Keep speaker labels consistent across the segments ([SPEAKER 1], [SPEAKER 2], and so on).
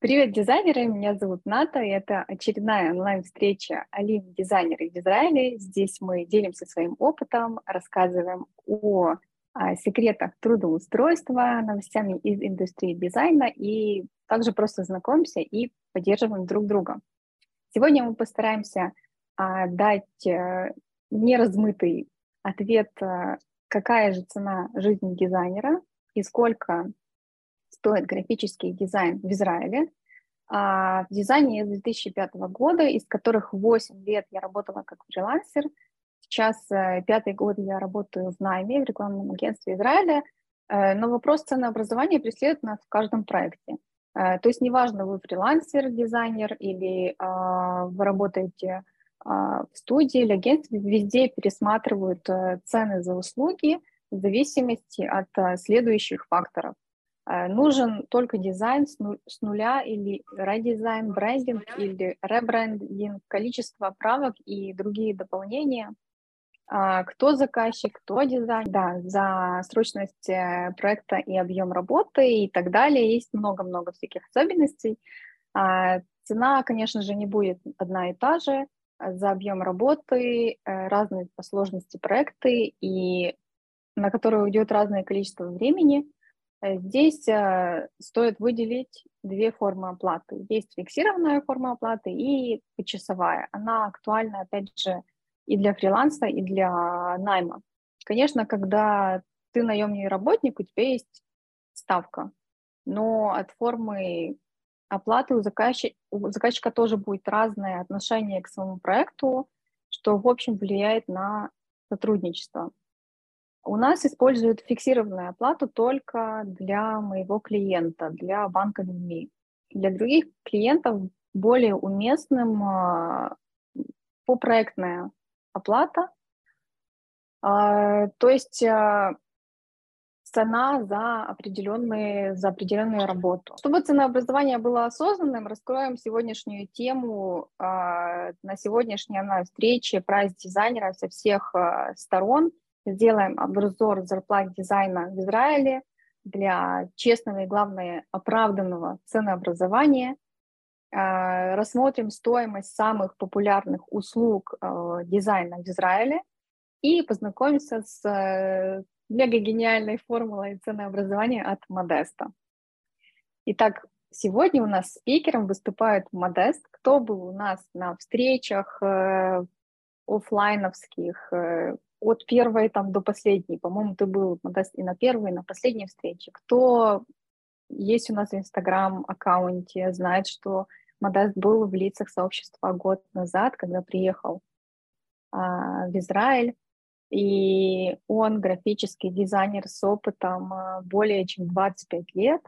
[SPEAKER 1] Привет, дизайнеры! Меня зовут Ната, и это очередная онлайн-встреча Алим, дизайнеры в Израиле. Здесь мы делимся своим опытом, рассказываем о, о секретах трудоустройства, новостями из индустрии дизайна и также просто знакомимся и поддерживаем друг друга. Сегодня мы постараемся а, дать а, неразмытый ответ, а, какая же цена жизни дизайнера и сколько стоит графический дизайн в Израиле. А, в дизайне с 2005 года, из которых 8 лет я работала как фрилансер. Сейчас э, пятый год я работаю в найме, в рекламном агентстве Израиля. Э, но вопрос ценообразования преследует нас в каждом проекте. Э, то есть неважно, вы фрилансер, дизайнер или а, вы работаете а, в студии или агентстве, везде пересматривают цены за услуги в зависимости от следующих факторов – нужен только дизайн с нуля или редизайн, брендинг или ребрендинг, количество правок и другие дополнения. А, кто заказчик, кто дизайн, да, за срочность э, проекта и объем работы и так далее. Есть много-много всяких особенностей. Цена, конечно же, не будет одна и та же. За объем работы, э, разные по сложности проекты, и на которые уйдет разное количество времени – Э, здесь э, стоит выделить две формы оплаты. Есть фиксированная форма оплаты и почасовая. Она актуальна, опять же, и для фриланса, и для найма. Конечно, когда ты наемный работник, у тебя есть ставка, но от формы оплаты у заказчика, у заказчика тоже будет разное отношение к своему проекту, что, в общем, влияет на сотрудничество. У нас используют фиксированную оплату только для моего клиента, для банка людьми. Для других клиентов более уместным а, попроектная оплата, а, то есть а, цена за, определенные, за определенную работу. Чтобы ценообразование было осознанным, раскроем сегодняшнюю тему на сегодняшней встрече прайс-дизайнера со всех сторон – сделаем обзор зарплат дизайна в Израиле для честного и, главное, оправданного ценообразования. А, рассмотрим стоимость самых популярных услуг а, дизайна в Израиле и познакомимся с э, мега-гениальной формулой ценообразования от Модеста. Итак, сегодня у нас спикером выступает Модест. Кто был у нас на встречах э, офлайновских, э, от первой там до последней. По-моему, ты был и на первой, и на последней встрече. Кто есть у нас в Инстаграм-аккаунте, знает, что Модест был в лицах сообщества год назад, когда приехал а, в Израиль. И он графический дизайнер с опытом а, более чем 25 лет.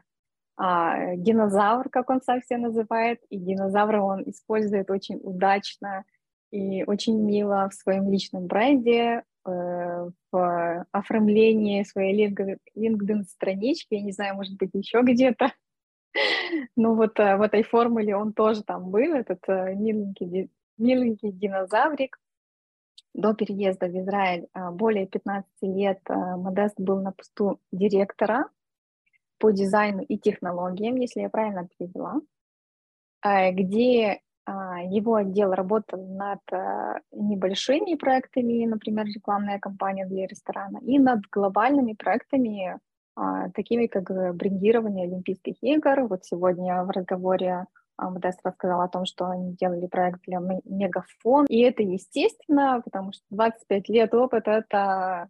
[SPEAKER 1] А, динозавр, как он сам себя называет, и динозавра он использует очень удачно и очень мило в своем личном бренде. Э, в оформлении своей LinkedIn-странички, я не знаю, может быть, еще где-то. Ну вот э, в этой формуле он тоже там был, этот э, миленький, миленький динозаврик. До переезда в Израиль более 15 лет Модест был на посту директора по дизайну и технологиям, если я правильно перевела, где его отдел работал над э, небольшими проектами, например, рекламная кампания для ресторана, и над глобальными проектами, а, такими как брендирование Олимпийских игр. Вот сегодня в разговоре а, Модест рассказал о том, что они делали проект для Мегафон. И это естественно, потому что 25 лет опыта — это,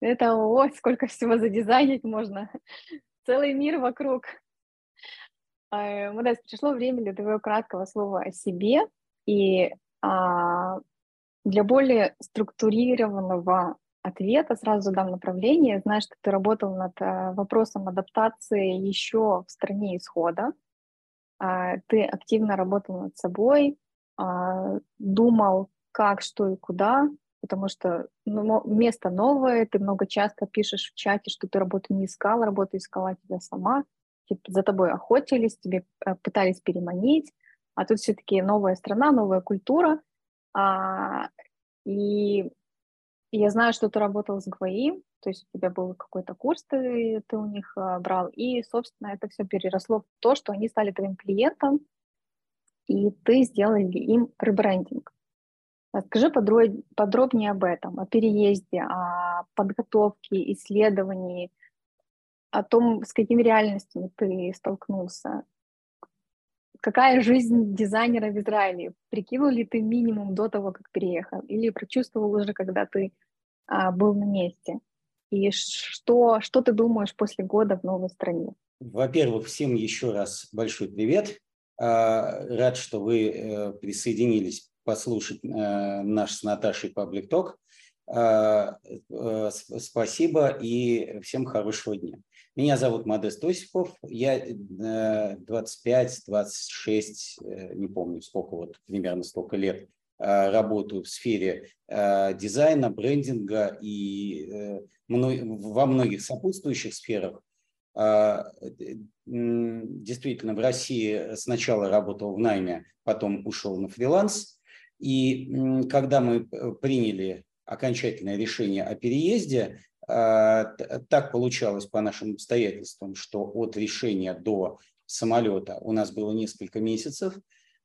[SPEAKER 1] это ой, сколько всего задизайнить можно. Целый мир вокруг. Э, Модест, пришло время для твоего краткого слова о себе и а, для более структурированного ответа сразу дам направление. Знаю, что ты работал над а, вопросом адаптации еще в стране исхода. А, ты активно работал над собой, а, думал, как, что и куда, потому что ну, место новое, ты много часто пишешь в чате, что ты работу не искал, работу искала тебя сама за тобой охотились, тебе э, пытались переманить, а тут все-таки новая страна, новая культура. А, и я знаю, что ты работал с ГВИ, то есть у тебя был какой-то курс, ты, ты у них а, брал, и, собственно, это все переросло в то, что они стали твоим клиентом, и ты сделал им ребрендинг. Скажи подробнее об этом, о переезде, о подготовке, исследовании, о том, с какими реальностями ты столкнулся. Какая жизнь дизайнера в Израиле? Прикинул ли ты минимум до того, как переехал? Или прочувствовал уже, когда ты а, был на месте? И что, что ты думаешь после года в новой стране?
[SPEAKER 2] Во-первых, всем еще раз большой привет. А, рад, что вы э, присоединились послушать э, наш с Наташей паблик ток. А, э, спасибо и всем хорошего дня. Меня зовут Модест Осипов, я 25-26, не помню сколько, вот примерно столько лет работаю в сфере дизайна, брендинга и во многих сопутствующих сферах. Действительно, в России сначала работал в найме, потом ушел на фриланс. И когда мы приняли окончательное решение о переезде, так получалось по нашим обстоятельствам, что от решения до самолета у нас было несколько месяцев.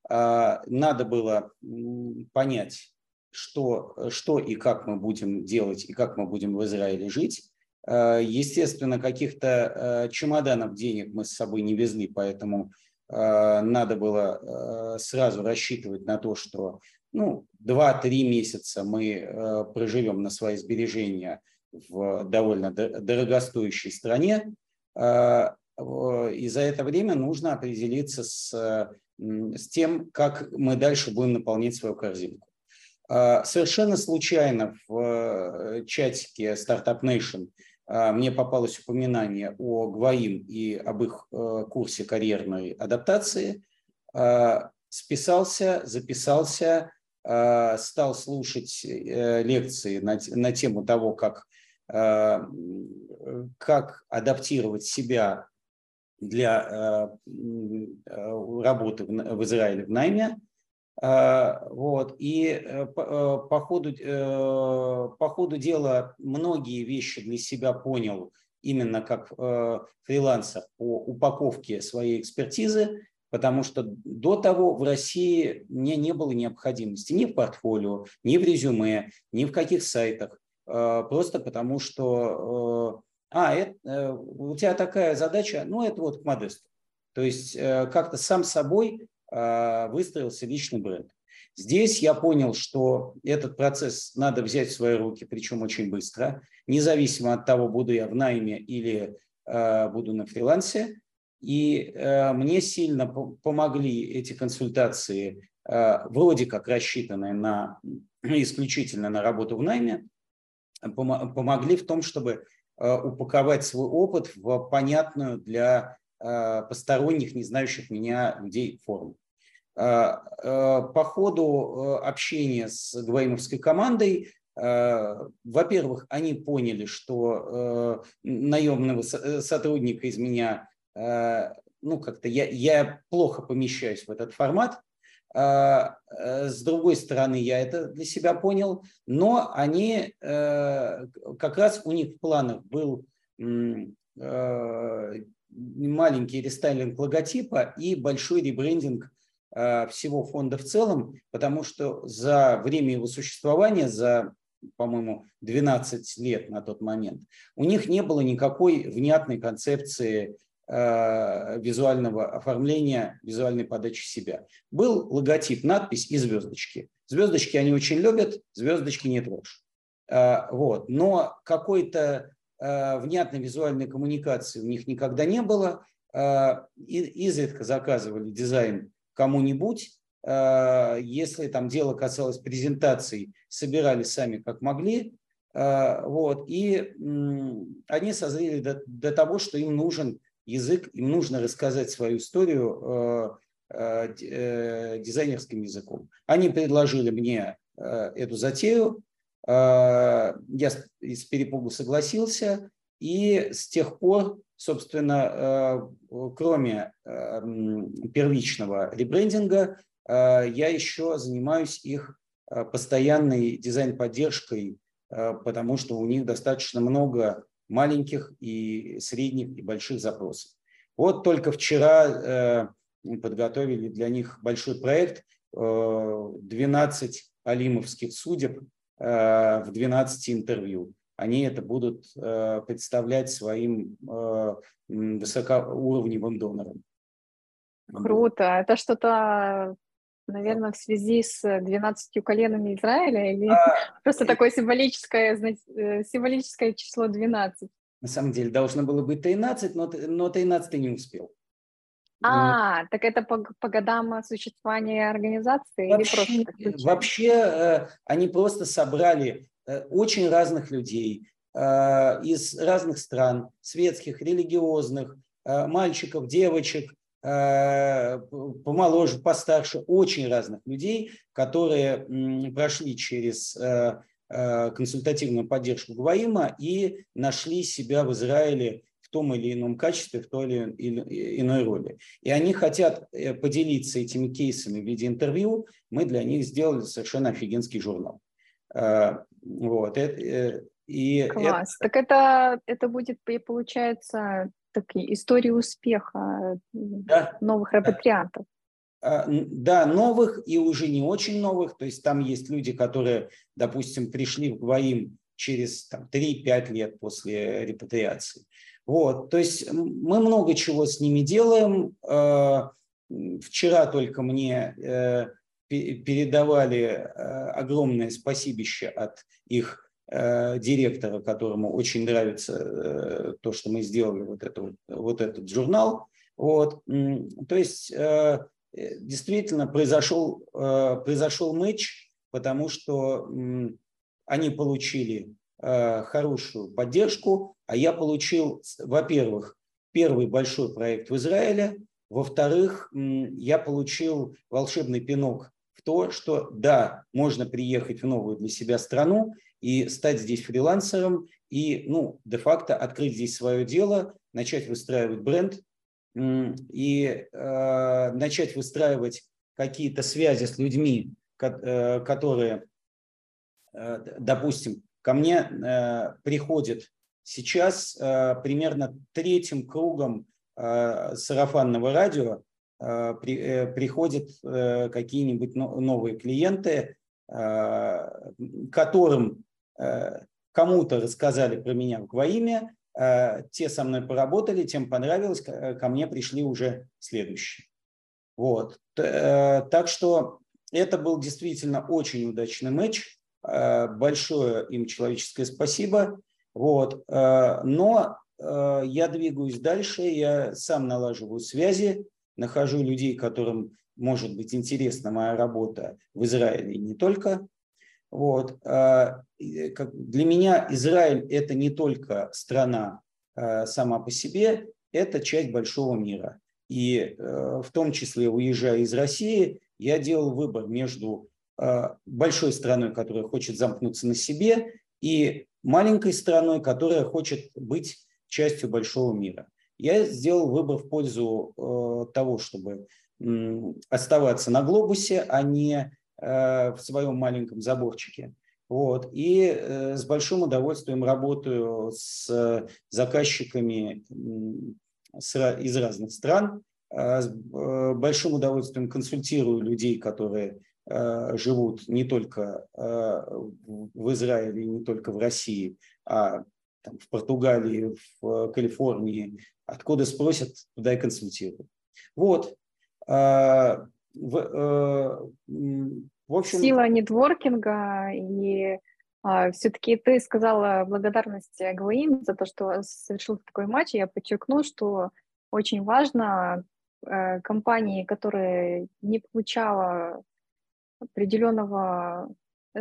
[SPEAKER 2] А, надо было понять, что, что и как мы будем делать, и как мы будем в Израиле жить. Э, естественно, каких-то э, чемоданов денег мы с собой не везли, поэтому э, надо было сразу рассчитывать на то, что ну, 2-3 месяца мы проживем на свои сбережения в довольно дорогостоящей стране. И за это время нужно определиться с, с тем, как мы дальше будем наполнять свою корзинку. Совершенно случайно в чатике Startup Nation а, мне попалось упоминание о Гвоим и об их э, курсе карьерной адаптации. А, списался, записался, а, стал слушать э, лекции на, на тему того, как, как адаптировать себя для работы в Израиле в найме. А, вот. И э, э, по ходу, э, по ходу дела многие вещи для себя понял именно как фрилансер по упаковке своей экспертизы, потому что до того в России мне не было необходимости ни в портфолио, ни в резюме, ни в каких сайтах, просто потому что а, это, у тебя такая задача, ну это вот к Модесту. То есть как-то сам собой выстроился личный бренд. Здесь я понял, что этот процесс надо взять в свои руки, причем очень быстро, независимо от того, буду я в найме или э, буду на фрилансе. И э, мне сильно помогли эти консультации, э, вроде как рассчитанные на, исключительно на работу в найме, помогли в том, чтобы упаковать свой опыт в понятную для Э, посторонних, не знающих меня людей форму. Э, э, по ходу общения с Гвоимовской командой во-первых, они поняли, что наемного сотрудника из меня, ну, как-то я, я плохо помещаюсь в этот формат. С другой стороны, я это для себя понял, но они, как раз у них в планах был маленький рестайлинг логотипа и большой ребрендинг э, всего фонда в целом, потому что за время его существования, за, по-моему, 12 лет на тот момент, у них не было никакой внятной концепции э, визуального оформления, визуальной подачи себя. Был логотип, надпись и звездочки. Звездочки они очень любят, звездочки не трожь. Э, вот. Но какой-то Э, внятной визуальной коммуникации у них никогда не было. Э, изредка заказывали дизайн кому-нибудь. Э, если там дело касалось презентаций, собирали сами как могли. Вот. И они созрели до, до того, что им нужен язык, им нужно рассказать свою историю дизайнерским языком. Они предложили мне эту затею, Э, я из перепугу согласился, и с тех пор, собственно, э, кроме э, первичного ребрендинга, я еще занимаюсь их постоянной дизайн-поддержкой потому что у них достаточно много маленьких и средних и больших запросов. Вот только вчера подготовили для них большой проект 12 алимовских судеб в 12 интервью они это будут э, представлять своим э, высокоуровневым донорам.
[SPEAKER 1] Круто. Это что-то, наверное, в связи с 12 коленами Израиля или а, просто такое символическое, э, символическое число 12?
[SPEAKER 2] На самом деле должно было быть 13, но, но 13 не успел.
[SPEAKER 1] А, так это по, по годам существования организации
[SPEAKER 2] вообще, или просто Вообще они просто собрали Э, очень разных людей э, из разных стран, светских, религиозных, э, мальчиков, девочек, помоложе, постарше, очень разных людей, которые прошли через консультативную поддержку Гваима и нашли себя в Израиле в том или ином качестве, в той или иной роли. И они хотят поделиться этими кейсами в виде интервью. Мы для них сделали совершенно офигенский журнал. Вот.
[SPEAKER 1] Э, и Класс. Это... Так это, это будет, получается, такие истории успеха да, новых репатриантов.
[SPEAKER 2] Да. да, новых и уже не очень новых. То есть там есть люди, которые, допустим, пришли в Гвоим через там, 3-5 лет после репатриации. Вот, то есть мы много чего с ними делаем. Э, вчера только мне э, передавали э, огромное спасибище от их э, директора, которому очень нравится э, то, что мы сделали, вот, это, вот этот журнал. Вот. То есть действительно произошел, произошел матч, потому что они получили хорошую поддержку, а я получил, во-первых, первый большой проект в Израиле, во-вторых, я получил волшебный пинок в то, что да, можно приехать в новую для себя страну и стать здесь фрилансером, и ну, де-факто открыть здесь свое дело, начать выстраивать бренд и э, начать выстраивать какие-то связи с людьми, э, которые, э, допустим, ко мне э, приходят сейчас э, примерно третьим кругом э, сарафанного радио Э, при, приходят какие-нибудь новые клиенты, которым кому-то рассказали про меня в Гваиме, те со мной поработали, тем понравилось, ко мне пришли уже следующие. Вот. Так что это был действительно очень удачный матч. Большое им человеческое спасибо. Вот. Но я двигаюсь дальше, я сам налаживаю связи, нахожу людей, которым может быть интересна моя работа в Израиле и не только. Вот. А, для меня Израиль – это не только страна а, сама по себе, это часть большого мира. И э, в том числе, уезжая из России, я делал выбор между а, большой страной, которая хочет замкнуться на себе, и маленькой страной, которая хочет быть частью большого мира я сделал выбор в пользу э, того, чтобы э, оставаться на глобусе, а не э, в своем маленьком заборчике. Вот. И э, с большим удовольствием работаю с заказчиками с, из разных стран. Э, с э, большим удовольствием консультирую людей, которые э, живут не только э, в Израиле, не только в России, а там, в Португалии, в Калифорнии, Откуда спросят, туда и консультирую. Вот.
[SPEAKER 1] В, э, в общем... Сила нетворкинга и а, все-таки ты сказала благодарность Гвоим за то, что совершил такой матч. Я подчеркну, что очень важно э, компании, которые не получала определенного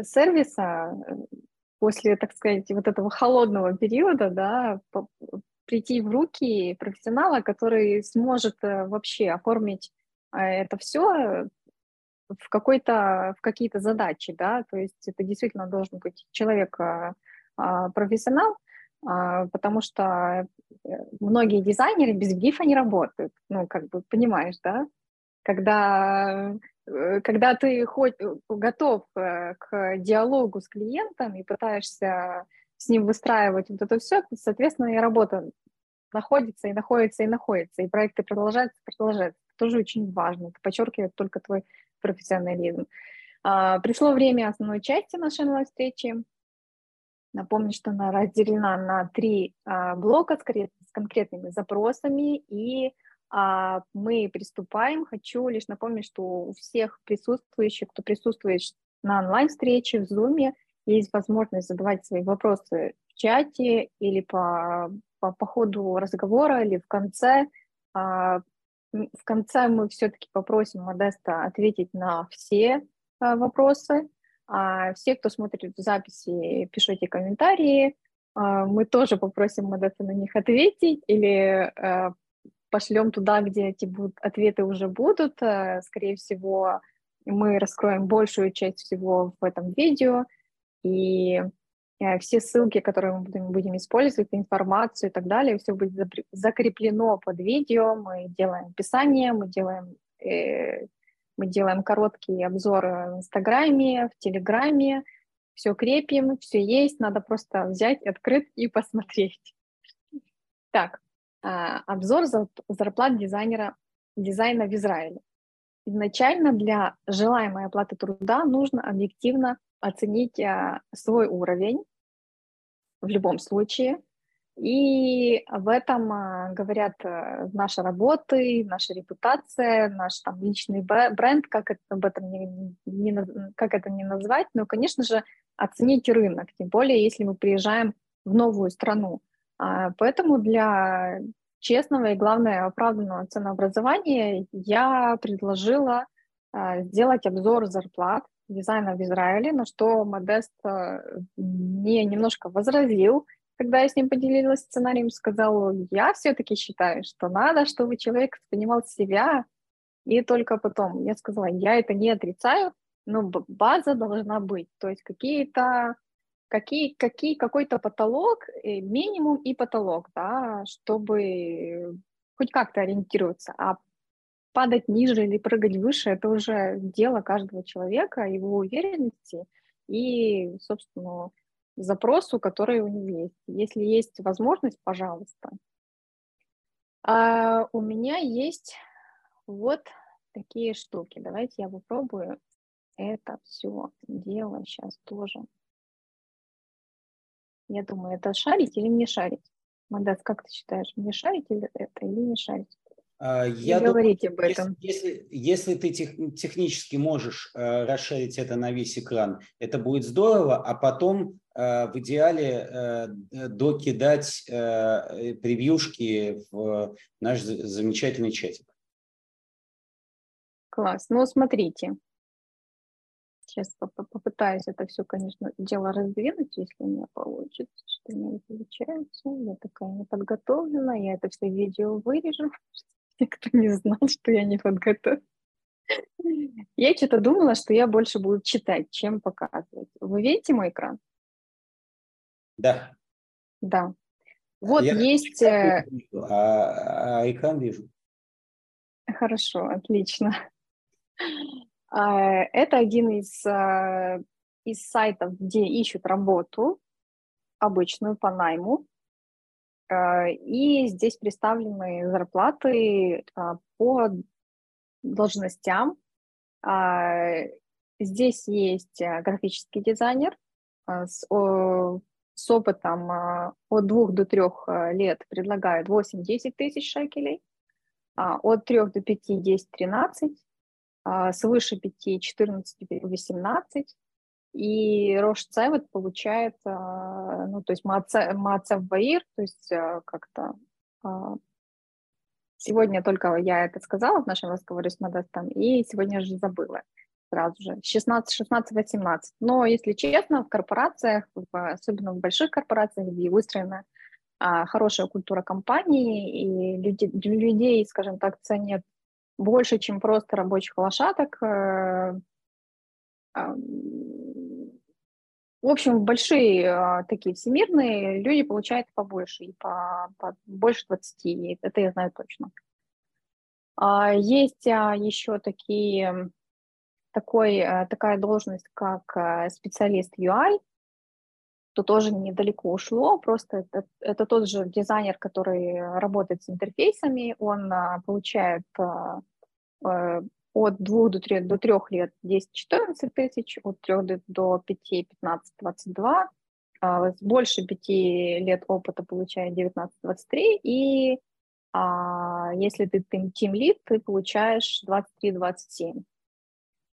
[SPEAKER 1] сервиса э, после, так сказать, вот этого холодного периода, да, прийти в руки профессионала, который сможет э, вообще оформить это все в какой-то в какие-то задачи, да, то есть это действительно должен быть человек э, а, профессионал, а, потому что многие дизайнеры без гифа не работают, ну как бы понимаешь, да, когда э, когда ты хоть э, готов к диалогу с клиентом и пытаешься с ним выстраивать вот это все, соответственно, и работа находится, и находится, и находится, и проекты продолжаются, продолжаются. Тоже очень важно. Это подчеркивает только твой профессионализм. А, пришло время основной части нашей новой встречи. Напомню, что она разделена на три а, блока с, с конкретными запросами, и а, мы приступаем. Хочу лишь напомнить, что у всех присутствующих, кто присутствует на онлайн-встрече в Zoom, есть возможность задавать свои вопросы в чате или по, по, по ходу разговора, или в конце. А, в конце мы все-таки попросим Модеста ответить на все а, вопросы. А все, кто смотрит в записи, пишите комментарии. А, мы тоже попросим Модеста на них ответить или пошлем туда, где эти будут, ответы уже будут. Скорее всего, мы раскроем большую часть всего в этом видео. И все ссылки, которые мы будем, будем использовать, информацию и так далее, все будет закреплено под видео. Мы делаем описание, мы делаем, э, мы делаем короткие обзоры в Инстаграме, в Телеграме, все крепим, все есть, надо просто взять, открыть и посмотреть. Так, э, обзор зарплат дизайнера, дизайна в Израиле. Изначально для желаемой оплаты труда нужно объективно оценить а, свой уровень в любом случае. И в этом а, говорят а, наши работы, наша репутация, наш там личный бренд, как это, об этом не, не, как это не назвать, но, конечно же, оценить рынок, тем более, если мы приезжаем в новую страну. Поэтому для честного и, главное, оправданного ценообразования я предложила сделать обзор зарплат дизайна в Израиле, на что Модест э, мне немножко возразил, когда я с ним поделилась сценарием, сказал, я все-таки считаю, что надо, чтобы человек понимал себя, и только потом. Я сказала, я это не отрицаю, но база должна быть, то есть какие-то какие, какие, какой-то потолок, э, минимум и потолок, да, чтобы хоть как-то ориентироваться. А падать ниже или прыгать выше, это уже дело каждого человека, его уверенности и, собственно, запросу, который у него есть. Если есть возможность, пожалуйста. А у меня есть вот такие штуки. Давайте я попробую это все дело сейчас тоже. Я думаю, это шарить или не шарить? Мандас, как ты считаешь, мне шарить или это, или не шарить?
[SPEAKER 2] А, я
[SPEAKER 1] думаю, говорите об этом.
[SPEAKER 2] Если, если, если ты тех, технически можешь э, расширить это на весь экран, это будет здорово, а потом э, в идеале э, докидать э, превьюшки в наш замечательный чатик.
[SPEAKER 1] Класс. Ну, смотрите. Сейчас попытаюсь это все, конечно, дело раздвинуть, если у меня получится. Что у меня не получается. Я такая неподготовленная. Я это все видео вырежу, Никто не знал, что я не подготовлена. Я что-то думала, что я больше буду читать, чем показывать. Вы видите мой экран?
[SPEAKER 2] Да.
[SPEAKER 1] Да. Вот я есть... Э,
[SPEAKER 2] вижу, а, а экран вижу.
[SPEAKER 1] Хорошо, отлично. А, это один из, э, из сайтов, где ищут работу, обычную по найму. А, и здесь представлены зарплаты а, по должностям. А, здесь есть графический дизайнер с, с опытом от двух до трех лет предлагает 8-10 тысяч шекелей, от трех до пяти 10-13, свыше пяти 14-18, и Рош Цевет получает, а, ну, то есть Маацев Баир, то есть а, как-то а, сегодня только я это сказала в нашем разговоре с Модестом, и сегодня же забыла сразу же, 16, 16, 18. Но, если честно, в корпорациях, особенно в больших корпорациях, где выстроена а, хорошая культура компании, и люди, людей, скажем так, ценят больше, чем просто рабочих лошадок, э, в общем, большие а, такие всемирные люди получают побольше, и по, по больше 20, это я знаю точно. А, есть а, еще такие такой, такая должность, как специалист UI, то тоже недалеко ушло, просто это, это тот же дизайнер, который работает с интерфейсами, он получает от 2 до 3, до 3 лет 10-14 тысяч, от 3 до, до 5, 15, 22, а, больше 5 лет опыта получает 19-23, и а, если ты тим лид, ты получаешь 23-27.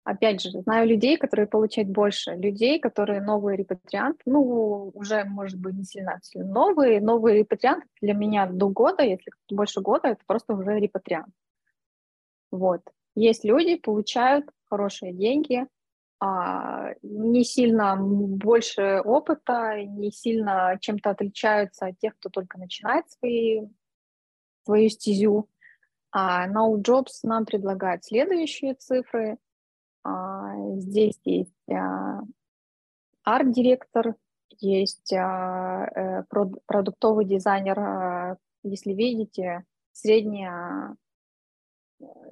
[SPEAKER 1] Опять же, знаю людей, которые получают больше, людей, которые новые репатрианты, ну, уже, может быть, не сильно новые, новые репатрианты для меня до года, если больше года, это просто уже репатриант. Вот. Есть люди, получают хорошие деньги, а, не сильно больше опыта, не сильно чем-то отличаются от тех, кто только начинает свои, свою стезю. А No Jobs нам предлагает следующие цифры – а, здесь есть а, арт-директор, есть а, э, продуктовый дизайнер. Если видите, средняя,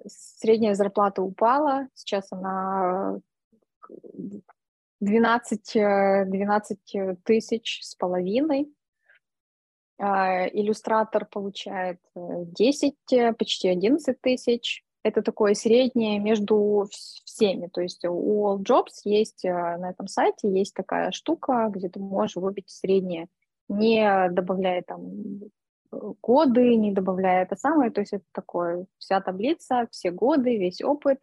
[SPEAKER 1] средняя зарплата упала, сейчас она 12, 12 тысяч с половиной. Иллюстратор получает 10, э, почти 11 тысяч это такое среднее между всеми. То есть у All Jobs есть э, на этом сайте есть такая штука, где ты можешь выбить среднее, не добавляя там годы, не добавляя это самое. То есть это такое вся таблица, все годы, весь опыт,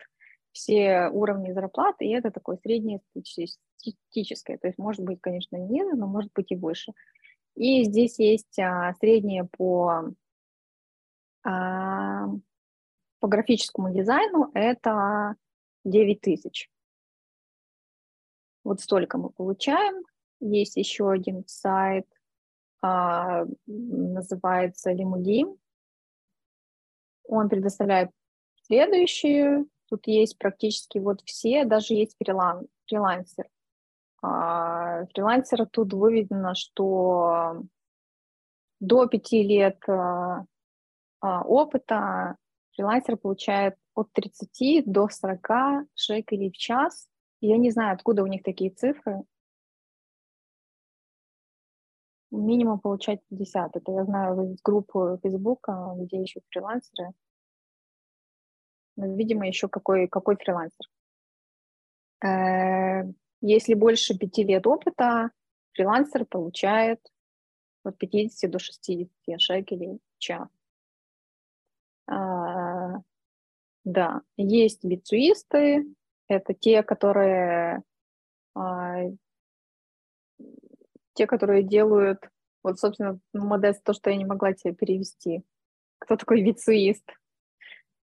[SPEAKER 1] все уровни зарплаты, и это такое среднее статистическое. То есть может быть, конечно, ниже, но может быть и выше. И здесь есть а, среднее по а, по графическому дизайну это 9 тысяч. Вот столько мы получаем. Есть еще один сайт, называется Limudим. Он предоставляет следующие. Тут есть практически вот все, даже есть фрилан, фрилансер. А, фрилансера тут выведено, что до пяти лет а, а опыта фрилансер получает от 30 до 40 шекелей в час. Я не знаю, откуда у них такие цифры. Минимум получать 50. Это я знаю из группы Фейсбука, где ищут фрилансеры. Видимо, еще какой, какой фрилансер. Э, если больше пяти лет опыта, фрилансер получает от 50 до 60 шекелей в час. А, да, есть бицуисты, это те, которые а, те, которые делают, вот, собственно, Модест, то, что я не могла тебе перевести. Кто такой бицуист?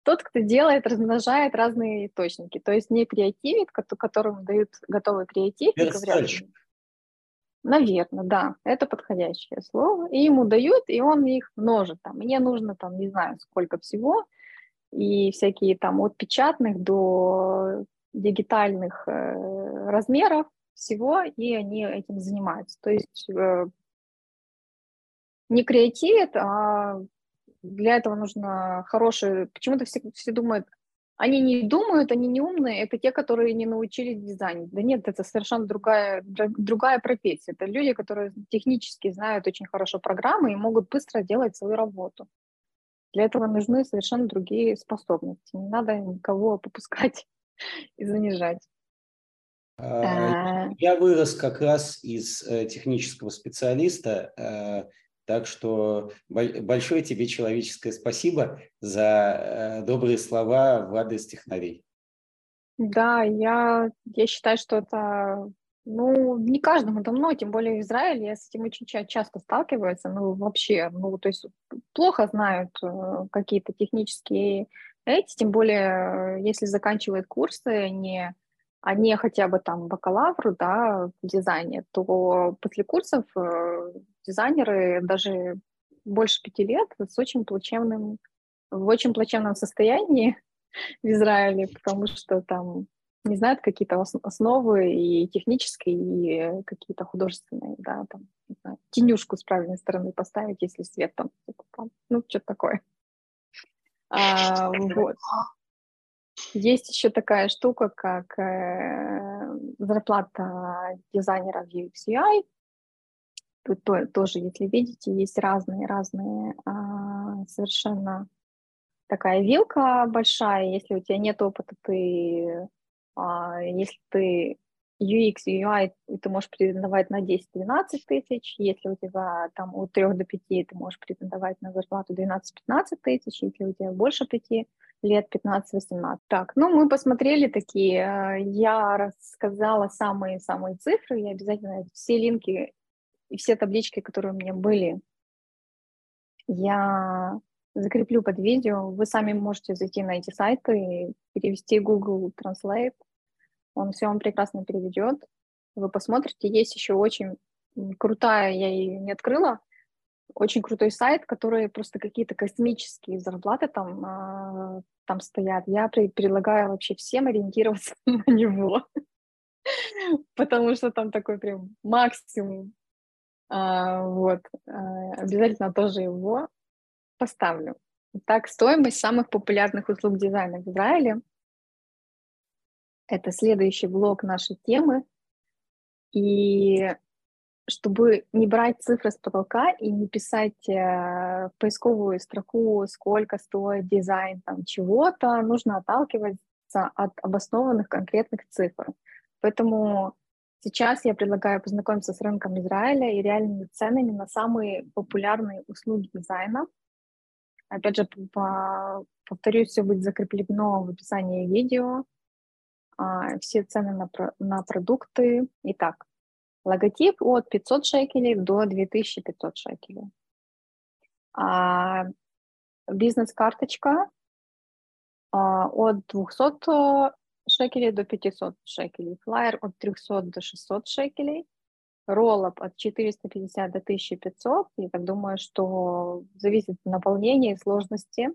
[SPEAKER 1] Тот, кто делает, размножает разные источники. То есть не креативит, которым дают готовый креатив. Наверное, да, это подходящее слово. И ему дают, и он их множит. Там, мне нужно, там, не знаю, сколько всего, и всякие там от печатных до дигитальных э, размеров всего, и они этим занимаются. То есть э, не креативит, а для этого нужно хорошее... Почему-то все, все думают, они не думают, они не умные, это те, которые не научились дизайнить. Да нет, это совершенно другая, другая профессия. Это люди, которые технически знают очень хорошо программы и могут быстро делать свою работу. Для этого нужны совершенно другие способности. Не надо никого попускать и занижать.
[SPEAKER 2] А. Я вырос как раз из э, технического специалиста э, так что большое тебе человеческое спасибо за э, добрые слова в адрес технарей.
[SPEAKER 1] Да, я, я считаю, что это, ну, не каждому давно, тем более в Израиле, я с этим очень часто сталкиваюсь, ну, вообще, ну, то есть плохо знают э, какие-то технические эти, тем более, э, если заканчивают курсы не а не хотя бы там бакалавру, да, в дизайне, то после курсов э, дизайнеры даже больше пяти лет с очень плачевным, в очень плачевном состоянии в Израиле, потому что там не знают какие-то основы и технические, и какие-то художественные, да, там, не знаю, тенюшку с правильной стороны поставить, если свет там, там ну, что-то такое. А, вот. Есть еще такая штука, как э, зарплата дизайнера в UX UI. Тут то, тоже, если видите, есть разные-разные а, совершенно такая вилка большая. Если у тебя нет опыта, ты, а, если ты UX UI, ты можешь претендовать на 10-12 тысяч. Если у тебя там от 3 до 5, ты можешь претендовать на зарплату 12-15 тысяч. Если у тебя больше 5 лет, 15-18. Так, ну мы посмотрели такие. Э, я рассказала самые-самые цифры. Я обязательно все линки и все таблички, которые у меня были, я закреплю под видео. Вы сами можете зайти на эти сайты и перевести Google Translate. Он все вам прекрасно переведет. Вы посмотрите. Есть еще очень крутая, я ее не открыла, очень крутой сайт, который просто какие-то космические зарплаты там, э, там стоят. Я при, предлагаю вообще всем ориентироваться на него, потому что там такой прям максимум а, вот, а, обязательно тоже его поставлю. Так, стоимость самых популярных услуг дизайна в Израиле. Это следующий блок нашей темы. И чтобы не брать цифры с потолка и не писать э, в поисковую строку, сколько стоит дизайн там чего-то, нужно отталкиваться от обоснованных конкретных цифр. Поэтому Сейчас я предлагаю познакомиться с рынком Израиля и реальными ценами на самые популярные услуги дизайна. Опять же, по, повторюсь, все будет закреплено в описании видео. А, все цены на, на продукты. Итак, логотип от 500 шекелей до 2500 шекелей. А, бизнес-карточка а, от 200 шекелей до 500 шекелей, флайер от 300 до 600 шекелей, роллоп от 450 до 1500. Я так думаю, что зависит от наполнения и сложности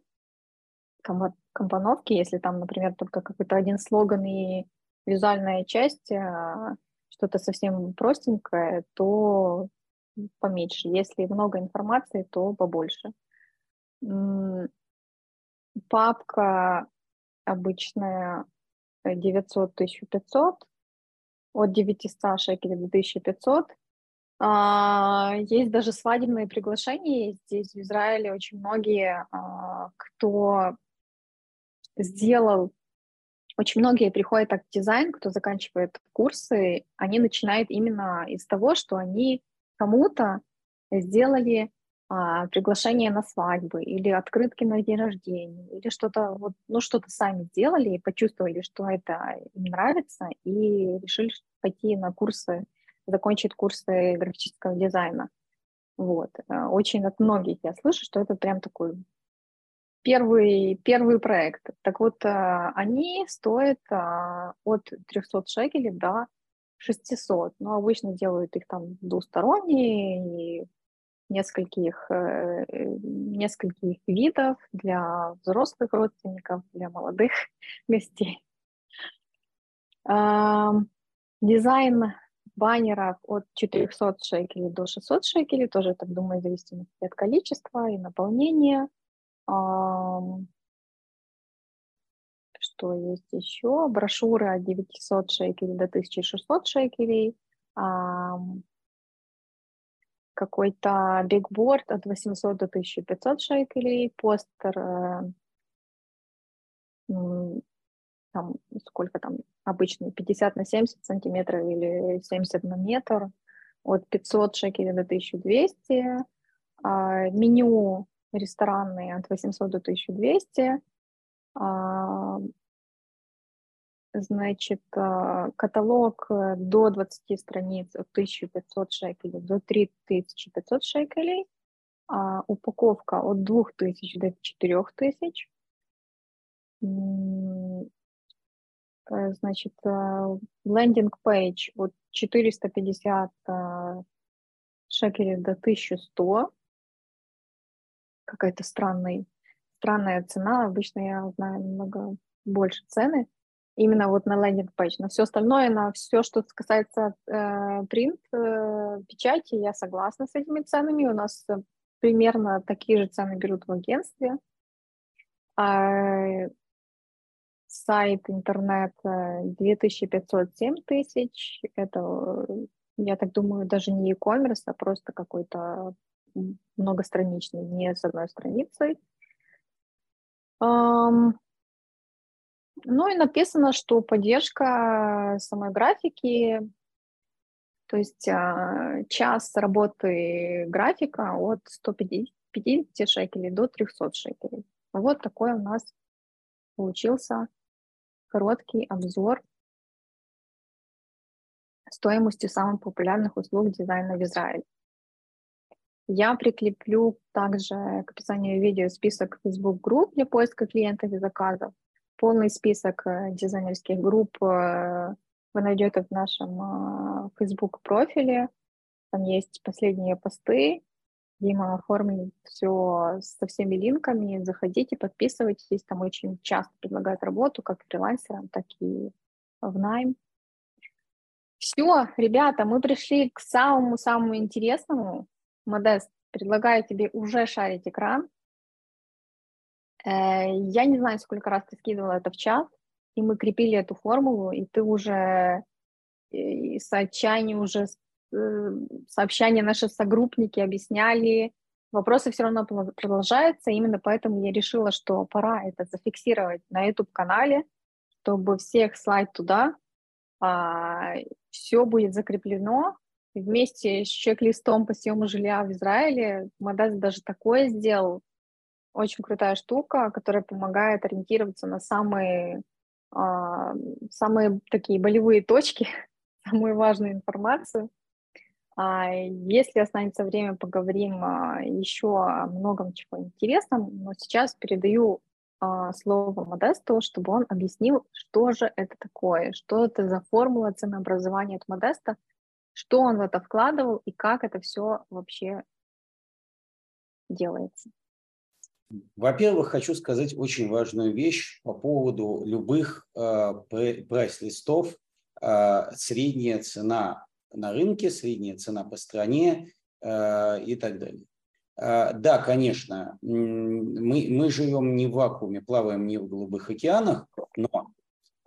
[SPEAKER 1] компоновки. Если там, например, только какой-то один слоган и визуальная часть, а, что-то совсем простенькое, то поменьше. Если много информации, то побольше. Папка обычная 900-1500, от 900 шекелей до 1500. А, есть даже свадебные приглашения здесь в Израиле очень многие, а, кто сделал, очень многие приходят так в дизайн, кто заканчивает курсы, они начинают именно из того, что они кому-то сделали а, приглашение на свадьбы или открытки на день рождения, или что-то вот, ну, что-то сами сделали и почувствовали, что это им нравится, и решили пойти на курсы, закончить курсы графического дизайна. Вот. Э, очень от многих я слышу, что это прям такой первый, первый проект. Так вот, э, они стоят а, от 300 шекелей до 600, но обычно делают их там двусторонние, и нескольких, э, нескольких видов для взрослых родственников, для молодых гостей. Дизайн баннеров от 400 шекелей до 600 шекелей, тоже, так думаю, в зависимости от количества и наполнения. Что есть еще? Брошюры от 900 шекелей до 1600 шекелей. Какой-то бигборд от 800 до 1500 шекелей, постер, э, там, сколько там? Обычный, 50 на 70 сантиметров или 70 на метр, от 500 шекелей до 1200, а, меню ресторанные от 800 до 1200, Значит, а, каталог э, до 20 страниц от 1500 шекелей до 3500 шекелей, а упаковка от 2000 до 4000. Э, значит, э, лендинг пейдж от 450 шекелей до 1100. Какая-то странная, странная цена. Обычно я знаю намного больше цены именно вот на лендинг пейдж. На все остальное, на все, что касается э, принт, э, печати, я согласна с этими ценами. У нас э, примерно такие же цены берут в агентстве. А, сайт, интернет 2507 тысяч. Это, я так думаю, даже не e-commerce, а просто какой-то многостраничный, не с одной страницей. Ну и написано, что поддержка самой графики, то есть uh, час работы графика от 150 шекелей до 300 шекелей. Вот такой у нас получился короткий обзор стоимости самых популярных услуг дизайна в Израиле. Я прикреплю также к описанию видео список Facebook групп для поиска клиентов и заказов. Полный список э, дизайнерских групп э, вы найдете в нашем э, Facebook профиле. Там есть последние посты. Дима оформит все со всеми линками. Заходите, подписывайтесь. Там очень часто предлагают работу как фрилансерам, так и в найм. Все, ребята, мы пришли к самому-самому интересному. Модест, предлагаю тебе уже шарить экран. Э, я не знаю, сколько раз ты скидывала это в чат, и мы крепили эту формулу, и ты уже и с отчаянием уже э, сообщания наши согруппники объясняли, вопросы все равно продолжаются, именно поэтому я решила, что пора это зафиксировать на YouTube-канале, чтобы всех слайд туда, а, все будет закреплено, вместе с чек-листом по съему жилья в Израиле Модес даже такое сделал. Очень крутая штука, которая помогает ориентироваться на самые, а, самые такие болевые точки, самую важную информацию. А если останется время, поговорим а, еще о многом чего интересном, но сейчас передаю а, слово Модесту, чтобы он объяснил, что же это такое, что это за формула ценообразования от Модеста, что он в это вкладывал и как это все вообще делается.
[SPEAKER 2] Во-первых, хочу сказать очень важную вещь по поводу любых э, прайс-листов. Э, средняя цена на рынке, средняя цена по стране э, и так далее. Э, да, конечно, мы, мы живем не в вакууме, плаваем не в голубых океанах, но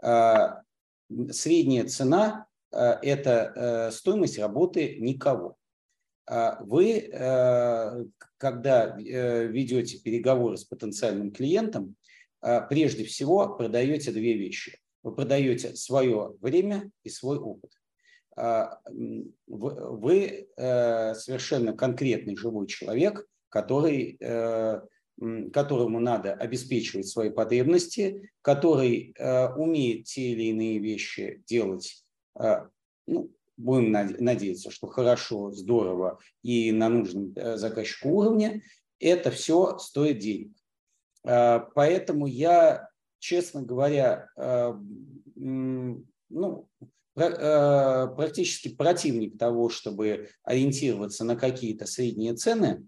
[SPEAKER 2] э, средняя цена это э, стоимость работы никого. А вы, э, когда ведете переговоры с потенциальным клиентом, прежде всего продаете две вещи. Вы продаете свое время и свой опыт. А, вы совершенно конкретный живой человек, который, которому надо обеспечивать свои потребности, который умеет те или иные вещи делать ну, будем надеяться, что хорошо, здорово и на нужном э, заказчику уровне, это все стоит денег. А, поэтому я, честно говоря, ну, практически противник того, чтобы ориентироваться на какие-то средние цены,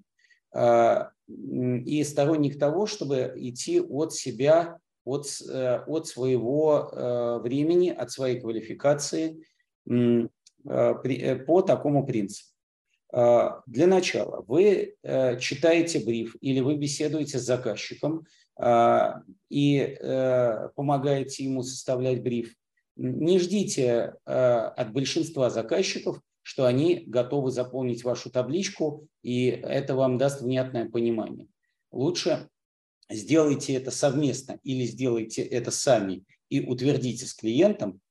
[SPEAKER 2] и сторонник того, чтобы идти от себя от, э, от своего э, времени, от своей квалификации э, по такому принципу. Для начала вы читаете бриф или вы беседуете с заказчиком и помогаете ему составлять бриф. Не ждите от большинства заказчиков, что они готовы заполнить вашу табличку, и это вам даст внятное понимание. Лучше сделайте это совместно или сделайте это сами и утвердите с клиентом,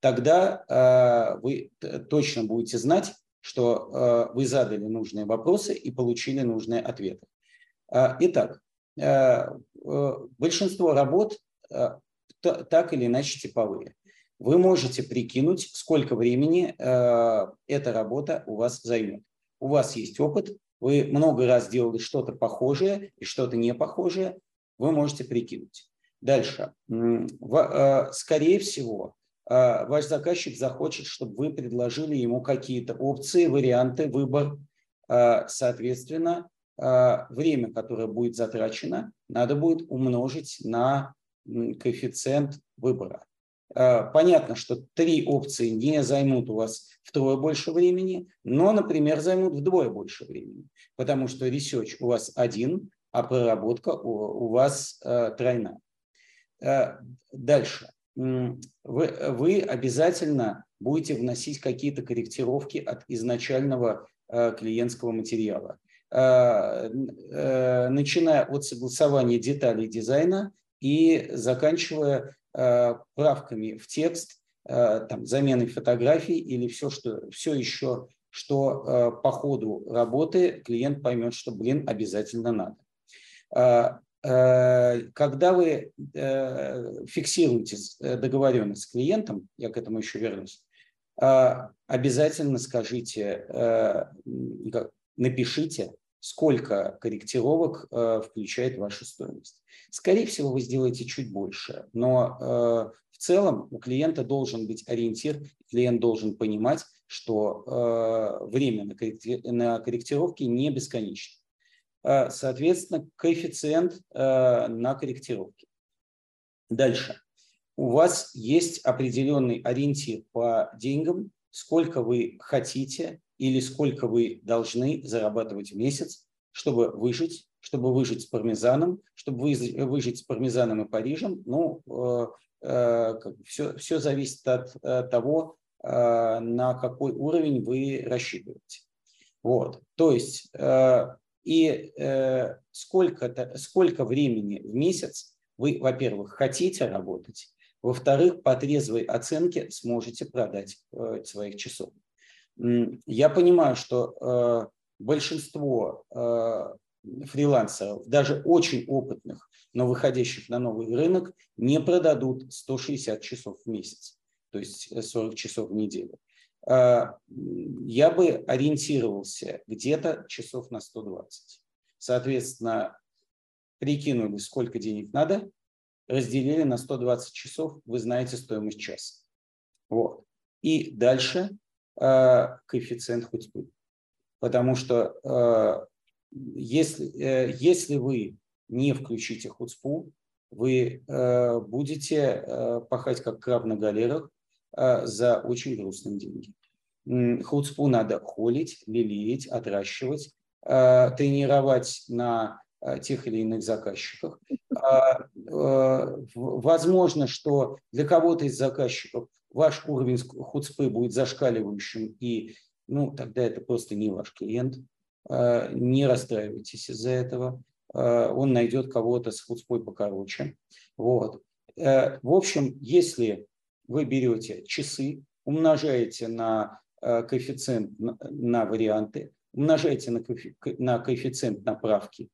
[SPEAKER 2] тогда э, вы точно будете знать, что э, вы задали нужные вопросы и получили нужные ответы. Э, итак, э, э, большинство работ э, так или иначе типовые. Вы можете прикинуть, сколько времени э, эта работа у вас займет. У вас есть опыт, вы много раз делали что-то похожее и что-то не похожее, вы можете прикинуть. Дальше. Э, скорее всего, э, ваш заказчик захочет, чтобы вы предложили ему какие-то опции, варианты, выбор. Э, соответственно, время, которое будет затрачено, надо будет умножить на коэффициент выбора. Понятно, что три опции не займут у вас втрое больше времени, но, например, займут вдвое больше времени, потому что research у вас один, а проработка у, у вас э, тройная. Дальше. Вы, вы обязательно будете вносить какие-то корректировки от изначального клиентского материала. Начиная от согласования деталей дизайна и заканчивая правками в текст, там, заменой фотографий или все, что, все еще что э, по ходу работы клиент поймет, что, блин, обязательно надо. Э, э, когда вы э, фиксируете э, договоренность с клиентом, я к этому еще вернусь, э, обязательно скажите, напишите, сколько корректировок включает ваша стоимость. Скорее всего, вы сделаете чуть больше, но в целом у клиента должен быть ориентир, клиент должен понимать, что время на корректировки не бесконечно. Э, соответственно, коэффициент э, на корректировке. Дальше. У вас есть определенный ориентир по деньгам, сколько вы хотите или сколько вы должны зарабатывать в месяц, чтобы выжить, чтобы выжить с пармезаном, чтобы выжить с пармезаном и Парижем. Ну, э, э, все, все зависит от того, на какой уровень вы рассчитываете. Вот. То есть и э, сколько, сколько времени в месяц вы, во-первых, хотите работать, во-вторых, по трезвой оценке сможете продать своих часов. Я понимаю, что большинство фрилансеров, даже очень опытных, но выходящих на новый рынок, не продадут 160 часов в месяц то есть 40 часов в неделю, я бы ориентировался где-то часов на 120. Соответственно, прикинули, сколько денег надо, разделили на 120 часов, вы знаете стоимость часа. Вот. И дальше э, коэффициент худьбы. Потому что э, если, э, если вы не включите худспу, вы э, будете э, пахать как краб на галерах, а, за очень грустные деньги. Хуцпу надо холить, лелеять, отращивать, а, тренировать на а, тех или иных заказчиках. Возможно, что для кого-то из заказчиков ваш уровень хуцпы будет зашкаливающим, и ну, тогда это просто не ваш клиент. Не расстраивайтесь из-за этого. Он найдет кого-то с хуцпой покороче. Вот. Э, в общем, если вы берете часы, умножаете на э, коэффициент на варианты, умножаете на, коэффициент направки,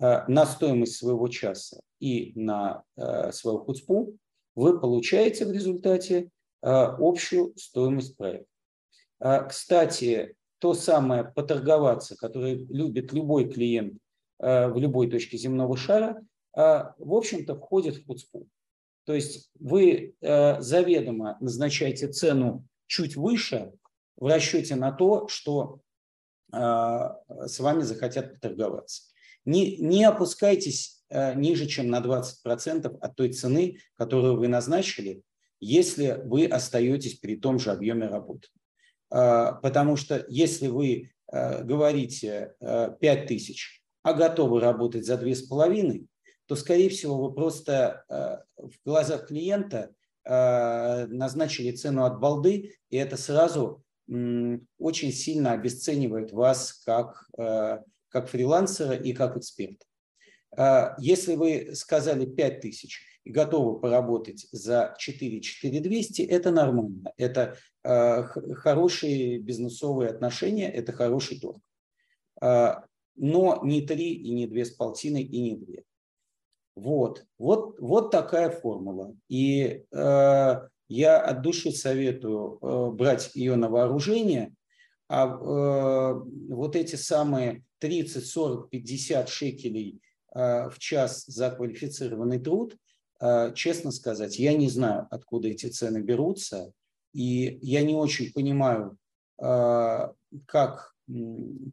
[SPEAKER 2] э, на стоимость своего часа и на э, свою хуцпу, вы получаете в результате общую стоимость проекта. Кстати, то самое поторговаться, которое любит любой клиент в любой точке земного шара, в общем-то входит в хуцпу. То есть вы э, заведомо назначаете цену чуть выше в расчете на то, что э, с вами захотят поторговаться. Не, не опускайтесь э, ниже, чем на 20% от той цены, которую вы назначили, если вы остаетесь при том же объеме работы. Э, потому что если вы э, говорите э, 5 тысяч, а готовы работать за 2,5, то, скорее всего, вы просто э, в глазах клиента э, назначили цену от балды, и это сразу очень сильно обесценивает вас как, э, как фрилансера и как эксперта. Если вы сказали 5 тысяч и готовы поработать за 4 4200, это нормально. Это хорошие бизнесовые отношения, это хороший торг. Но не 3 и не 2,5 и не 2. Вот, вот, вот такая формула. И э, я от души советую э, брать ее на вооружение, а э, вот эти самые 30, 40, 50 шекелей э, в час за квалифицированный труд, э, честно сказать, я не знаю, откуда эти цены берутся, и я не очень понимаю, э, как э,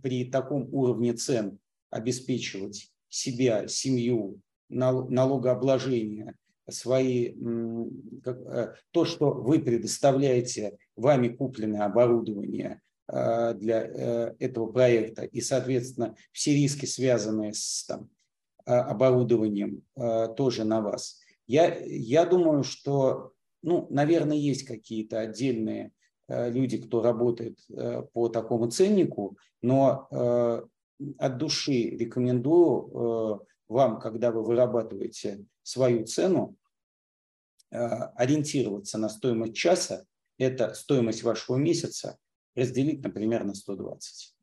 [SPEAKER 2] при таком уровне цен обеспечивать себя, семью, налогообложения, свои, э, то, что вы предоставляете вами купленное оборудование э, для э, этого проекта и, соответственно, все риски, связанные с там, оборудованием, тоже на вас. Я, я думаю, что, ну, наверное, есть какие-то отдельные люди, кто работает по такому ценнику, но от души рекомендую вам, когда вы вырабатываете свою цену, ориентироваться на стоимость часа, это стоимость вашего месяца, разделить, например, на 120.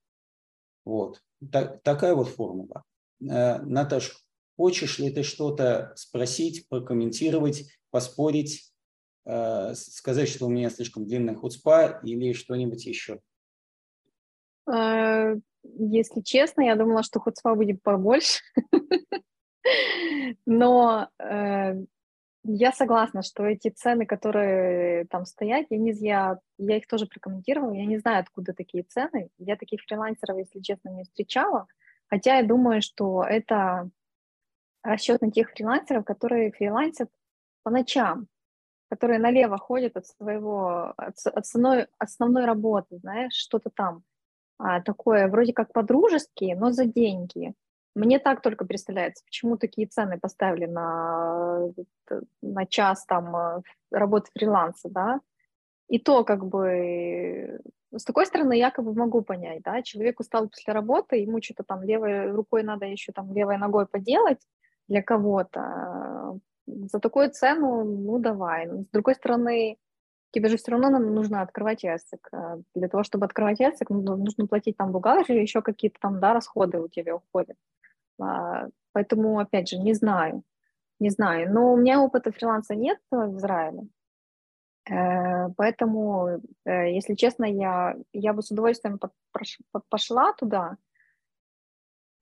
[SPEAKER 2] Вот. Так, такая вот формула. Наташа, Хочешь ли ты что-то спросить, прокомментировать, поспорить, э, сказать, что у меня слишком длинная хуцпа или что-нибудь еще?
[SPEAKER 1] Если честно, я думала, что хуцпа будет побольше. Но э, я согласна, что эти цены, которые там стоят, я, не, я, я их тоже прокомментировала, я не знаю, откуда такие цены. Я таких фрилансеров, если честно, не встречала. Хотя я думаю, что это расчет на тех фрилансеров, которые фрилансят по ночам, которые налево ходят от своего, от, основной, основной работы, знаешь, что-то там а, такое, вроде как по-дружески, но за деньги. Мне так только представляется, почему такие цены поставили на, на час там э, работы фриланса, да, и то как бы с такой стороны я как бы могу понять, да, человек устал после работы, ему что-то там левой рукой надо еще там левой ногой поделать, для кого-то. За такую цену, ну давай. С другой стороны, тебе же все равно нужно открывать ясик. Э, для того, чтобы открывать ясик, нужно платить там бухгалтеру, еще какие-то там, да, расходы у тебя уходят. А, поэтому, опять же, не знаю. Не знаю. Но у меня опыта фриланса нет в Израиле. Э, поэтому, э, если честно, я, я бы с удовольствием пошла туда,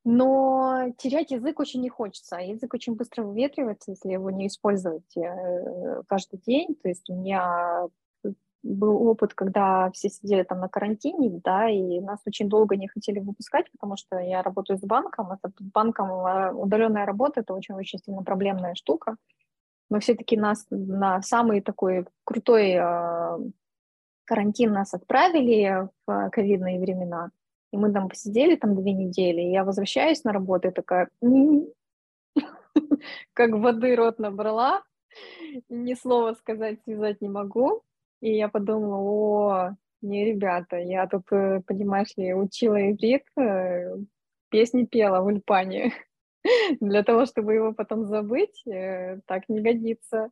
[SPEAKER 1] но терять язык очень не хочется. Язык очень быстро выветривается, если его не использовать э, каждый день. То есть у меня был опыт, когда все сидели там на карантине, да, и нас очень долго не хотели выпускать, потому что я работаю с банком, а с банком а, удаленная работа – это очень-очень сильно проблемная штука. Но все-таки нас на самый такой крутой э, карантин нас отправили в ковидные времена – и мы там посидели там две недели, и я возвращаюсь на работу и такая, как воды рот набрала, ни слова сказать, связать не могу. И я подумала, о, не, ребята, я тут, э, понимаешь ли, учила иврит, э, песни пела в Ульпане. Для того, чтобы его потом забыть, э, так не годится.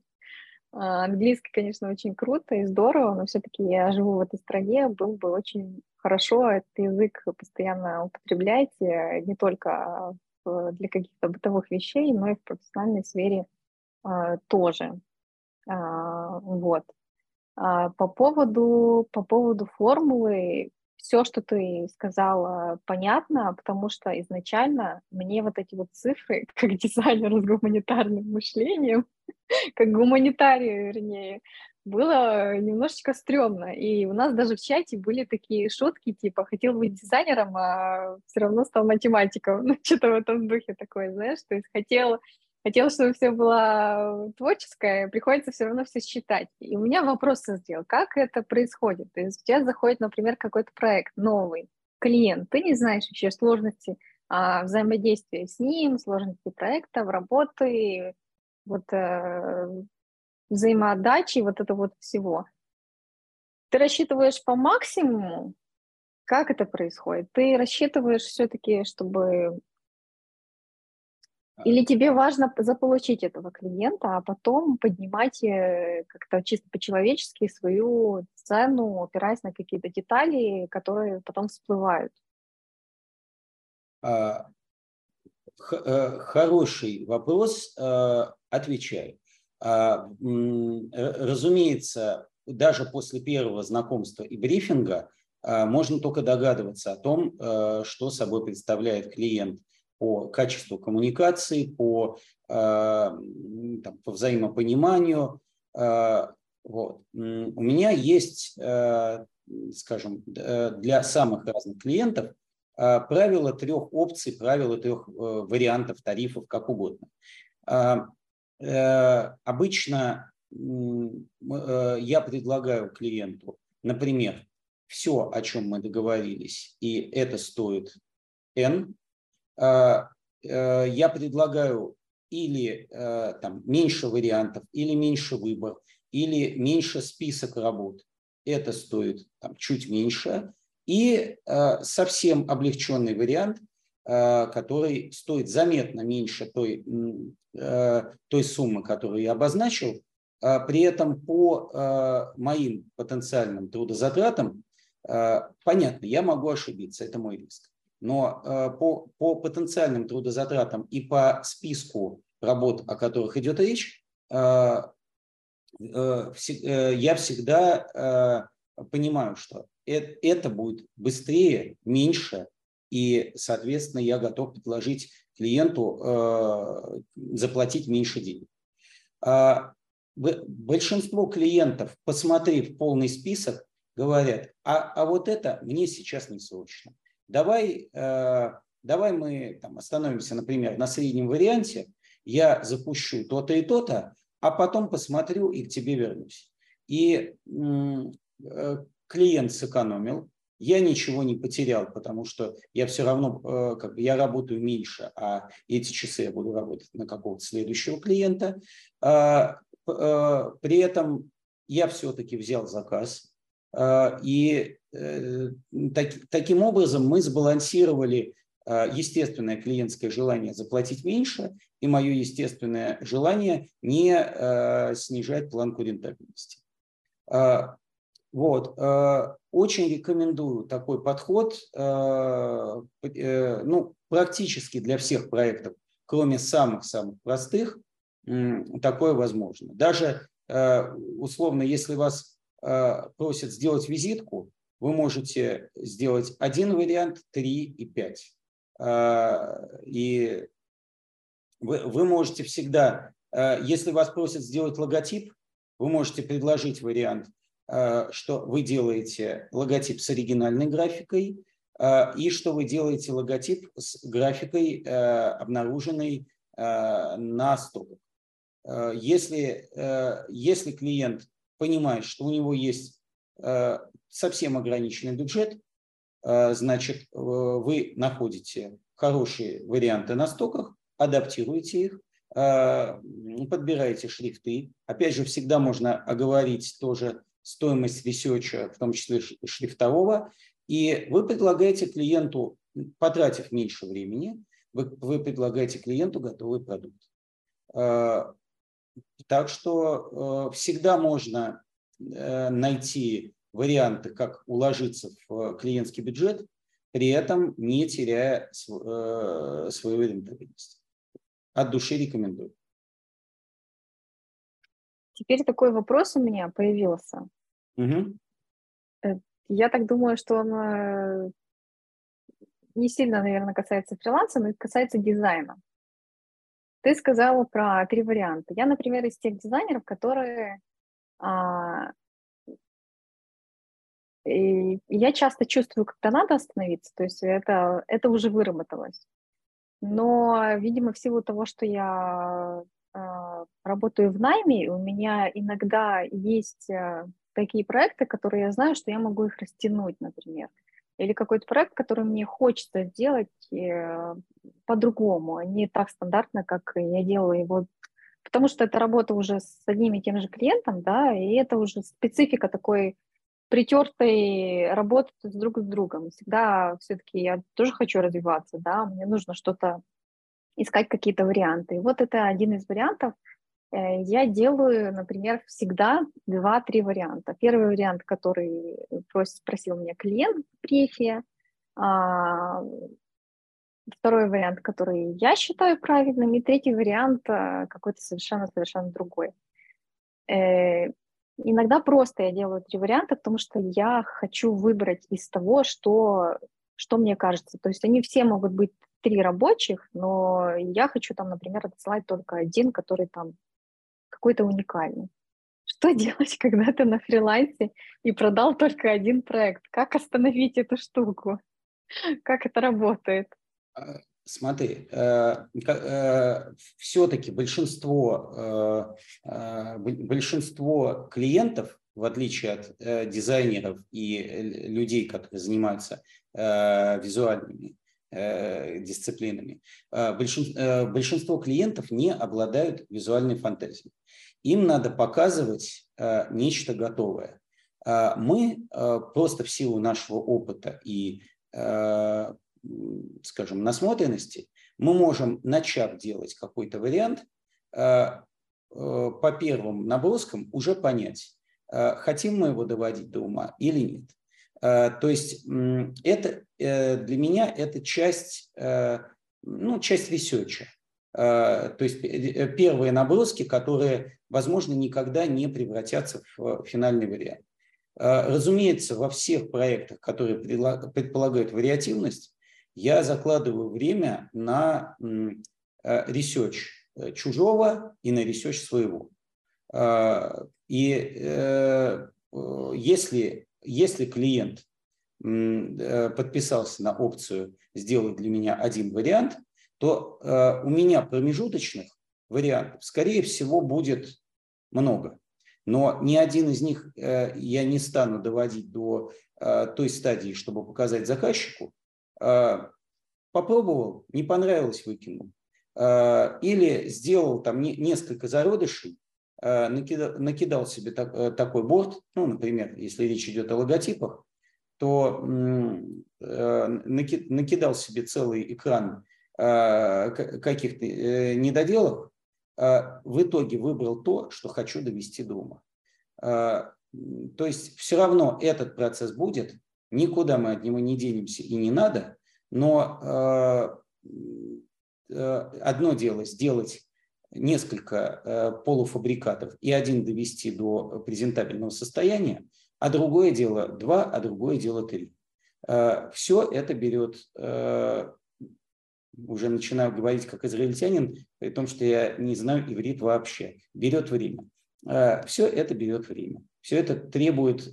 [SPEAKER 1] А, английский, конечно, очень круто и здорово, но все-таки я живу в этой стране, был бы очень хорошо этот язык постоянно употреблять, не только для каких-то бытовых вещей, но и в профессиональной сфере тоже. А, вот. По поводу, по поводу формулы, все, что ты сказала, понятно, потому что изначально мне вот эти вот цифры, как дизайнеру с гуманитарным мышлением, как гуманитарию, вернее, было немножечко стрёмно. И у нас даже в чате были такие шутки, типа, хотел быть дизайнером, а все равно стал математиком. Ну, что-то в этом духе такое, знаешь, то есть хотел, хотел, чтобы все было творческое, приходится все равно все считать. И у меня вопрос созрел, как это происходит? То есть у заходит, например, какой-то проект новый, клиент, ты не знаешь еще сложности а, взаимодействия с ним, сложности проекта, работы, вот э, взаимоотдачи, вот это вот всего. Ты рассчитываешь по максимуму, как это происходит? Ты рассчитываешь все-таки, чтобы. Или тебе важно заполучить этого клиента, а потом поднимать э, как-то чисто по-человечески свою цену, опираясь на какие-то детали, которые потом всплывают?
[SPEAKER 2] А, э, хороший вопрос, э, отвечаю. А, разумеется, даже после первого знакомства и брифинга а, можно только догадываться о том, что собой представляет клиент по качеству коммуникации, по, там, по взаимопониманию. Вот. У меня есть, скажем, для самых разных клиентов правило трех опций, правило трех э, вариантов тарифов, как угодно. Э, обычно э, я предлагаю клиенту, например, все, о чем мы договорились, и это стоит N. Э, я предлагаю или там, меньше вариантов, или меньше выбор, или меньше список работ. Это стоит там, чуть меньше. И совсем облегченный вариант, который стоит заметно меньше той, той суммы, которую я обозначил, при этом по моим потенциальным трудозатратам Э, понятно, я могу ошибиться, это мой риск. Но э, по, по потенциальным трудозатратам и по списку работ, о которых идет речь, э, я всегда понимаю, что это будет быстрее, меньше, и, соответственно, я готов предложить клиенту заплатить меньше денег. Большинство клиентов, посмотрев полный список, говорят, а, а вот это мне сейчас не срочно. Давай, э, давай мы там, остановимся, например, на среднем варианте, я запущу то-то и то-то, а потом посмотрю и к тебе вернусь. И э, клиент сэкономил, я ничего не потерял, потому что я все равно, э, как бы, я работаю меньше, а эти часы я буду работать на какого-то следующего клиента. Э, при этом я все-таки взял заказ, а, и так, таким образом мы сбалансировали а, естественное клиентское желание заплатить меньше и мое естественное желание не а, снижать планку рентабельности. Вот. Очень рекомендую такой подход, э, ну, практически для всех проектов, кроме самых-самых простых, такое возможно. Даже условно, если вас Э, просят сделать визитку, вы можете сделать один вариант, три и пять. Э, и вы, вы можете всегда, э, если вас просят сделать логотип, вы можете предложить вариант, что вы делаете логотип с оригинальной графикой и что вы делаете логотип с графикой, обнаруженной на стоках. Если, если клиент понимает, что у него есть совсем ограниченный бюджет, э, значит, э, вы находите хорошие варианты на стоках, адаптируете их, подбираете шрифты. Опять же, всегда можно оговорить тоже стоимость research а, в том числе шрифтового, и вы предлагаете клиенту, потратив меньше времени, вы, вы предлагаете клиенту готовый продукт. Так что э, всегда можно э, найти варианты, как уложиться в клиентский бюджет, при этом не теряя э, свою рентабельность. От души рекомендую.
[SPEAKER 1] Теперь такой вопрос у меня появился. Угу. Я так думаю, что он не сильно, наверное, касается фриланса, но касается дизайна. Ты сказала про три варианта. Я, например, из тех дизайнеров, которые и я часто чувствую, когда надо остановиться, то есть это, это уже выработалось. Но, видимо, в силу того, что я э, работаю в найме, у меня иногда есть э, такие проекты, которые я знаю, что я могу их растянуть, например или какой-то проект, который мне хочется сделать э, по-другому, а не так стандартно, как я делаю его, потому что это работа уже с одним и тем же клиентом, да, и это уже специфика такой притертой работы с друг с другом. Всегда все-таки я тоже хочу развиваться, да, мне нужно что-то искать какие-то варианты. Вот это один из вариантов – Э, я делаю, например, всегда два-три варианта. Первый вариант, который просил меня клиент в брифе, а, второй вариант, который я считаю правильным, и третий вариант а, какой-то совершенно-совершенно другой. Э, иногда просто я делаю три варианта, потому что я хочу выбрать из того, что, что мне кажется. То есть они все могут быть три рабочих, но я хочу там, например, отсылать только один, который там какой-то уникальный. Что делать, когда ты на фрилансе и продал только один проект? Как остановить эту штуку? Как это работает?
[SPEAKER 2] А, смотри, э, э, все-таки большинство, э, большинство клиентов, в отличие от дизайнеров и людей, которые занимаются визуальными дисциплинами. Большинство клиентов не обладают визуальной фантазией. Им надо показывать нечто готовое. Мы просто в силу нашего опыта и, скажем, насмотренности, мы можем, начав делать какой-то вариант, по первым наброскам уже понять, хотим мы его доводить до ума или нет. Э, то есть это э, для меня это часть, э, ну, часть research а. То есть первые наброски, которые, возможно, никогда не превратятся в финальный вариант. Разумеется, во всех проектах, которые предполагают вариативность, я закладываю время на research чужого и на research своего. И если если клиент э, подписался на опцию «Сделай для меня один вариант», то э, у меня промежуточных вариантов, скорее всего, будет много. Но ни один из них э, я не стану доводить до той стадии, чтобы показать заказчику. Попробовал, не понравилось, выкинул. Или сделал там несколько зародышей, Э, накидал, накидал себе так, э, такой борт, ну, например, если речь идет о логотипах, то э, накидал себе целый экран каких-то недоделок, в итоге выбрал то, что хочу довести до ума. То есть все равно этот процесс будет, никуда мы от него не денемся и не надо, но одно дело сделать несколько э, полуфабрикатов и один довести до презентабельного состояния, а другое дело два, а другое дело три. Э, Все это берет, э, уже начинаю говорить как израильтянин, при том, что я не знаю иврит вообще, берет время. Все это берет время. Все это требует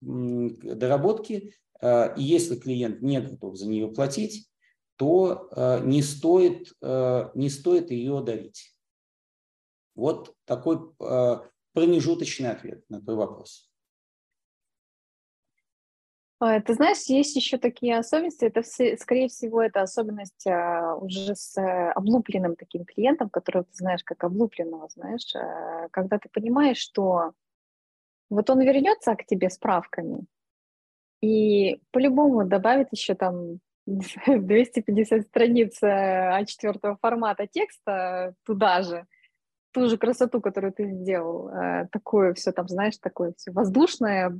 [SPEAKER 2] доработки, и если клиент не готов за нее платить, то э, не стоит, э, не стоит ее давить. Вот такой э, промежуточный ответ на твой вопрос.
[SPEAKER 1] Ты знаешь, есть еще такие особенности. Это, скорее всего, это особенность уже с облупленным таким клиентом, которого ты знаешь как облупленного, знаешь, когда ты понимаешь, что вот он вернется к тебе справками и по-любому добавит еще там 250 страниц А4 э, формата текста туда же, ту же красоту, которую ты сделал, э, такое все там, знаешь, такое все воздушное,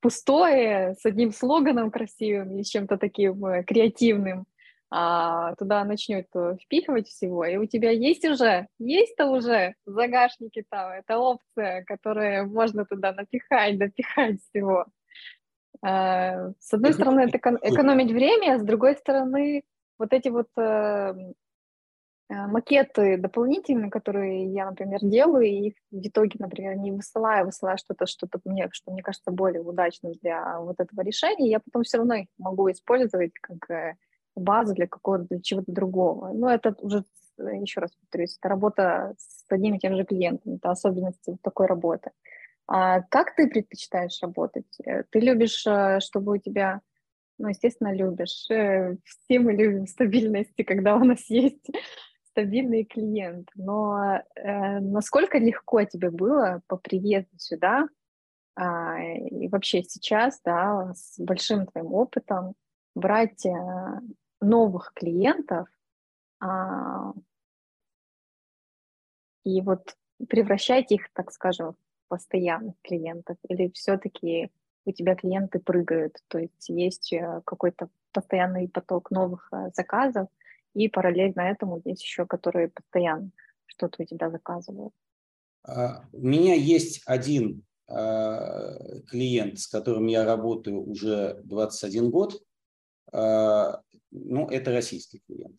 [SPEAKER 1] пустое, с одним слоганом красивым или чем-то таким э, креативным, а туда начнет впихивать всего, и у тебя есть уже, есть-то уже в загашнике там, это опция, которая можно туда напихать, напихать всего. Э, с одной стороны, это экономить время, а с другой стороны, вот эти вот э, э, макеты дополнительные, которые я, например, делаю, и их в итоге, например, не высылаю, высылаю что-то, что-то мне, что мне кажется более удачным для вот этого решения, я потом все равно их могу использовать как базу для какого-то, для чего-то другого. Но это уже, еще раз повторюсь, это работа с одним и тем же клиентом, это особенности такой работы. А как ты предпочитаешь работать? Э, ты любишь, э, чтобы у тебя, ну, естественно, любишь. Э, все мы любим стабильности, когда у нас есть стабильный клиент. Но э, насколько легко тебе было по приезду сюда а, и вообще сейчас, да, с большим твоим опытом брать новых клиентов а, и вот превращать их, так скажем, постоянных клиентов или все-таки у тебя клиенты прыгают, то есть есть э, какой-то постоянный поток новых э, заказов, и параллельно этому есть еще, которые постоянно что-то у тебя заказывают.
[SPEAKER 2] А, у меня есть один а, клиент, с которым я работаю уже 21 год. Ну, это российский клиент.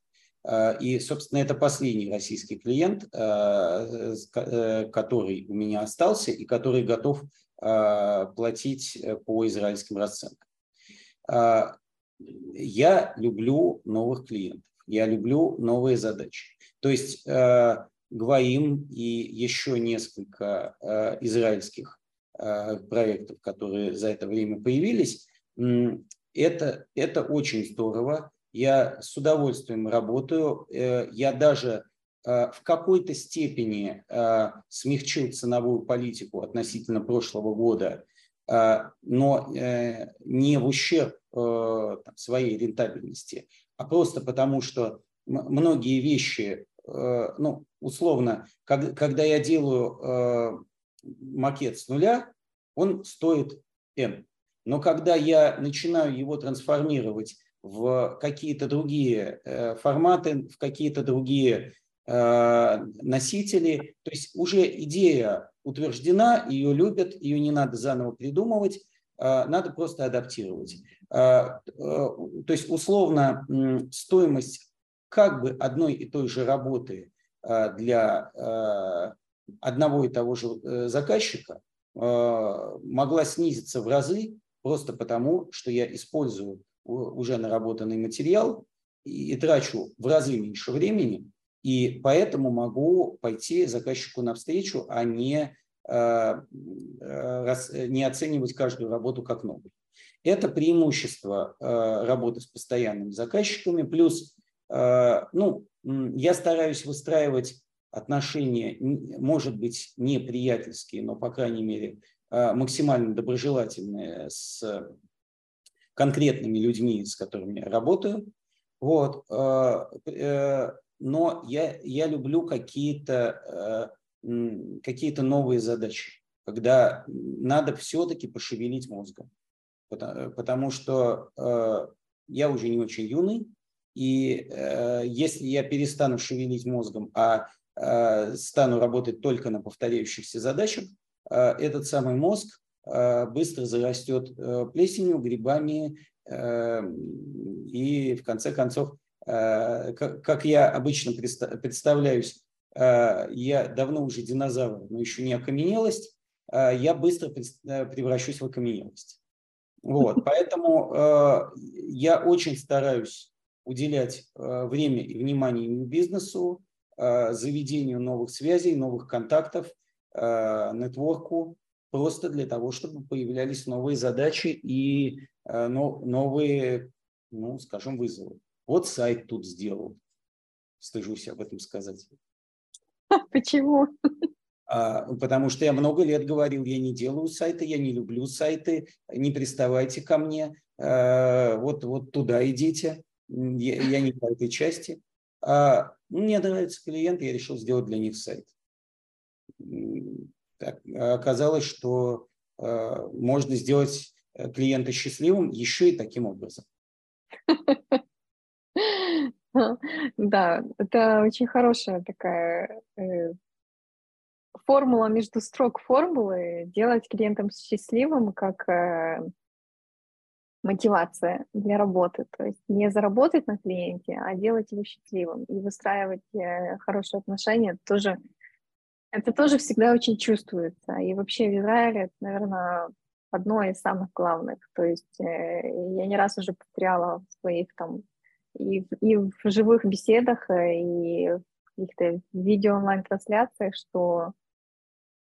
[SPEAKER 2] Э, и, собственно, это последний российский клиент, э, э, который у меня остался и который готов платить по израильским расценкам. Я люблю новых клиентов, я люблю новые задачи. То есть Гвоим и еще несколько израильских проектов, которые за это время появились, это, это очень здорово, я с удовольствием работаю. Я даже в какой-то степени смягчил ценовую политику относительно прошлого года, но не в ущерб своей рентабельности, а просто потому, что многие вещи, ну, условно, когда я делаю макет с нуля, он стоит N. Но когда я начинаю его трансформировать в какие-то другие э, форматы, в какие-то другие э, носители, то есть уже идея утверждена, ее любят, ее не надо заново придумывать, э, надо просто адаптировать. То есть условно стоимость как бы одной и той же работы для одного и того же заказчика могла снизиться в разы просто потому, что я использую уже наработанный материал и трачу в разы меньше времени, и поэтому могу пойти заказчику навстречу, а не, э, э, не оценивать каждую работу как новую. Это преимущество э, работы с постоянными заказчиками. Плюс, ну, я стараюсь выстраивать отношения, может быть, не приятельские, но, по крайней мере, максимально доброжелательные с конкретными людьми, с которыми я работаю. Вот. Э, э, но я, я люблю какие-то э, какие новые задачи, когда надо все-таки пошевелить мозгом. Потому что я уже не очень юный, и если я перестану шевелить мозгом, а стану работать только на повторяющихся задачах, этот самый мозг быстро зарастет э, плесенью, грибами э, и в конце концов, как я обычно представляюсь, я давно уже динозавр, но еще не окаменелость, я быстро превращусь в окаменелость. Вот, поэтому я очень стараюсь уделять время и внимание бизнесу, заведению новых связей, новых контактов, нетворку, просто для того, чтобы появлялись новые задачи и э, новые, ну, скажем, вызовы. Вот сайт тут сделал. Стыжусь об этом сказать.
[SPEAKER 1] Почему?
[SPEAKER 2] А, потому что я много лет говорил, я не делаю сайты, я не люблю сайты, не приставайте ко мне, а, вот, вот туда идите, я, я не по этой части. А, мне нравится клиент, я решил сделать для них сайт оказалось, что э, можно сделать э, клиента счастливым еще и таким образом.
[SPEAKER 1] Да, это очень хорошая такая э, формула между строк формулы, делать клиентам счастливым как мотивация для работы. То есть не заработать на клиенте, а делать его счастливым и выстраивать хорошие отношения тоже это тоже всегда очень чувствуется. И вообще в Израиле это, наверное, одно из самых главных. То есть э, я не раз уже повторяла в своих там и, и в живых беседах, э, и в каких-то видео онлайн-трансляциях, что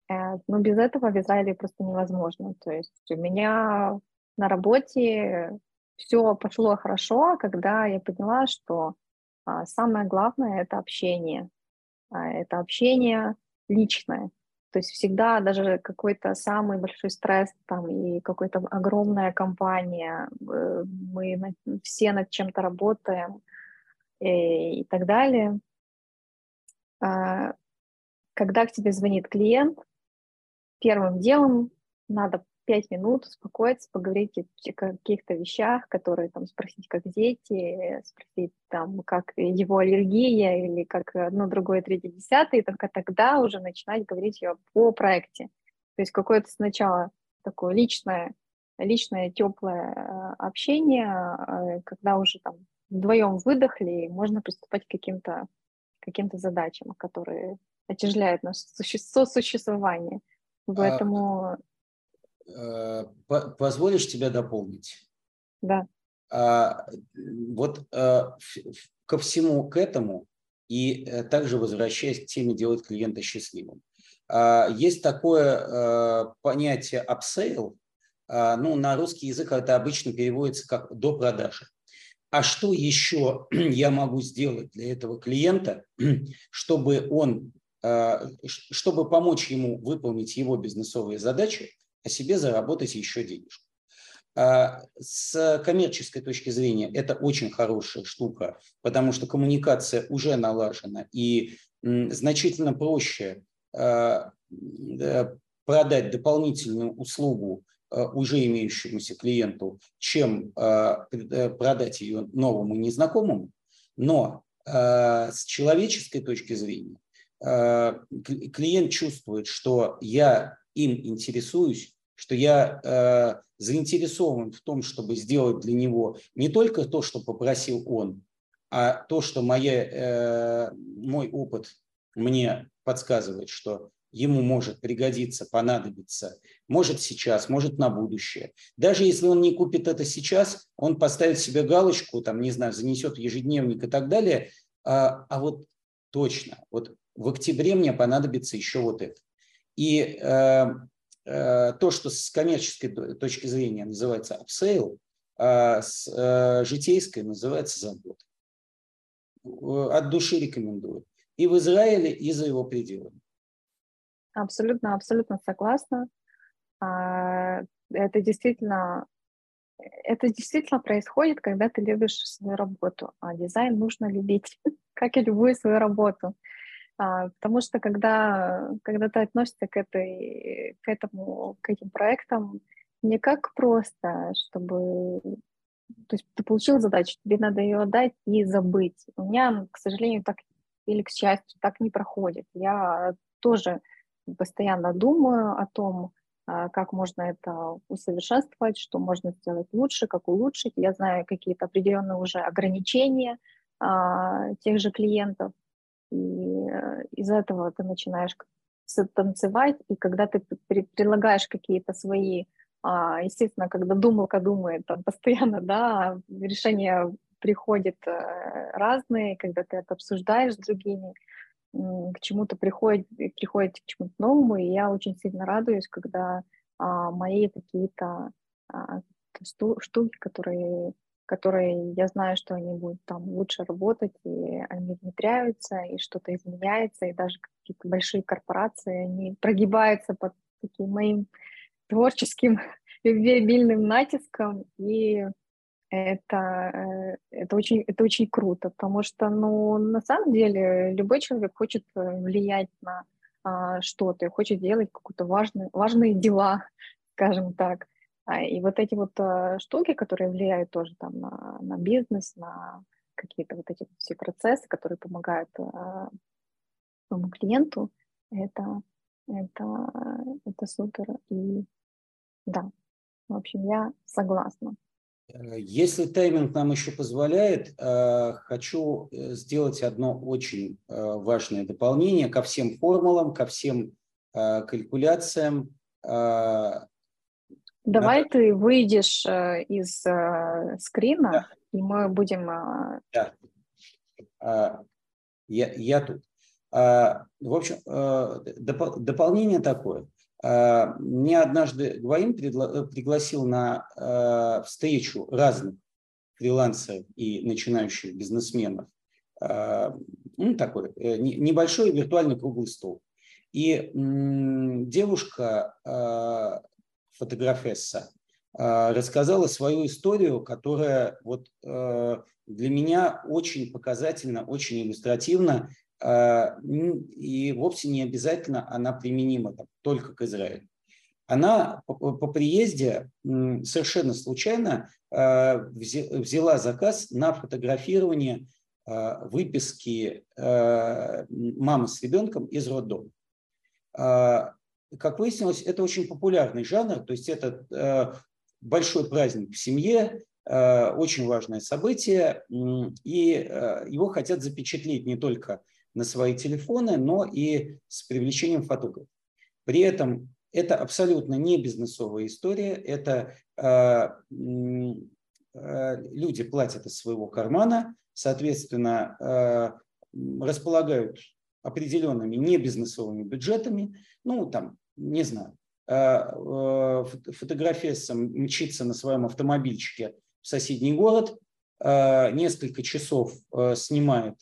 [SPEAKER 1] э, ну, без этого в Израиле просто невозможно. То есть у меня на работе все пошло хорошо, когда я поняла, что а, самое главное — это общение. А, это общение личное. То есть всегда даже какой-то самый большой стресс там и какая-то огромная компания, э, мы все над чем-то работаем и, э, и так далее. А, когда к тебе звонит клиент, первым делом надо пять минут успокоиться, поговорить о каких-то вещах, которые там спросить, как дети, спросить там, как его аллергия или как одно, другое, третье, десятое, и только тогда уже начинать говорить о проекте. То есть какое-то сначала такое личное, личное теплое э, общение, э, когда уже там вдвоем выдохли, можно приступать к каким-то каким-то задачам, которые отяжеляют наше сосуществование. А Поэтому
[SPEAKER 2] Э, позволишь тебя дополнить?
[SPEAKER 1] Да.
[SPEAKER 2] А, вот а, ко всему к этому и э, также возвращаясь к теме делать клиента счастливым. А, есть такое понятие upsell, а, ну, на русский язык это обычно переводится как до продажи. а что еще я могу сделать для этого клиента, чтобы он, чтобы помочь ему выполнить его бизнесовые задачи, а себе заработать еще денежку. С коммерческой точки зрения это очень хорошая штука, потому что коммуникация уже налажена и значительно проще продать дополнительную услугу э, уже имеющемуся клиенту, чем э, продать ее новому незнакомому. Но с человеческой точки зрения клиент чувствует, что я им интересуюсь, что я заинтересован в том, чтобы сделать для него не только то, что попросил он, а то, что моя, мой опыт мне подсказывает, что ему может пригодиться, понадобиться, может сейчас, может на будущее. Даже если он не купит это сейчас, он поставит себе галочку, там, не знаю, занесет ежедневник и так далее, а, а вот точно, вот в октябре мне понадобится еще вот это. И э, э, то, что с коммерческой точки зрения называется upsale, а с э, житейской называется забота. От души рекомендую. И в Израиле, и за его пределами.
[SPEAKER 1] Абсолютно, абсолютно согласна. А, это действительно, это действительно происходит, когда ты любишь свою работу, а дизайн нужно любить, как и любую свою работу. А, потому что когда, когда ты относишься к, этой, к, этому, к этим проектам не как просто, чтобы... То есть ты получил задачу, тебе надо ее отдать и забыть. У меня, к сожалению, так или к счастью, так не проходит. Я тоже постоянно думаю о том, а, как можно это усовершенствовать, что можно сделать лучше, как улучшить. Я знаю какие-то определенные уже ограничения а, тех же клиентов. И э, из этого ты начинаешь танцевать, и когда ты предлагаешь какие-то свои, а, естественно, когда думалка думает, там постоянно, да, решения приходят э, разные, когда ты это обсуждаешь с другими, к чему-то приходит, приходит к чему-то новому, и я очень сильно радуюсь, когда а, мои какие-то а, штуки, которые, которые я знаю, что они будут там лучше работать, и они внедряются, и что-то изменяется, и даже какие-то большие корпорации, они прогибаются под таким моим творческим любвеобильным натиском, и это, э, это, очень, это очень круто, потому что, ну, на самом деле, любой человек хочет э, влиять на а, что-то, хочет делать какие-то важные, важные дела, скажем так. А, и вот эти вот а, штуки, которые влияют тоже там на, на бизнес, на какие-то вот эти все процессы, которые помогают а, своему клиенту, это, это, это супер. И да, в общем, я согласна.
[SPEAKER 2] Э, если тайминг нам еще позволяет, э, хочу э, сделать одно очень важное дополнение ко всем формулам, ко всем калькуляциям.
[SPEAKER 1] Давай Надо... ты выйдешь из скрина, да. и мы будем...
[SPEAKER 2] Да. А, я, я тут. А, в общем, дополнение такое. А, мне однажды Гвоим пригласил на а, встречу разных фрилансеров и начинающих бизнесменов. А, ну, такой э, небольшой виртуальный круглый стол. И девушка, фотографесса, рассказала свою историю, которая вот для меня очень показательна, очень иллюстративна а, и вовсе не обязательно она применима только к Израилю. Она по, приезде совершенно случайно взяла заказ на фотографирование выписки мамы с ребенком из роддома. Как выяснилось, это очень популярный жанр, то есть это большой праздник в семье, очень важное событие, и его хотят запечатлеть не только на свои телефоны, но и с привлечением фотографов. При этом это абсолютно не бизнесовая история, это э, э, люди платят из своего кармана, соответственно, э, располагают определенными не бизнесовыми бюджетами, ну, там, не знаю, э, э, фотография мчится на своем автомобильчике в соседний город, несколько часов снимает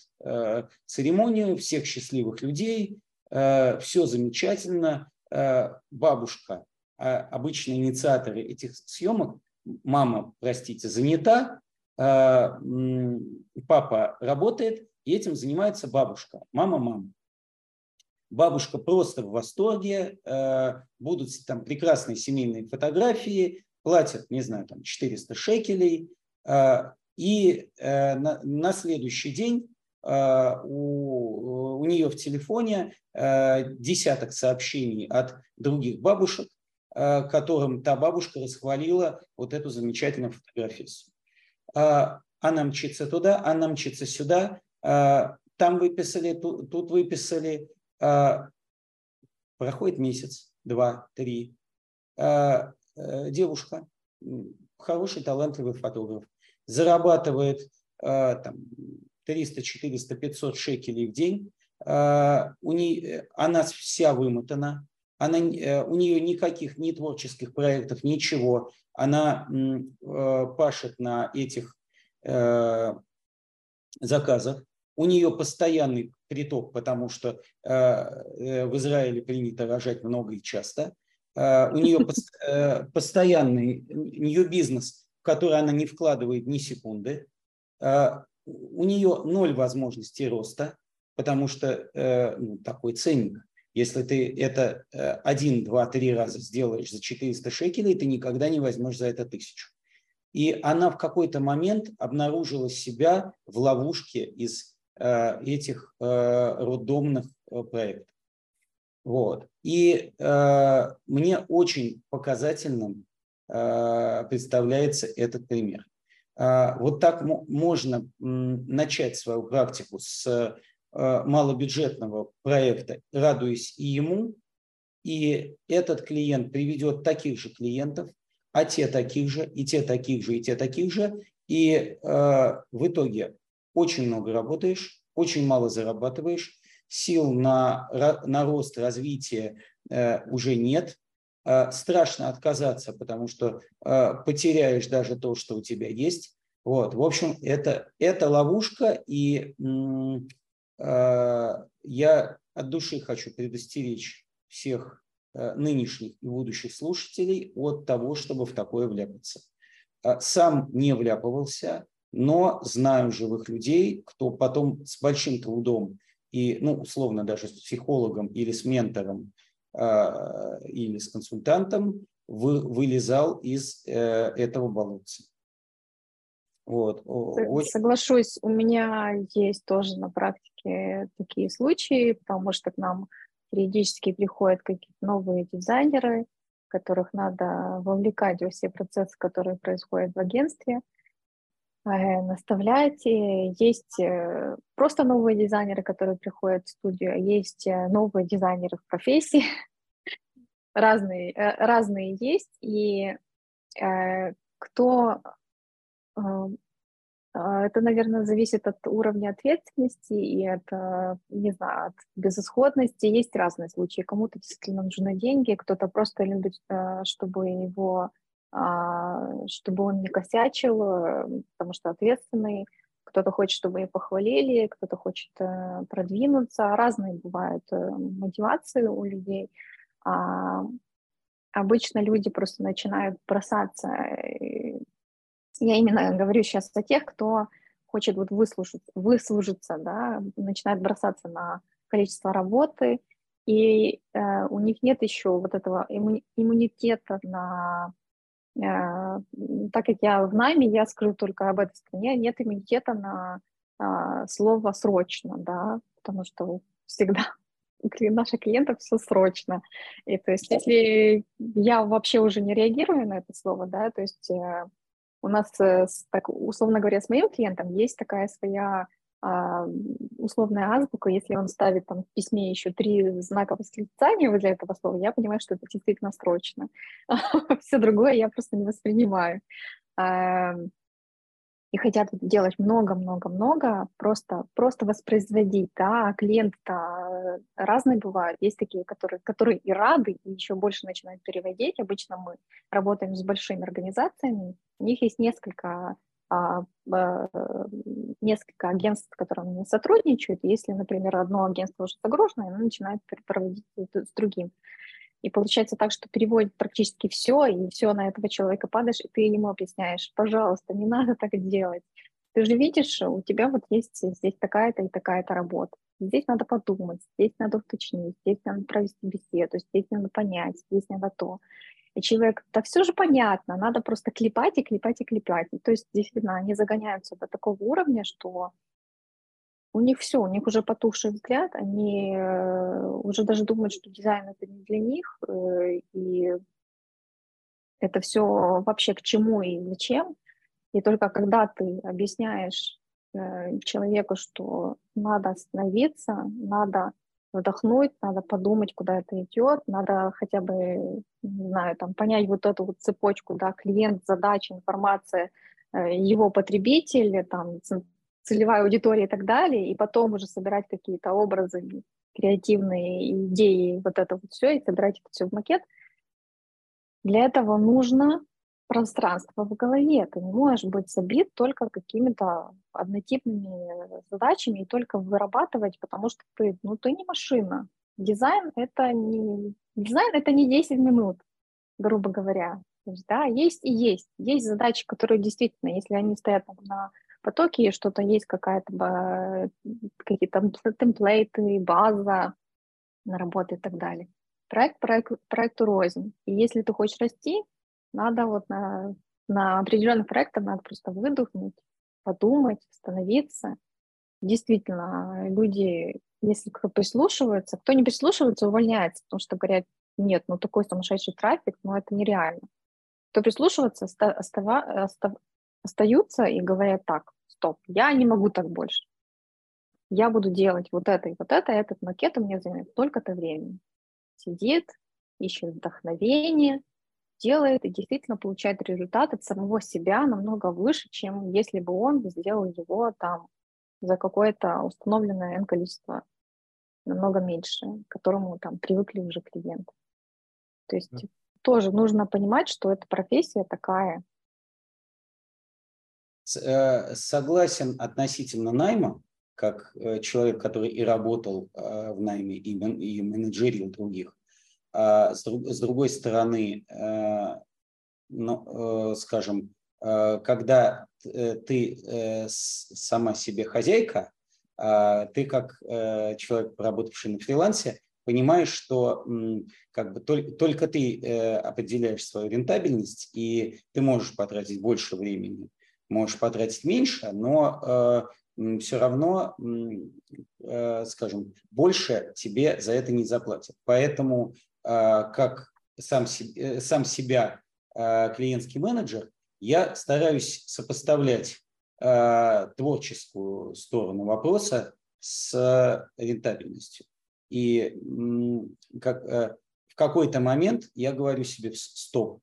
[SPEAKER 2] церемонию всех счастливых людей, все замечательно, бабушка, обычные инициаторы этих съемок, мама, простите, занята, папа работает, и этим занимается бабушка, мама-мама. Бабушка просто в восторге, э, будут там прекрасные семейные фотографии, платят, не знаю, там 400 шекелей, э, и э, на, на следующий день у, у нее в телефоне десяток сообщений от других бабушек, которым та бабушка расхвалила вот эту замечательную фотографию. Она мчится туда, она мчится сюда, там выписали, тут, тут выписали, а, проходит месяц, два, три. А, э, девушка, хороший, талантливый фотограф, зарабатывает а, там, 300, 400, 500 шекелей в день. У нее, она вся вымотана, она, э, у нее никаких ни творческих проектов, ничего. Она э, пашет на этих заказах. У нее постоянный приток, потому что э, э, в Израиле принято рожать много и часто. Э, у нее постоянный нее бизнес, в который она не вкладывает ни секунды. У нее ноль возможностей роста, потому что ну, такой ценник. Если ты это один, два, три раза сделаешь за 400 шекелей, ты никогда не возьмешь за это тысячу. И она в какой-то момент обнаружила себя в ловушке из этих э, роддомных э, проектов. Вот. И мне очень показательным представляется этот пример. Вот так можно начать свою практику с малобюджетного проекта, радуясь и ему, и этот клиент приведет таких же клиентов, а те таких же, и те таких же, и те таких же, и в итоге очень много работаешь, очень мало зарабатываешь, сил на, на рост, развитие э, уже нет. Э, страшно отказаться, потому что э, потеряешь даже то, что у тебя есть. Вот, в общем, это, это ловушка, и э, я от души хочу предостеречь всех э, нынешних и будущих слушателей от того, чтобы в такое вляпаться. Э, сам не вляпывался, но знаю живых людей, кто потом с большим трудом и, ну, условно, даже с психологом или с ментором э, или с консультантом вы, вылезал из э, этого болотца.
[SPEAKER 1] Вот. Очень... Соглашусь, у меня есть тоже на практике такие случаи, потому что к нам периодически приходят какие-то новые дизайнеры, которых надо вовлекать во все процессы, которые происходят в агентстве – Э, наставлять. Есть э, просто новые дизайнеры, которые приходят в студию, а есть э, новые дизайнеры в профессии. разные, разные есть. И кто... Это, наверное, зависит от уровня ответственности и от, не знаю, от безысходности. Есть разные случаи. Кому-то действительно нужны деньги, кто-то просто любит, чтобы его чтобы он не косячил, э, потому что ответственный. Кто-то хочет, чтобы его похвалили, кто-то хочет э, продвинуться. Разные бывают э, мотивации у людей. А, обычно люди просто начинают бросаться. Я именно говорю сейчас о тех, кто хочет вот выслужить, выслужиться, да, начинает бросаться на количество работы, и э, у них нет еще вот этого имму- иммунитета на Э, так как я в найме, я скажу только об этой стране, нет иммунитета на а, слово «срочно», да, потому что всегда наших клиентов все срочно. И то есть если я вообще уже не реагирую на это слово, да, то есть э, у нас, э, так, условно говоря, с моим клиентом есть такая своя условная азбука, если он ставит там в письме еще три знака восклицания возле этого слова, я понимаю, что это действительно срочно. Все другое я просто не воспринимаю. И хотят делать много-много-много, просто, просто воспроизводить, да, а клиенты-то разные бывают. Есть такие, которые, которые и рады, и еще больше начинают переводить. Обычно мы работаем с большими организациями, у них есть несколько а, а, несколько агентств, с которыми сотрудничают. Если, например, одно агентство уже загружено, оно начинает проводить с другим. И получается так, что переводит практически все, и все на этого человека падаешь, и ты ему объясняешь, пожалуйста, не надо так делать. Ты же видишь, у тебя вот есть здесь такая-то и такая-то работа. Здесь надо подумать, здесь надо уточнить, здесь надо провести беседу, здесь надо понять, здесь надо то. И человек, да все же понятно, надо просто клепать и клепать и клепать. то есть действительно они загоняются до такого уровня, что у них все, у них уже потухший взгляд, они э, уже даже думают, что дизайн это не для них, э, и это все вообще к чему и зачем. И только когда ты объясняешь э, человеку, что надо остановиться, надо вдохнуть, надо подумать, куда это идет, надо хотя бы, не знаю, там, понять вот эту вот цепочку, да, клиент, задача, информация, э, его потребитель, там, целевая аудитория и так далее, и потом уже собирать какие-то образы, креативные идеи, вот это вот все, и собирать это все в макет. Для этого нужно пространство в голове. Ты не можешь быть забит только какими-то однотипными задачами и только вырабатывать, потому что ты, ну, ты не машина. Дизайн — это не, дизайн — это не 10 минут, грубо говоря. Есть, да, есть и есть. Есть задачи, которые действительно, если они стоят на потоке, что-то есть какая-то, какие-то темплейты, база на работу и так далее. Проект, проект проекту рознь. И если ты хочешь расти, надо вот на, на определенных проектах надо просто выдохнуть, подумать, остановиться. Действительно, люди, если кто прислушивается, кто не прислушивается, увольняется, потому что говорят, нет, ну такой сумасшедший трафик, ну это нереально. Кто прислушивается, остава, остав, остаются и говорят так, стоп, я не могу так больше. Я буду делать вот это и вот это, этот макет у меня займет столько-то времени. Сидит, ищет вдохновение, делает и действительно получает результат от самого себя намного выше, чем если бы он сделал его там за какое-то установленное N количество, намного меньше, к которому там привыкли уже клиенты. То есть mm. тоже нужно понимать, что эта профессия такая.
[SPEAKER 2] Э, согласен относительно найма, как э, человек, который и работал э, в найме, и менеджерил других. А с, с другой стороны, э, ну, э, скажем, э, когда ты сама себе хозяйка, а ты как человек, работавший на фрилансе, понимаешь, что как бы только, только ты определяешь свою рентабельность, и ты можешь потратить больше времени, можешь потратить меньше, но все равно, скажем, больше тебе за это не заплатят. Поэтому а, как сам, э, сам себя а, клиентский менеджер, я стараюсь сопоставлять а, творческую сторону вопроса с рентабельностью. И как, в какой-то момент я говорю себе, стоп,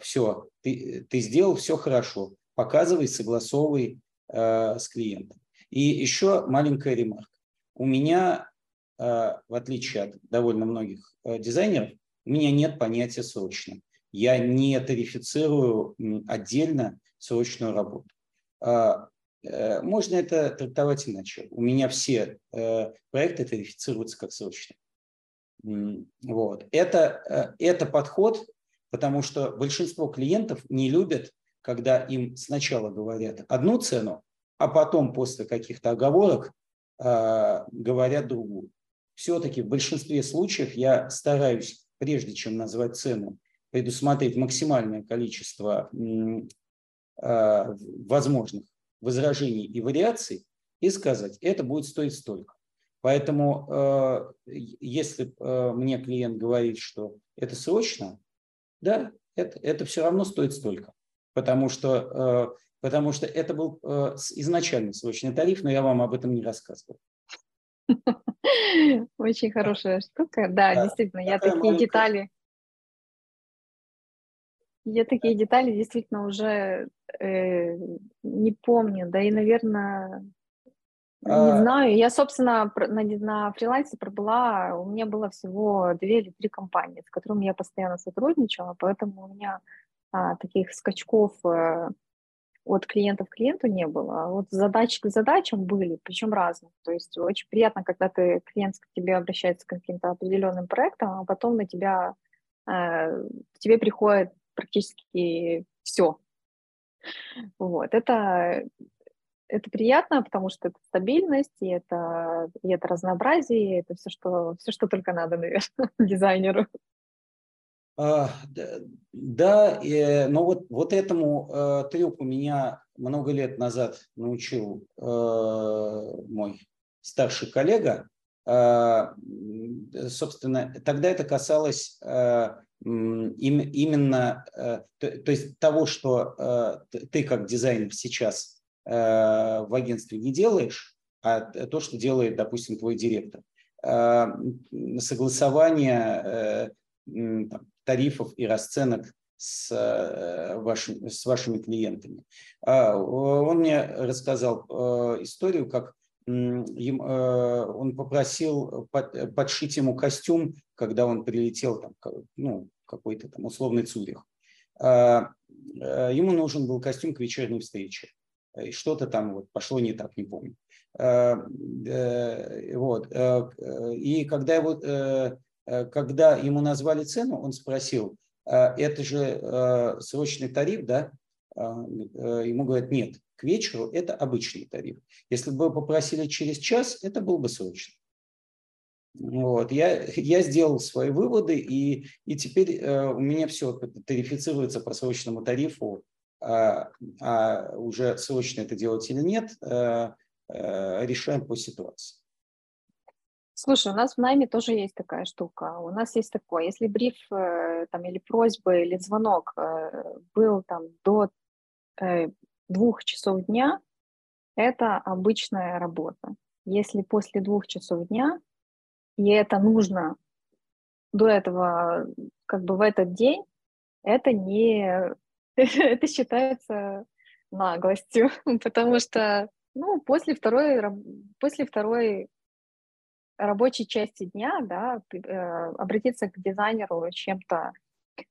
[SPEAKER 2] все, ты, ты сделал все хорошо, показывай, согласовывай с клиентом. И еще маленькая ремарка. У меня Э, в отличие от довольно многих э, дизайнеров, у меня нет понятия срочно. Я не тарифицирую отдельно срочную работу. А, э, можно это трактовать иначе. У меня все проекты тарифицируются как срочные. Вот. Это, это подход, потому что большинство клиентов не любят, когда им сначала говорят одну цену, а потом после каких-то оговорок говорят другую все-таки в большинстве случаев я стараюсь, прежде чем назвать цену, предусмотреть максимальное количество а, возможных возражений и вариаций и сказать, это будет стоить столько. Поэтому а, если а, мне клиент говорит, что это срочно, да, это, это все равно стоит столько. Потому что, потому что это был изначально срочный тариф, но я вам об этом не рассказывал.
[SPEAKER 1] Очень хорошая штука. Да, действительно, я такие детали... Я такие детали действительно уже э, не помню, да и, наверное, не а знаю. Я, собственно, на, на фрилансе пробыла, у меня было всего две или три компании, с которыми я постоянно сотрудничала, поэтому у меня а, таких скачков э, от клиента к клиенту не было, а вот задачи к задачам были, причем разные. То есть очень приятно, когда ты клиент к тебе обращается к каким-то определенным проектам, а потом на тебя э, тебе приходит практически все. Вот это это приятно, потому что это стабильность, и это, и это разнообразие, и это все, что, все, что только надо, наверное, дизайнеру.
[SPEAKER 2] А, да, но вот, вот этому э, трюку меня много лет назад научил э, мой старший коллега. Э, собственно, тогда это касалось э, им, именно то, есть того, что ты как дизайнер сейчас в агентстве не делаешь, а то, что делает, допустим, твой директор. Э, согласование там, тарифов и расценок с, э, вашим, с вашими клиентами. А, он мне рассказал э, историю, как э, он попросил подшить ему костюм, когда он прилетел там, ну, какой-то там условный Цюрих. А, ему нужен был костюм к вечерней встрече. И что-то там вот пошло не так, не помню. А, вот. И когда его когда ему назвали цену, он спросил, «А это же э, срочный тариф, да? А, э, ему говорят, нет, к вечеру это обычный тариф. Если бы попросили через час, это был бы срочный. Вот. Я, я сделал свои выводы, и, и теперь э, у меня все тарифицируется по срочному тарифу, а, а уже срочно это делать или нет, э, э, решаем по ситуации.
[SPEAKER 1] Слушай, у нас в найме тоже есть такая штука. У нас есть такое, если бриф э, там, или просьба, или звонок э, был там до э, двух часов дня, это обычная работа. Если после двух часов дня, и это нужно до этого, как бы в этот день, это не... это считается наглостью, потому что ну, после второй, после второй рабочей части дня, да, э, обратиться к дизайнеру чем-то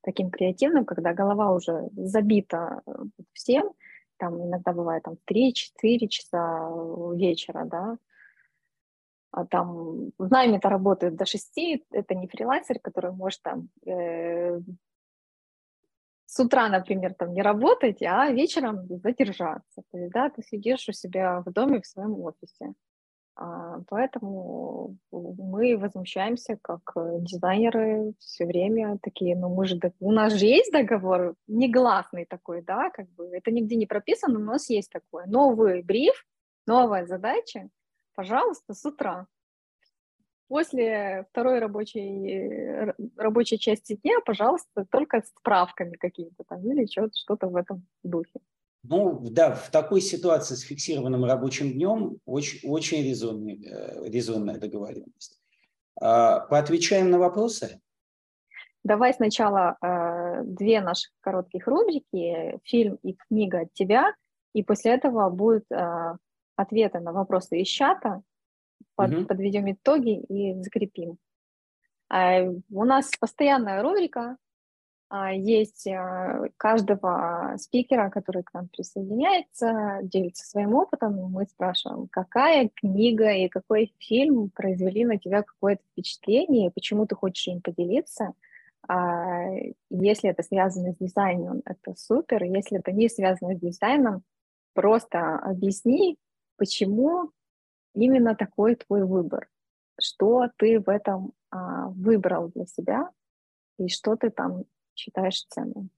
[SPEAKER 1] таким креативным, когда голова уже забита э, всем, там иногда бывает там 3-4 часа вечера, да, а там в найме-то работают до 6, это не фрилансер, который может там э, с утра, например, там не работать, а вечером задержаться. То есть, да, ты сидишь у себя в доме в своем офисе. А, поэтому мы возмущаемся как э, дизайнеры все время такие, ну мы же, у нас же есть договор негласный такой, да, как бы это нигде не прописано, но у нас есть такое. Новый бриф, новая задача, пожалуйста, с утра. После второй рабочей, рабочей части дня, пожалуйста, только с справками какими-то там или что-то в этом духе.
[SPEAKER 2] Ну, да, в такой ситуации с фиксированным рабочим днем очень, очень резонный, э, резонная договоренность. А, поотвечаем на вопросы?
[SPEAKER 1] Давай сначала э, две наших коротких рубрики «Фильм и книга от тебя», и после этого будут э, ответы на вопросы из чата, под, угу. подведем итоги и закрепим. Э, у нас постоянная рубрика есть а, каждого спикера, который к нам присоединяется, делится своим опытом. Мы спрашиваем, какая книга и какой фильм произвели на тебя какое-то впечатление, почему ты хочешь им поделиться. А, если это связано с дизайном, это супер. Если это не связано с дизайном, просто объясни, почему именно такой твой выбор, что ты в этом выбрал для себя и что ты там считаешь ценным?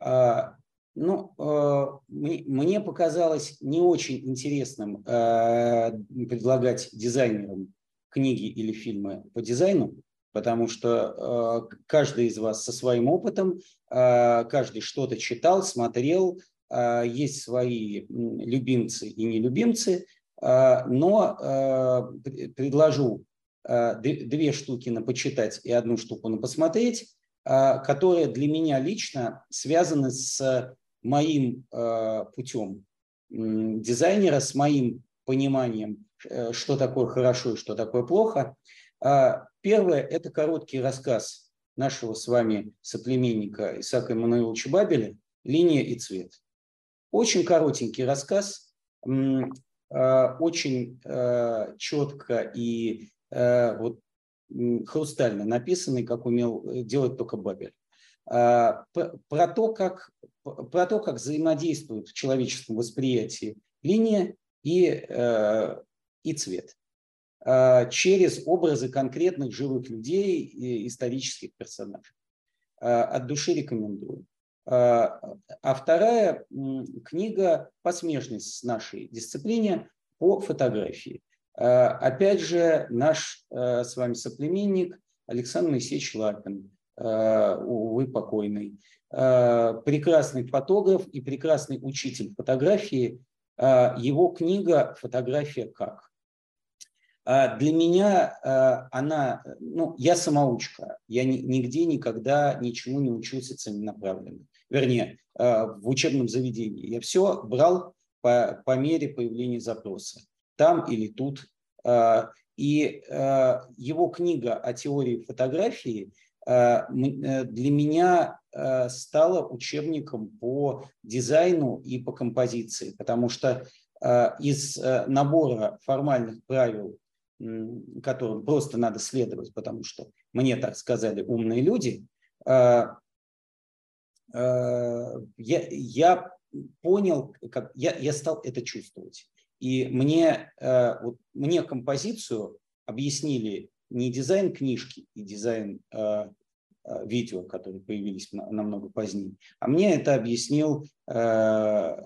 [SPEAKER 2] А, ну, а, мне показалось не очень интересным а, предлагать дизайнерам книги или фильмы по дизайну, потому что каждый из вас со своим опытом, каждый что-то читал, смотрел, есть свои любимцы и нелюбимцы, но предложу две штуки на почитать и одну штуку на посмотреть, которые для меня лично связаны с моим а, путем дизайнера, с моим пониманием, э, что такое хорошо и что такое плохо. А, первое – это короткий рассказ нашего с вами соплеменника Исаака Эммануиловича Бабеля «Линия и цвет». Очень коротенький рассказ, очень четко и вот хрустально написанный, как умел делать только Бабель. Про то, как, про то, как взаимодействуют в человеческом восприятии линия и, и цвет через образы конкретных живых людей и исторических персонажей. От души рекомендую. А, а вторая книга посмежность с нашей дисциплине по фотографии. А, опять же, наш а, с вами соплеменник Александр Моисеевич Лапин, увы, покойный, прекрасный фотограф и прекрасный учитель фотографии. Его книга «Фотография как?». Для меня она, ну, я самоучка, я нигде никогда ничему не учился целенаправленно вернее, э, в учебном заведении. Я все брал по, по мере появления запроса, там или тут. Э, и э, его книга о теории фотографии для меня стала учебником по дизайну и по композиции, потому что из набора формальных правил, которым просто надо следовать, потому что мне так сказали умные люди, Э, я, я понял, как я, я стал это чувствовать. И мне, э, вот, мне композицию объяснили не дизайн книжки и дизайн э, видео, которые появились намного позднее, а мне это объяснил э,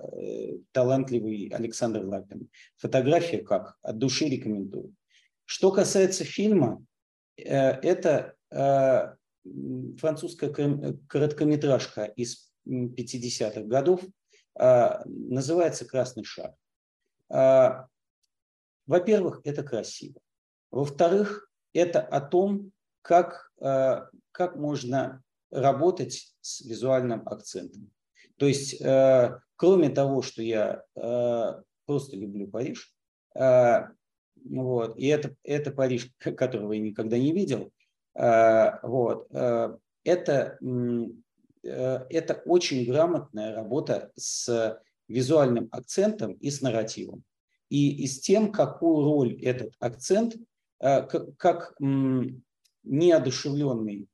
[SPEAKER 2] талантливый Александр Лапин. Фотография как? От души рекомендую. Что касается фильма, э, это э, французская короткометражка из 50-х годов, называется «Красный шар». А, во-первых, это красиво. Во-вторых, это о том, как, а, как можно работать с визуальным акцентом. То есть, кроме того, что я просто люблю Париж, вот, и это, это Париж, которого я никогда не видел, вот. Это, это очень грамотная работа с визуальным акцентом и с нарративом. И, и с тем, какую роль этот акцент, как, как неодушевленный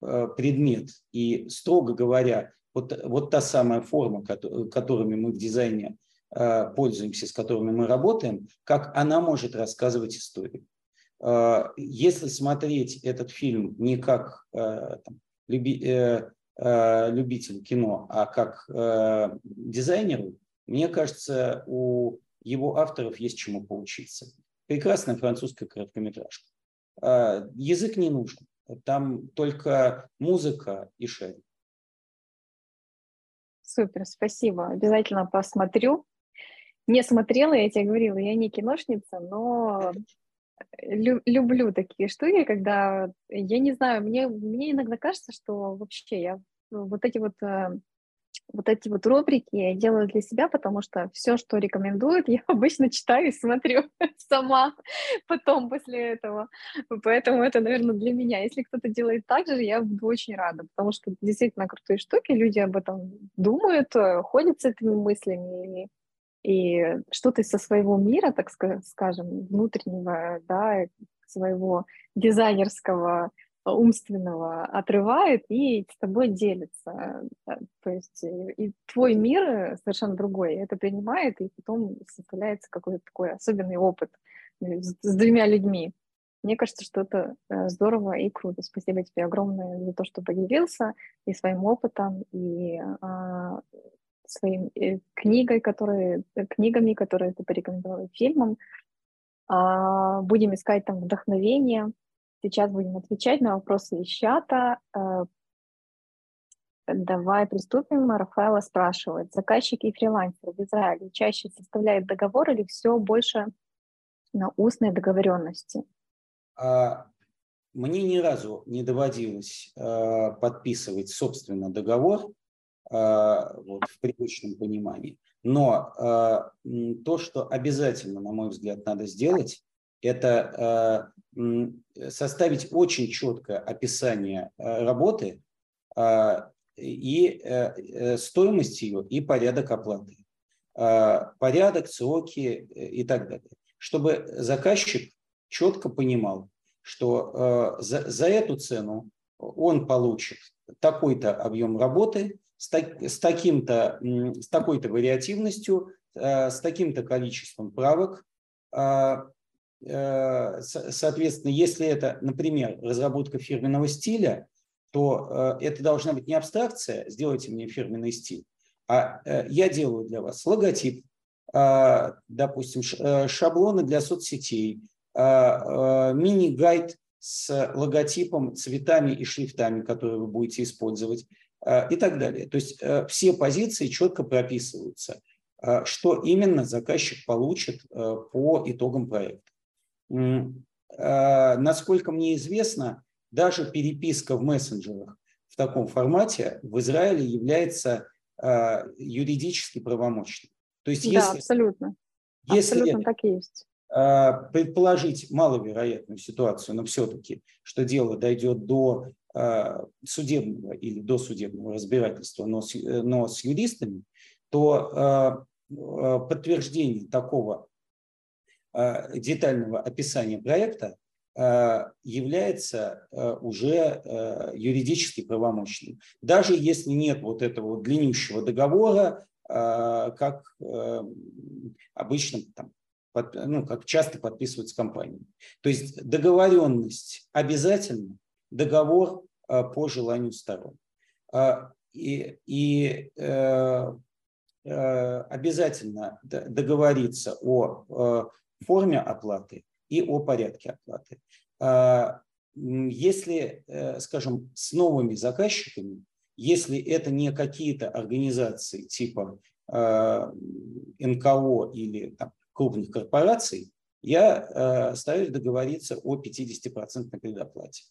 [SPEAKER 2] предмет и, строго говоря, вот, вот та самая форма, которыми мы в дизайне пользуемся, с которыми мы работаем, как она может рассказывать историю. Если смотреть этот фильм не как э, там, люби, э, э, любитель кино, а как дизайнеру, мне кажется, у его авторов есть чему поучиться. Прекрасная французская короткометражка. А, язык не нужен, там только музыка и шеринг.
[SPEAKER 1] Супер, спасибо. Обязательно посмотрю. Не смотрела, я тебе говорила, я не киношница, но лю- люблю такие штуки, когда, я не знаю, мне, мне иногда кажется, что вообще я вот эти вот э, вот эти вот рубрики я делаю для себя, потому что все, что рекомендуют, я обычно читаю и смотрю сама потом после этого. Поэтому это, наверное, для меня. Если кто-то делает так же, я буду очень рада, потому что действительно крутые штуки, люди об этом думают, э, ходят с этими мыслями, и что-то со своего мира, так скажем, внутреннего, да, своего дизайнерского, умственного отрывает и с тобой делится. То есть и твой мир совершенно другой, это принимает, и потом составляется какой-то такой особенный опыт с, с двумя людьми. Мне кажется, что это э, здорово и круто. Спасибо тебе огромное за то, что поделился и своим опытом, и а, своим э, книгой, которые, э, книгами, которые ты порекомендовал, фильмом. А, будем искать там вдохновение. Сейчас будем отвечать на вопросы из чата. А, давай приступим. Рафаэла спрашивает. Заказчики и фрилансеры в Израиле чаще составляют договор или все больше на устной договоренности?
[SPEAKER 2] А, мне ни разу не доводилось подписывать, собственно, договор. А, вот, в привычном понимании. Но а, то, что обязательно, на мой взгляд, надо сделать, это а, составить очень четкое описание работы и э, стоимость ее и порядок оплаты. порядок, сроки и так далее. Чтобы заказчик четко понимал, что за, за эту цену он получит такой-то объем работы с, так, с, таким-то, с такой-то вариативностью, с таким-то количеством правок, Э, соответственно, если это, например, разработка фирменного стиля, то э, это должна быть не абстракция, сделайте мне фирменный стиль, а э, я делаю для вас логотип, допустим, шаблоны для соцсетей, мини-гайд с логотипом, цветами и шрифтами, которые вы будете использовать и так далее. То есть все позиции четко прописываются, что именно заказчик получит по итогам проекта. Насколько мне известно, даже переписка в мессенджерах в таком формате в Израиле является юридически правомочной.
[SPEAKER 1] То есть, да, если, абсолютно. Если абсолютно так и есть.
[SPEAKER 2] Предположить маловероятную ситуацию, но все-таки, что дело дойдет до судебного или до судебного разбирательства, но с, но с юристами, то подтверждение такого Э, детального описания проекта э, является э, уже юридически правомочным. Даже если нет вот этого длиннющего договора, как обычно там, ну, как часто подписываются компании. То есть договоренность обязательно, договор по желанию сторон. И, и обязательно договориться о форме оплаты и о порядке оплаты. А, если, э, скажем, с новыми заказчиками, если это не какие-то организации типа а, НКО или там, крупных корпораций, я э, стараюсь договориться о 50% предоплате.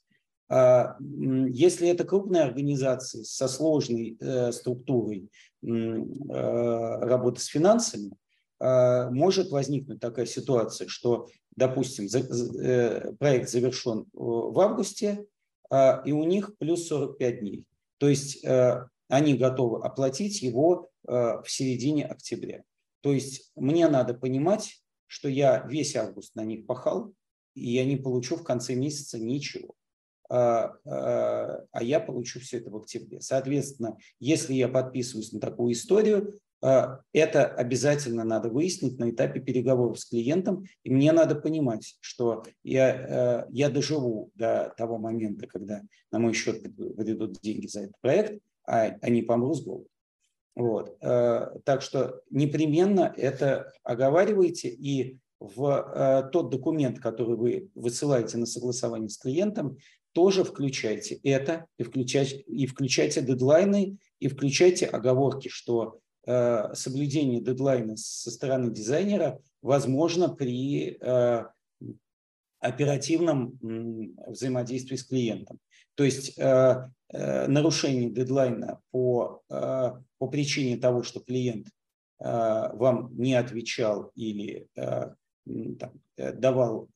[SPEAKER 2] А, если это крупные организации со сложной э, структурой работы с финансами, а, может возникнуть такая ситуация, что, допустим, э, проект завершен в августе, а, и у них плюс 45 дней. То есть э, они готовы оплатить его в середине октября. То есть мне надо понимать, что я весь август на них пахал, и я не получу в конце месяца ничего. А, а я получу все это в октябре. Соответственно, если я подписываюсь на такую историю, а, это обязательно надо выяснить на этапе переговоров с клиентом. И мне надо понимать, что я, э, я доживу до того момента, когда на мой счет выйдут деньги за этот проект, а они помру с голоду. Вот. Так что непременно это оговаривайте и в э, тот документ, который вы высылаете на согласование с клиентом, тоже включайте это и включайте, и включайте дедлайны, и включайте оговорки, что Э, соблюдение дедлайна со стороны дизайнера возможно при э, оперативном взаимодействии с клиентом. То есть э, нарушение дедлайна по, по причине того, что клиент вам не отвечал или там, давал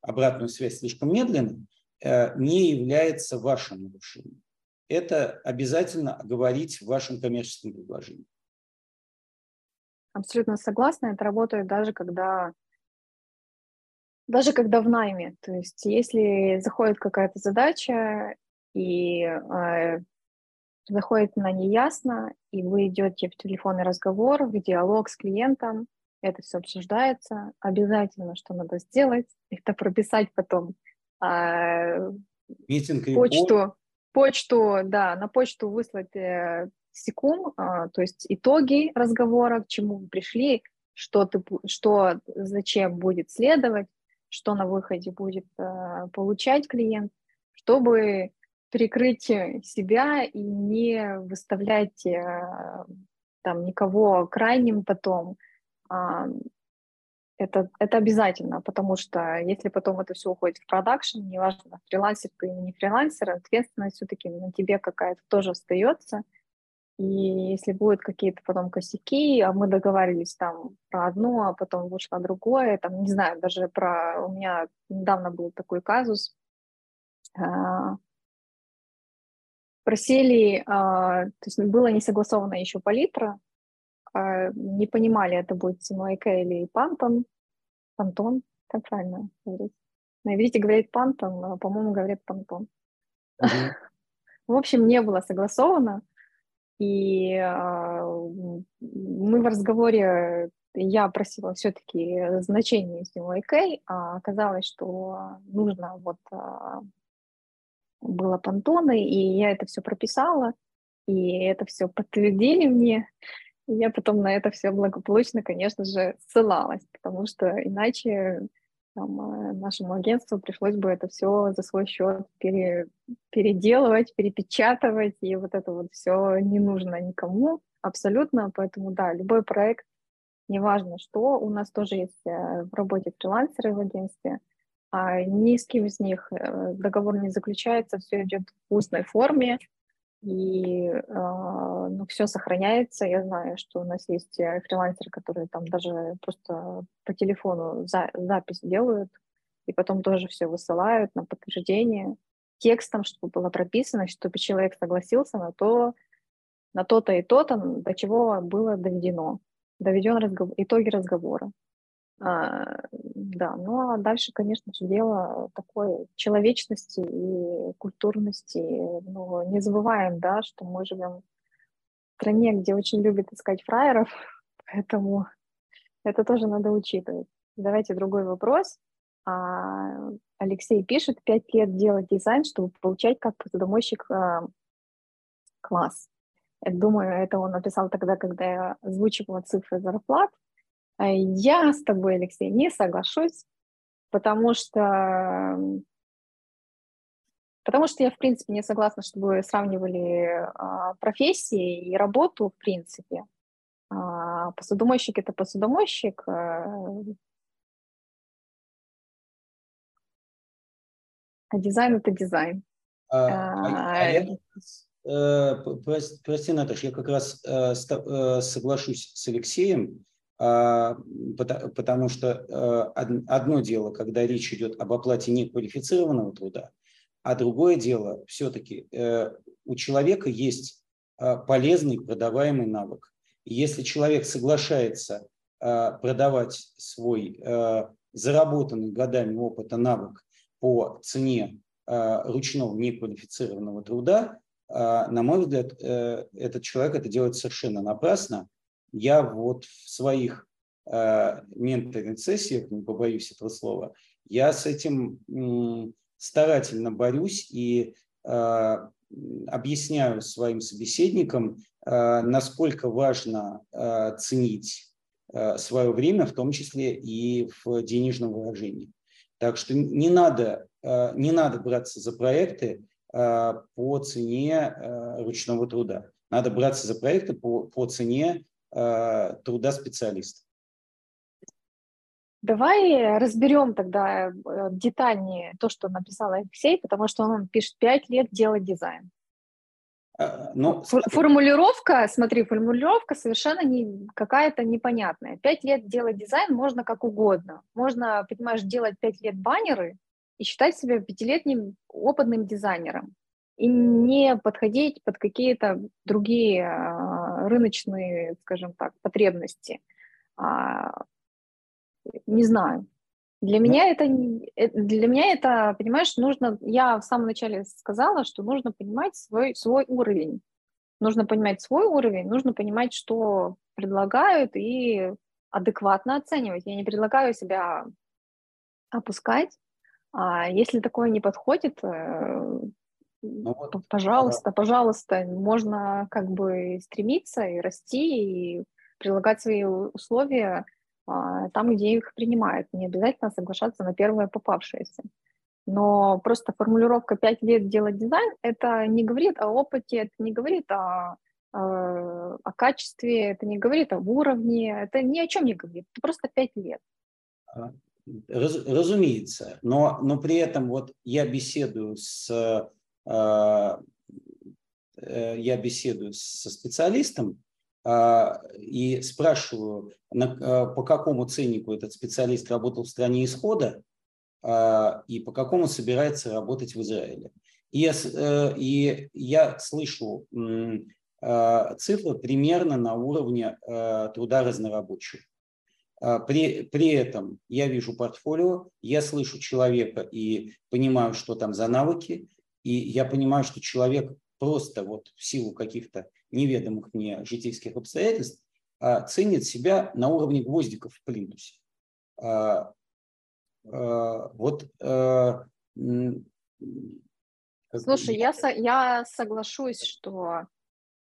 [SPEAKER 2] обратную связь слишком медленно, не является вашим нарушением это обязательно оговорить в вашем коммерческом предложении.
[SPEAKER 1] Абсолютно согласна. Это работает даже когда даже когда в найме. То есть если заходит какая-то задача и э, заходит на неясно, и вы идете в телефонный разговор, в диалог с клиентом, это все обсуждается, обязательно, что надо сделать, это прописать потом э, почту, почту, да, на почту выслать э, секунд, э, то есть итоги разговора, к чему вы пришли, что, ты, что зачем будет следовать, что на выходе будет э, получать клиент, чтобы прикрыть себя и не выставлять э, там никого крайним потом. Это, это обязательно, потому что если потом это все уходит в продакшн, неважно, фрилансер ты или не фрилансер, ответственность все-таки на тебе какая-то тоже остается. И если будут какие-то потом косяки, а мы договорились там про одно, а потом вышло другое, там, не знаю, даже про... У меня недавно был такой казус. А, просили, а, то есть была не согласована еще палитра, не понимали, это будет Симуайке или Пантон. Пантон, как правильно говорить? На иврите говорят Пантон, а по-моему, говорят Пантон. Mm-hmm. В общем, не было согласовано. И э, мы в разговоре, я просила все-таки значение Симуайке, а оказалось, что нужно вот э, было понтоны, и я это все прописала, и это все подтвердили мне. Я потом на это все благополучно, конечно же, ссылалась, потому что иначе там, э, нашему агентству пришлось бы это все за свой счет пере, переделывать, перепечатывать, и вот это вот все не нужно никому абсолютно. Поэтому да, любой проект, неважно что, у нас тоже есть э, в работе фрилансеры в агентстве, а ни с кем из них э, договор не заключается, все идет в устной форме, и э, ну, все сохраняется. Я знаю, что у нас есть э, фрилансеры, которые там даже просто по телефону за, запись делают, и потом тоже все высылают на подтверждение текстом, чтобы было прописано, чтобы человек согласился на то, на то-то и то-то, до чего было доведено, доведен разговор, итоги разговора. А, да, ну а дальше, конечно же, дело такой человечности и культурности. Ну, не забываем, да, что мы живем в стране, где очень любят искать фраеров, поэтому это тоже надо учитывать. Давайте другой вопрос. А, Алексей пишет, пять лет делать дизайн, чтобы получать как посудомойщик а, класс. Я думаю, это он написал тогда, когда я озвучивала цифры зарплат. А я с тобой, Алексей, не соглашусь, потому что Потому что я, в принципе, не согласна, чтобы сравнивали а, профессии и работу, в принципе. А, посудомойщик – это посудомойщик. А, а дизайн – это дизайн. А, а, а
[SPEAKER 2] я, э, прости, Наташа, я как раз э, э, соглашусь с Алексеем. А, потому что э, одно дело, когда речь идет об оплате неквалифицированного труда, а другое дело, все-таки э, у человека есть э, полезный продаваемый навык. Если человек соглашается продавать свой заработанный годами опыта навык по цене ручного неквалифицированного труда, на мой взгляд, этот человек это делает совершенно напрасно, я вот в своих э, менторных сессиях, не побоюсь этого слова, я с этим м, старательно борюсь и э, объясняю своим собеседникам, э, насколько важно э, ценить э, свое время, в том числе и в денежном выражении. Так что не надо, э, не надо браться за проекты э, по цене э, ручного труда. Надо браться за проекты по, по цене Э, труда специалиста.
[SPEAKER 1] Давай разберем тогда э, детальнее то, что написал Алексей, потому что он пишет пять лет делать дизайн. А, ну, формулировка, смотри, формулировка совершенно не, какая-то непонятная. Пять лет делать дизайн можно как угодно. Можно, понимаешь, делать пять лет баннеры и считать себя пятилетним опытным дизайнером и не подходить под какие-то другие а, рыночные, скажем так, потребности. А, не знаю. Для да. меня это э, для меня это, понимаешь, нужно. Я в самом начале сказала, что нужно понимать свой свой уровень. Нужно понимать свой уровень, нужно понимать, что предлагают и адекватно оценивать. Я не предлагаю себя опускать. А если такое не подходит, э, ну, вот, пожалуйста, да. пожалуйста, можно как бы стремиться и расти, и прилагать свои условия а, там, где их принимают. Не обязательно соглашаться на первое попавшееся. Но просто формулировка «пять лет делать дизайн» — это не говорит о опыте, это не говорит о, о, о качестве, это не говорит об уровне, это ни о чем не говорит, это просто пять лет.
[SPEAKER 2] А, раз, разумеется, но, но при этом вот я беседую с э, я беседую со специалистом а, и спрашиваю, а, по какому ценнику этот специалист работал в стране исхода и по какому собирается работать в Израиле. И я, э, и я слышу цифры примерно на уровне труда разнорабочего. При, при этом я вижу портфолио, я слышу человека и понимаю, что там за навыки, и я понимаю, что человек просто вот в силу каких-то неведомых мне житейских обстоятельств ценит себя на уровне гвоздиков в плинтусе. Вот
[SPEAKER 1] Слушай, я, я соглашусь, что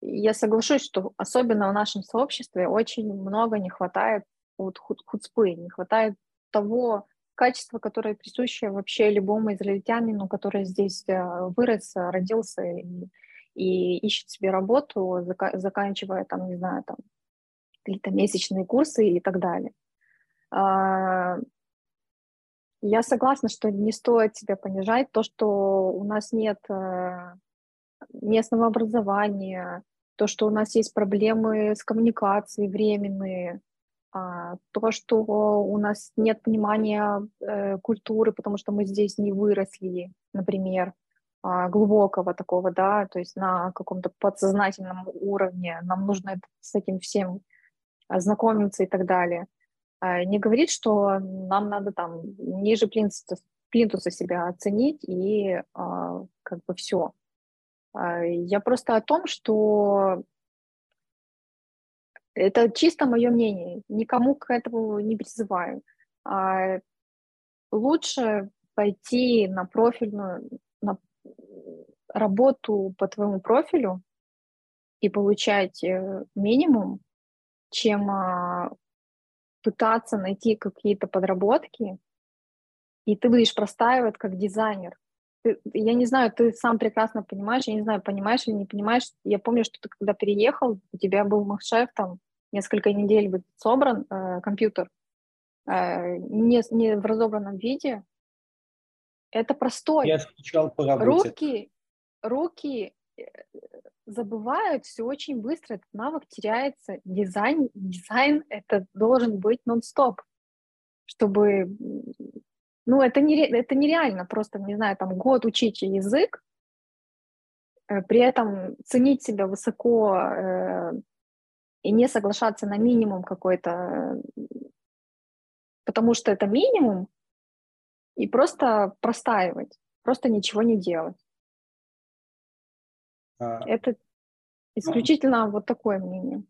[SPEAKER 1] я соглашусь, что особенно в нашем сообществе очень много не хватает вот хуцпы, не хватает того качества, которое присуще вообще любому израильтянину, который здесь э, вырос, родился и, и ищет себе работу, заканчивая там, не знаю, там какие-то месячные курсы и так далее. А, я согласна, что не стоит себя понижать. То, что у нас нет э, местного образования, то, что у нас есть проблемы с коммуникацией временные, то, что у нас нет понимания э, культуры, потому что мы здесь не выросли, например, а, глубокого такого, да, то есть на каком-то подсознательном уровне. Нам нужно с этим всем знакомиться и так далее. А, не говорит, что нам надо там ниже плинтуса, плинтуса себя оценить и а, как бы все. А, я просто о том, что это чисто мое мнение, никому к этому не призываю. Лучше пойти на профильную на работу по твоему профилю и получать э, минимум, чем пытаться найти какие-то подработки, и ты будешь простаивать как дизайнер. Я не знаю, ты сам прекрасно понимаешь, я не знаю, понимаешь или не понимаешь. Я помню, что ты когда переехал, у тебя был махшеф, там несколько недель будет собран э, компьютер, э, не, не в разобранном виде. Это простой.
[SPEAKER 2] Я скучал по
[SPEAKER 1] работе. Руки, руки э, забывают все очень быстро, этот навык теряется. Дизайн, дизайн это должен быть нон-стоп, чтобы, ну, это, не, это нереально, просто, не знаю, там год учить язык, э, при этом ценить себя высоко э, и не соглашаться на минимум какой-то, потому что это минимум, и просто простаивать, просто ничего не делать. А, Это ну, исключительно ну, вот такое мнение.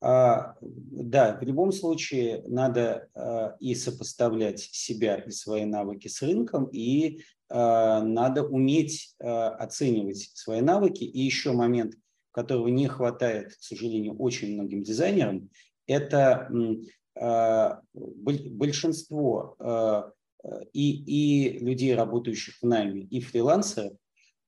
[SPEAKER 2] А, да, в любом случае надо а, и сопоставлять себя и свои навыки с рынком, и а, надо уметь а, оценивать свои навыки. И еще момент, которого не хватает, к сожалению, очень многим дизайнерам, это а, большинство а, и, и людей, работающих в найме, и фрилансеров,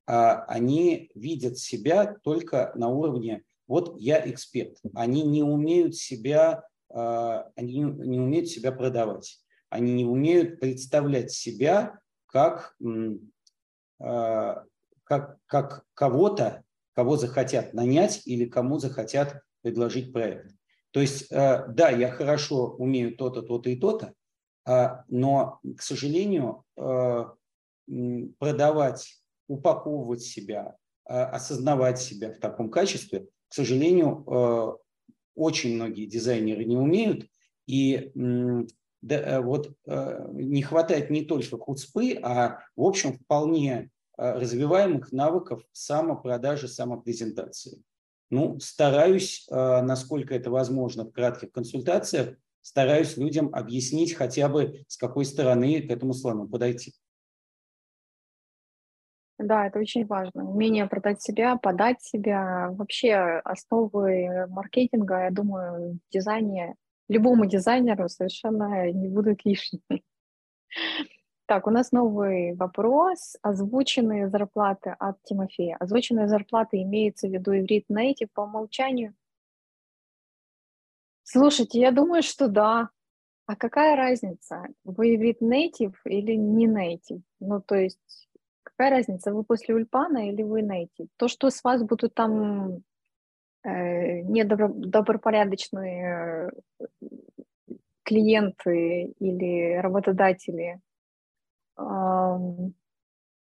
[SPEAKER 2] а, они видят себя только на уровне «вот я эксперт». Они не умеют себя, они не умеют себя продавать. Они не умеют представлять себя как, как, как кого-то, кого захотят нанять или кому захотят предложить проект. То есть, да, я хорошо умею то-то, то-то и то-то, но, к сожалению, продавать упаковывать себя, а, осознавать себя в таком качестве, к сожалению, э, очень многие дизайнеры не умеют. И да, э, вот э, не хватает не только хуцпы, а в общем вполне развиваемых навыков самопродажи, самопрезентации. Ну, стараюсь, насколько это возможно в кратких консультациях, стараюсь людям объяснить хотя бы, с какой стороны к этому слону подойти.
[SPEAKER 1] Да, это очень важно. Умение продать себя, подать себя. Вообще основы маркетинга, я думаю, в дизайне, любому дизайнеру совершенно не будут лишними. Так, у нас новый вопрос. Озвученные зарплаты от Тимофея. Озвученные зарплаты имеются в виду иврит native по умолчанию? Слушайте, я думаю, что да. А какая разница, вы иврит native или не native? Ну, то есть Какая разница, вы после Ульпана или вы найти? То, что с вас будут там э, недобропорядочные э, клиенты или работодатели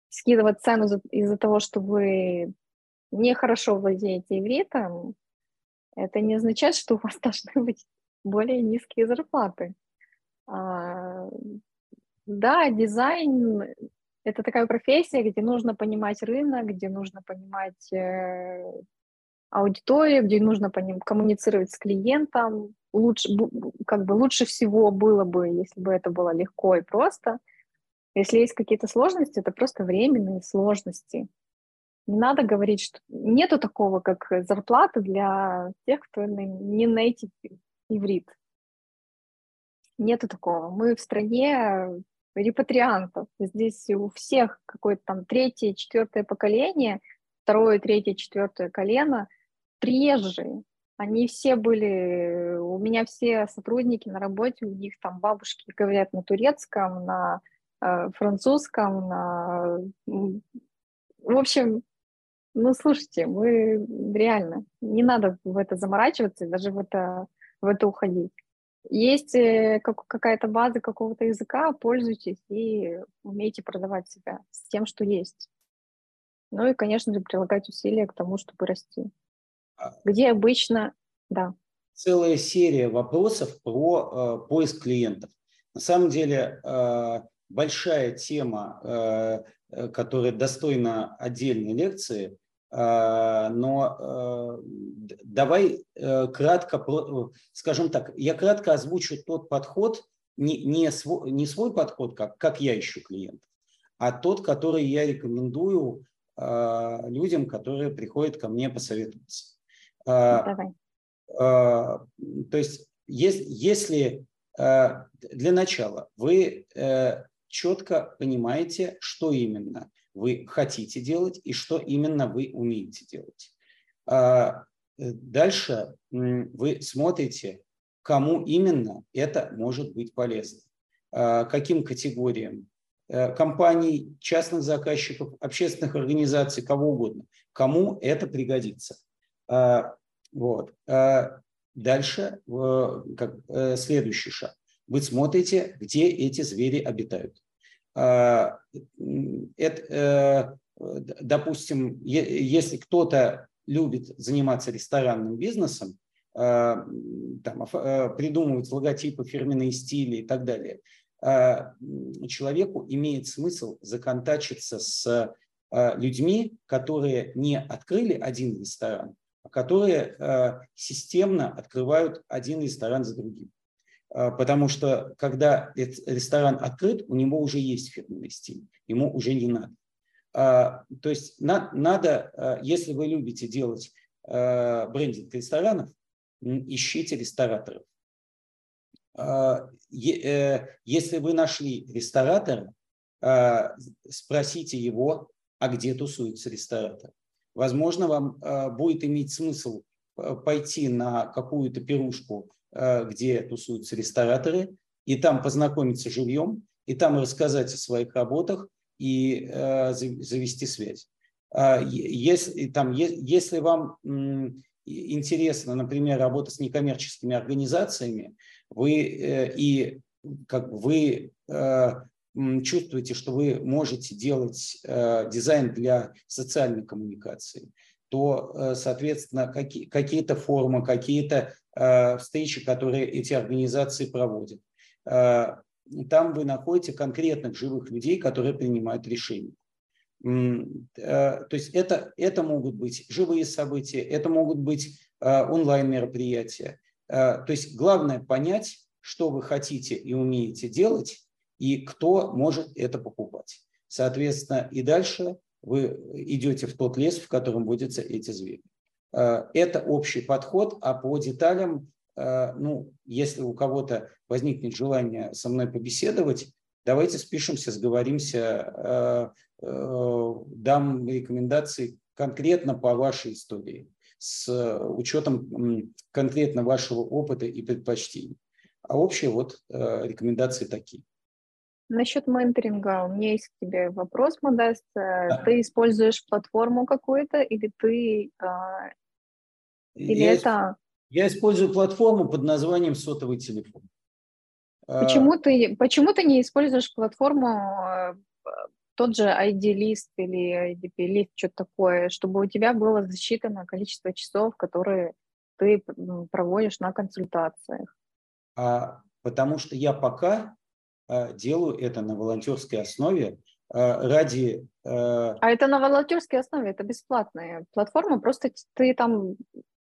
[SPEAKER 1] скидывать цену из-за того, что вы нехорошо владеете ивритом, это не означает, что у вас должны быть более низкие зарплаты. А, да, дизайн – это такая профессия, где нужно понимать рынок, где нужно понимать э, аудиторию, где нужно по ним коммуницировать с клиентом. Лучше, как бы лучше всего было бы, если бы это было легко и просто. Если есть какие-то сложности, это просто временные сложности. Не надо говорить, что нету такого, как зарплата для тех, кто не найти иврит. Нету такого. Мы в стране репатриантов. Здесь у всех какое-то там третье, четвертое поколение, второе, третье, четвертое колено приезжие. Они все были, у меня все сотрудники на работе, у них там бабушки говорят на турецком, на французском, на... В общем, ну, слушайте, мы реально, не надо в это заморачиваться, даже в это, в это уходить. Есть э, как, какая-то база какого-то языка, пользуйтесь и умейте продавать себя с тем, что есть. Ну и, конечно же, прилагать усилия к тому, чтобы расти. А Где обычно, да.
[SPEAKER 2] Целая серия вопросов про э, поиск клиентов. На самом деле э, большая тема, э, э которая достойна отдельной лекции, а, но давай э, кратко, скажем так, я кратко озвучу тот подход, не, не, свой, не свой подход, как, как я ищу клиентов, а тот, который я рекомендую людям, которые приходят ко мне посоветоваться. Давай. То есть, если для начала вы э, четко понимаете, что именно – вы хотите делать и что именно вы умеете делать. А, э, дальше вы смотрите, кому именно это может быть полезно, а, каким категориям э, компаний, частных заказчиков, общественных организаций, кого угодно, кому это пригодится. А, вот. Дальше, как э, следующий шаг, вы смотрите, где эти звери обитают. А, это, э, допустим, если кто-то любит заниматься ресторанным бизнесом, а, там, э, придумывать логотипы, фирменные стили и так далее, а, человеку имеет смысл законтачиться с людьми, которые не открыли один ресторан, а которые системно открывают один ресторан за другим. А, потому что когда ресторан открыт, у него уже есть фирменный стиль, ему уже не надо. А, то есть надо, а, если вы любите делать брендинг ресторанов, ищите рестораторов. Э, если вы нашли ресторатора, спросите его, а где тусуется ресторатор. Возможно, вам будет иметь смысл пойти на какую-то пирушку где тусуются рестораторы, и там познакомиться живьем, и там рассказать о своих работах и э, завести связь. А если, там, если вам интересна, например, работа с некоммерческими организациями, вы э, и как вы чувствуете, что вы можете делать дизайн для социальной коммуникации, то, соответственно, какие-то форумы, какие-то Э, встречи, которые эти организации проводят. Э, там вы находите конкретных живых людей, которые принимают решения. Э, то есть это, это могут быть живые события, это могут быть онлайн-мероприятия. То есть главное понять, что вы хотите и умеете делать, и кто может это покупать. Соответственно, и дальше вы идете в тот лес, в котором водятся эти звери. Э, это общий подход, а по деталям, э, ну, если у кого-то возникнет желание со мной побеседовать, давайте спишемся, сговоримся, э, дам рекомендации конкретно по вашей истории, с учетом конкретно вашего опыта и предпочтений. А общие вот рекомендации такие.
[SPEAKER 1] Насчет менторинга у меня есть к тебе вопрос, Модест. Да. Ты используешь платформу какую-то или ты
[SPEAKER 2] или я, это... Я использую платформу под названием сотовый телефон.
[SPEAKER 1] А, почему ты, почему ты не используешь платформу э, тот же ID-лист или IDP-лист, что-то такое, чтобы у тебя было засчитано количество часов, которые ты проводишь на консультациях?
[SPEAKER 2] А, потому что я пока а, делаю это на волонтерской основе а, ради...
[SPEAKER 1] А, а это на волонтерской основе, это бесплатная платформа, просто ты там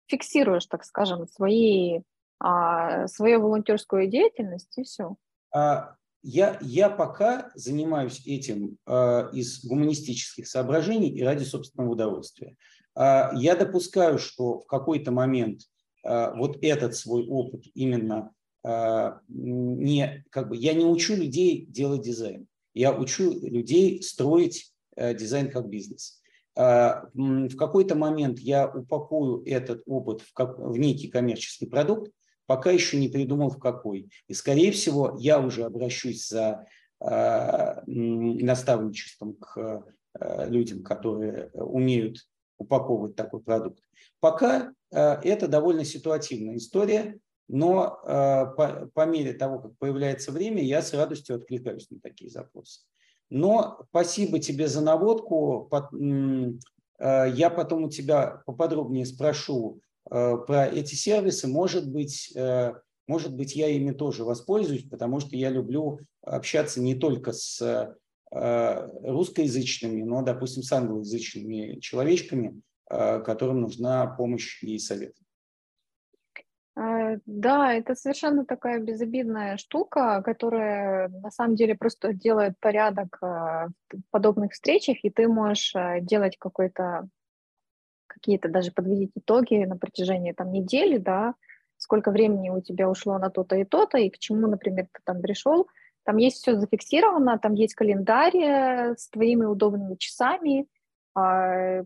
[SPEAKER 1] фиксируешь, так скажем, свои, а, свою волонтерскую деятельность и все.
[SPEAKER 2] А, я, я пока занимаюсь этим э, из гуманистических соображений и ради собственного удовольствия. Э, я допускаю, что в какой-то момент э, вот этот свой опыт именно э, не как бы я не учу людей делать дизайн, я учу людей строить э, дизайн как бизнес. Э, в какой-то момент я упакую этот опыт в, как, в некий коммерческий продукт, пока еще не придумал в какой. И, скорее всего, я уже обращусь за э, наставничеством к э, людям, которые умеют упаковывать такой продукт. Пока это довольно ситуативная история, но по, по мере того, как появляется время, я с радостью откликаюсь на такие запросы. Но спасибо тебе за наводку. Э, я потом у тебя поподробнее спрошу, Э, про эти сервисы, может быть, э, может быть, я ими тоже воспользуюсь, потому что я люблю общаться не только с русскоязычными, но, допустим, с англоязычными человечками, которым нужна помощь и совет.
[SPEAKER 1] Да, это совершенно такая безобидная штука, которая на самом деле просто делает порядок в подобных встречах, и ты можешь делать какой-то какие-то даже подводить итоги на протяжении там недели, да, сколько времени у тебя ушло на то-то и то-то, и к чему, например, ты там пришел. Там есть все зафиксировано, там есть календарь э, с твоими удобными часами, а,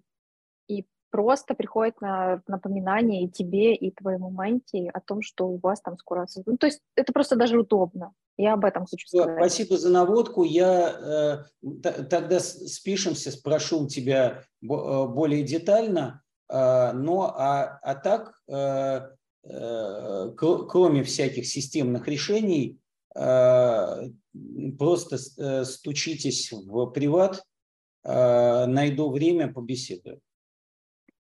[SPEAKER 1] просто приходит на напоминание и тебе, и твоему менти о том, что у вас там скоро... Ну, то есть это просто даже удобно. Я об этом хочу сказать.
[SPEAKER 2] Спасибо за наводку. Я э, тогда спишемся, спрошу у тебя э, более детально. Э, но а, а так, э, э, кроме всяких системных решений, э, просто э, стучитесь в приват, э, найду время, побеседую.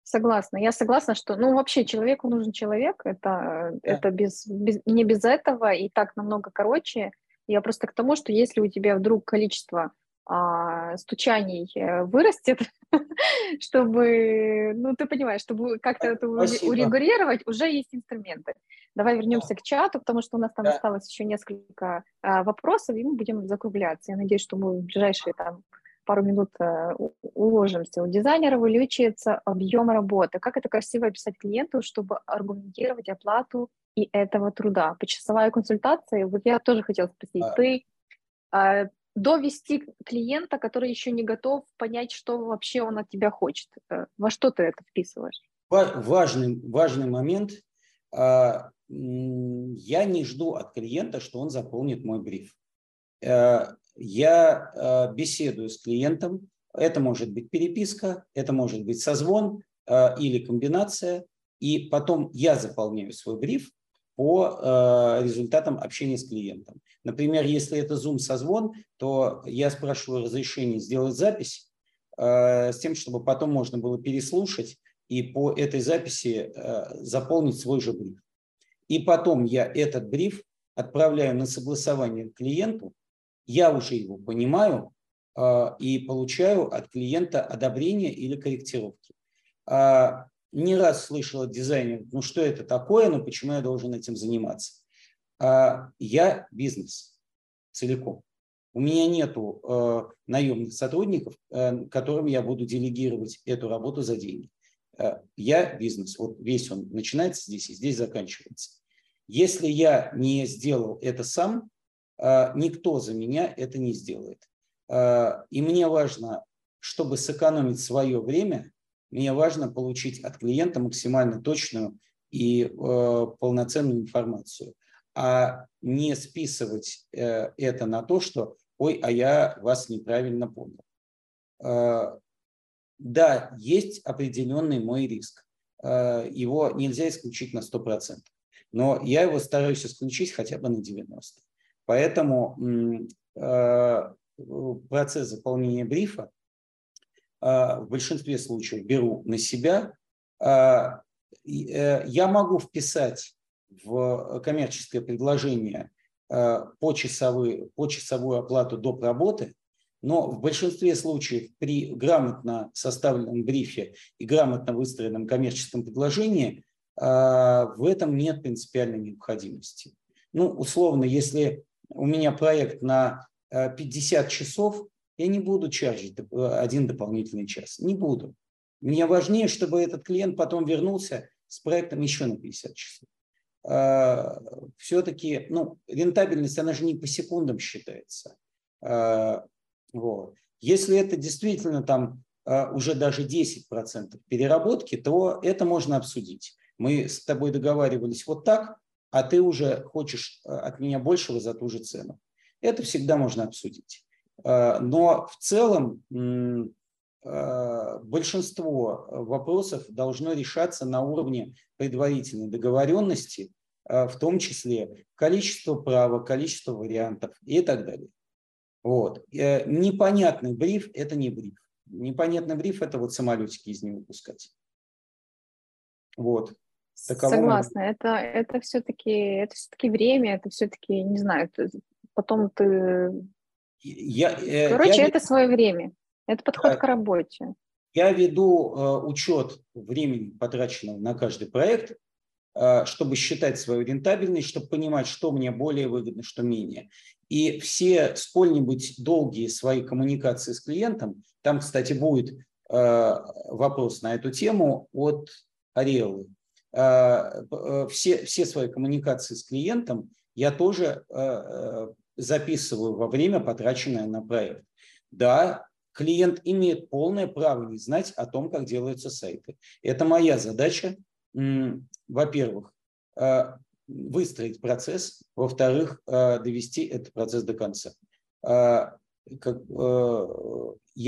[SPEAKER 1] Согласна. Я согласна, что, ну, вообще человеку нужен человек. Это, да. это без, без, не без этого и так намного короче. Я просто к тому, что если у тебя вдруг количество а, стучаний э, вырастет, чтобы, ну, ты понимаешь, чтобы как-то это урегулировать, уже есть инструменты. Давай вернемся да. к чату, потому что у нас там да. осталось еще несколько а, вопросов, и мы будем закругляться. Я надеюсь, что мы в ближайшие там пару минут э, уложимся. У дизайнера увеличивается объем работы. Как это красиво описать клиенту, чтобы аргументировать оплату и этого труда? Почасовая консультация. Вот я тоже хотела спросить, а... ты э, довести клиента, который еще не готов понять, что вообще он от тебя хочет. Э, во что ты это вписываешь?
[SPEAKER 2] Важный, важный момент. А, я не жду от клиента, что он заполнит мой бриф. Я э, беседую с клиентом. Это может быть переписка, это может быть созвон э, или комбинация. И потом я заполняю свой бриф по э, результатам общения с клиентом. Например, если это Zoom-созвон, то я спрашиваю разрешение сделать запись с тем, чтобы потом можно было переслушать и по этой записи заполнить свой же бриф. И потом я этот бриф отправляю на согласование клиенту, я уже его понимаю э, и получаю от клиента одобрение или корректировки. Э, не раз слышал от дизайнера, ну что это такое, ну почему я должен этим заниматься. Э, я бизнес целиком. У меня нету э, наемных сотрудников, которым я буду делегировать эту работу за деньги. Я бизнес, вот весь он начинается здесь и здесь заканчивается. Если я не сделал это сам, а, никто за меня это не сделает. А, и мне важно, чтобы сэкономить свое время, мне важно получить от клиента максимально точную и а, полноценную информацию, а не списывать э, это на то, что «ой, а я вас неправильно понял». Да, есть определенный мой риск. Его нельзя исключить на 100%, но я его стараюсь исключить хотя бы на 90%. Поэтому э, процесс заполнения брифа в большинстве случаев беру на себя. Я могу вписать в коммерческое предложение по, часовой, по часовую оплату доп. работы, но в большинстве случаев при грамотно составленном брифе и грамотно выстроенном коммерческом предложении в этом нет принципиальной необходимости. Ну, условно, если у меня проект на 50 э, часов, я не буду чаржить один дополнительный час. Не буду. Мне важнее, чтобы этот клиент потом вернулся с проектом еще на 50 часов. А, Все-таки ну, рентабельность, она же не по секундам считается. А, вот. Если это действительно там а, уже даже 10% переработки, то это можно обсудить. Мы с тобой договаривались вот так, а ты уже хочешь от меня большего за ту же цену. Это всегда можно обсудить. Э, но в целом э, большинство вопросов должно решаться на уровне предварительной договоренности, э, в том числе количество права, количество вариантов и так далее. Вот. Непонятный бриф – это не бриф. Непонятный бриф – это вот самолетики из него пускать.
[SPEAKER 1] Вот. Таково Согласна, это, это все-таки это все-таки время, это все-таки, не знаю, потом ты... Я, э, Короче, я... это свое время. Это подход да. к работе.
[SPEAKER 2] Я веду э, учет времени, потраченного на каждый проект, э, чтобы считать свою рентабельность, чтобы понимать, что мне более выгодно, что менее. И все сколь-нибудь долгие свои коммуникации с клиентом, там, кстати, будет э, вопрос на эту тему от Ариэлы. Э, э, все, все свои коммуникации с клиентом я тоже э, записываю во время, потраченное на проект. Да, клиент имеет полное право не знать о том, как делаются сайты. Это моя задача, во-первых, выстроить процесс, во-вторых, довести этот процесс до конца. Я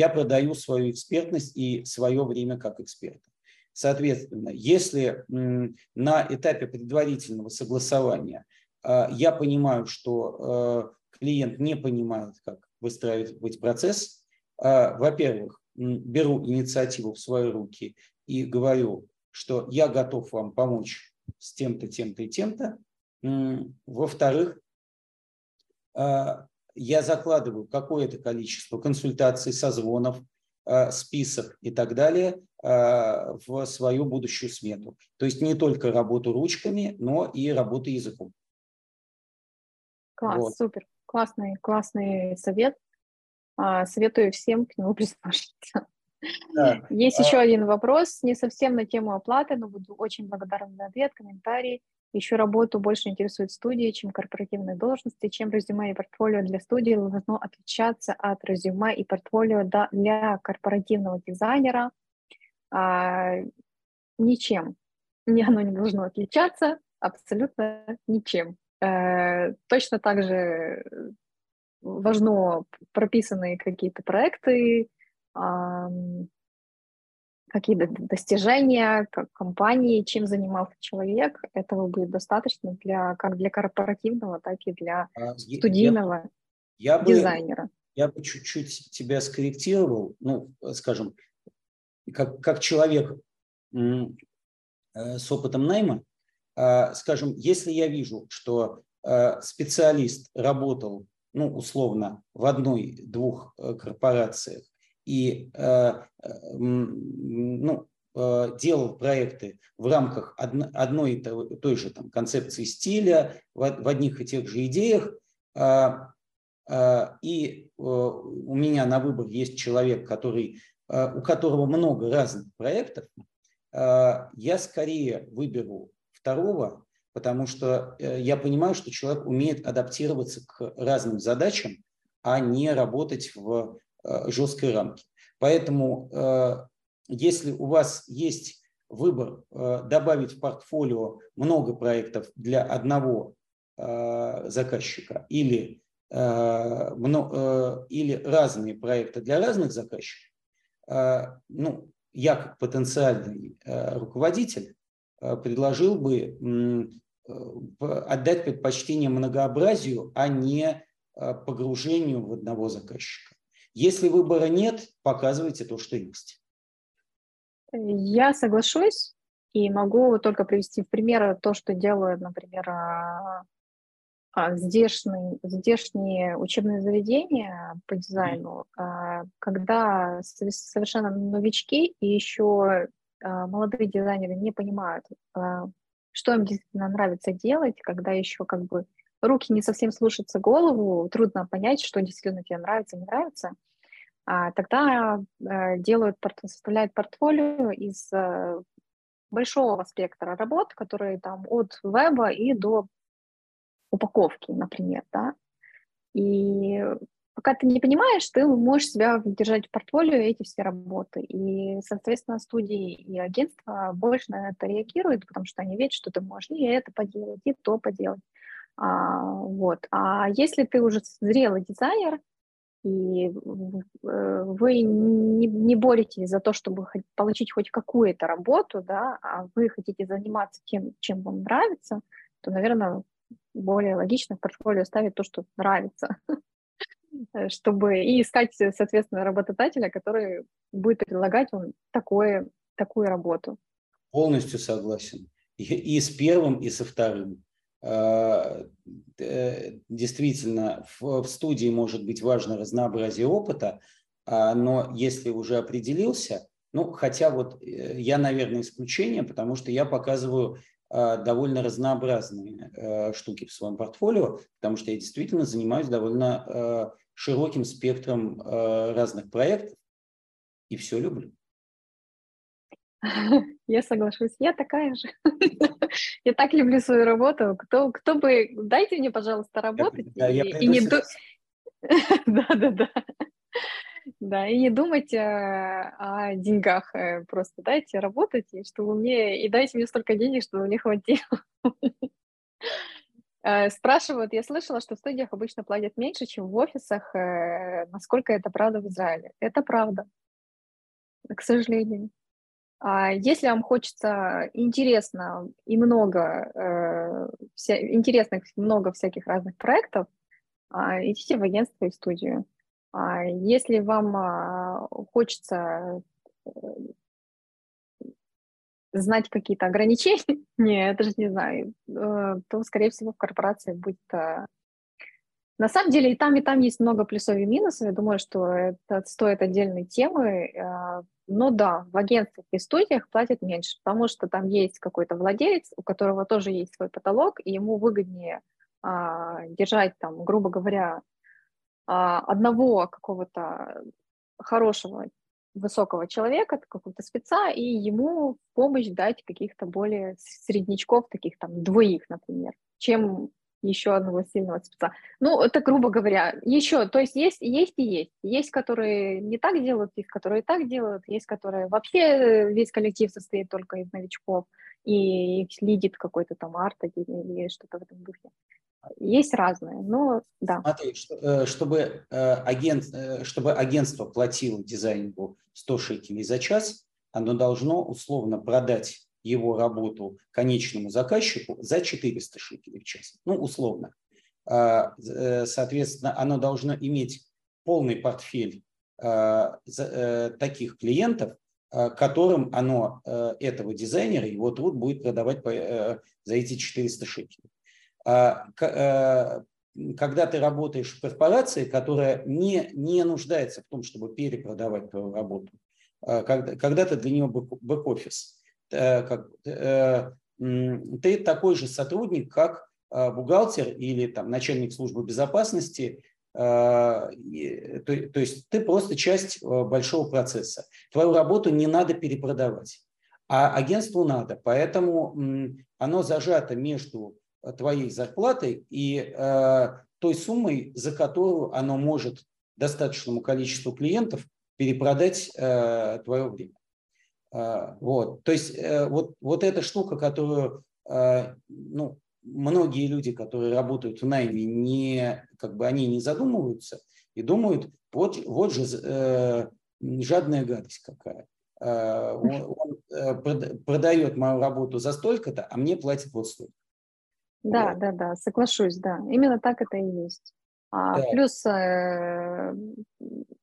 [SPEAKER 2] продаю свою экспертность и свое время как эксперта. Соответственно, если на этапе предварительного согласования я понимаю, что клиент не понимает, как выстраивать процесс, а, во-первых, беру инициативу в свои руки и говорю, что я готов вам помочь с тем-то, тем-то и тем-то. Во-вторых, а, я закладываю какое-то количество консультаций, созвонов, а, список и так далее в свою будущую смету. То есть не только работу ручками, но и работу языком.
[SPEAKER 1] Класс, вот. супер классный, классный совет. А, советую всем к нему прислушаться. Да. Есть а... еще один вопрос, не совсем на тему оплаты, но буду очень благодарна за ответ, комментарий. Еще работу больше интересует студии, чем корпоративные должности, чем резюме и портфолио для студии должно отличаться от резюме и портфолио для корпоративного дизайнера. А, ничем. Ни оно не должно отличаться абсолютно ничем. Э, точно так же важно прописанные какие-то проекты, какие-то достижения как компании, чем занимался человек, этого будет достаточно для как для корпоративного, так и для а, студийного я, я дизайнера. Бы,
[SPEAKER 2] я бы чуть-чуть тебя скорректировал, ну, скажем, как, как человек э, с опытом найма, а, скажем, если я вижу, что а, специалист работал, ну, условно, в одной-двух э, корпорациях и а, ну, делал проекты в рамках одной и той же там, концепции стиля, в одних и тех же идеях, и э, у меня на выбор есть человек, который, у которого много разных проектов, я скорее выберу второго, потому что э, я понимаю, что человек умеет адаптироваться к разным задачам, а не работать в э, жесткой рамке. Поэтому э, если у вас есть выбор добавить в портфолио много проектов для одного заказчика или, или разные проекты для разных заказчиков, ну, я как потенциальный руководитель Э, предложил бы э, отдать предпочтение многообразию, а не погружению в одного заказчика. Если выбора нет, показывайте то, что есть.
[SPEAKER 1] Я соглашусь и могу только привести в пример то, что делают, например, а, а, здешние, учебные заведения по дизайну, а, когда совершенно новички и еще молодые дизайнеры не понимают, что им действительно нравится делать, когда еще как бы руки не совсем слушаются голову, трудно понять, что действительно тебе нравится, не нравится, а тогда делают, составляют портфолио из большого спектра работ, которые там от веба и до упаковки, например, да. И пока ты не понимаешь, ты можешь себя держать в портфолио эти все работы. И, соответственно, студии и агентства больше на это реагируют, потому что они видят, что ты можешь и это поделать, и то поделать. А, вот. А если ты уже зрелый дизайнер, и э, вы не, не боретесь за то, чтобы получить хоть какую-то работу, да, а вы хотите заниматься тем, чем вам нравится, то, наверное, более логично в портфолио ставить то, что нравится, чтобы и искать, соответственно, работодателя, который будет предлагать вам такое, такую работу.
[SPEAKER 2] Полностью согласен. И, с первым, и со вторым. Э, э, действительно, в студии может быть важно разнообразие опыта, а, но если уже определился, ну, хотя вот э, я, наверное, исключение, потому что я показываю довольно разнообразные штуки в своем портфолио, потому что я действительно занимаюсь довольно широким спектром разных проектов и все люблю.
[SPEAKER 1] Я соглашусь, я такая же. Я так люблю свою работу. Кто, кто бы... Дайте мне, пожалуйста, работать. Да, и, и не. Да, да, да. Да, и не думать о, о деньгах. Э, просто дайте работать, и чтобы мне... И дайте мне столько денег, чтобы мне хватило. Э, спрашивают, я слышала, что в студиях обычно платят меньше, чем в офисах. Э, насколько это правда в Израиле? Это правда, к сожалению. А если вам хочется интересно и много, э, вся, интересных много всяких разных проектов, э, идите в агентство и студию. А если вам э, хочется э, знать какие-то ограничения, не, это же не знаю, э, то, скорее всего, в корпорации будет э, на самом деле и там, и там есть много плюсов и минусов. Я думаю, что это стоит отдельной темы. А, но да, в агентствах и студиях платят меньше, потому что там есть какой-то владелец, у которого тоже есть свой потолок, и ему выгоднее а, держать там, грубо говоря, а, одного какого-то хорошего высокого человека, какого-то спеца, и ему помощь дать каких-то более среднячков, таких там двоих, например, чем еще одного сильного спеца. Ну, это грубо говоря. Еще, то есть есть, есть и есть. Есть, которые не так делают, есть, которые так делают, есть, которые вообще весь коллектив состоит только из новичков, и их лидит какой-то там арт или что-то в этом духе. Есть разные, но да.
[SPEAKER 2] Смотри, э, чтобы, э, агент, э, чтобы агентство платило дизайнеру 100 шекелей за час, оно должно условно продать его работу конечному заказчику за 400 шекелей в час. Ну, условно. А, соответственно, оно должно иметь полный портфель таких клиентов, которым оно, этого дизайнера, его труд будет продавать за эти 400 шекелей. Когда ты работаешь в корпорации, которая не, не нуждается в том, чтобы перепродавать твою работу, когда, когда ты для нее бэк-офис, Э, э, ты такой же сотрудник, как э, бухгалтер или там, начальник службы безопасности, то, то есть ты просто часть большого процесса. Твою работу не надо перепродавать, а агентству надо. Поэтому оно зажато между твоей зарплатой и той суммой, за которую оно может достаточному количеству клиентов перепродать твое время. Вот. То есть э, вот, вот эта штука, которую ну, многие люди, которые работают в найме, не, как бы они не задумываются и думают, вот, вот же э, жадная гадость какая. А, он, он э, продает мою работу за столько-то, а мне платит вот столько.
[SPEAKER 1] Да, вот. да, да, соглашусь, да. Именно так это и есть. А, да. Плюс, э,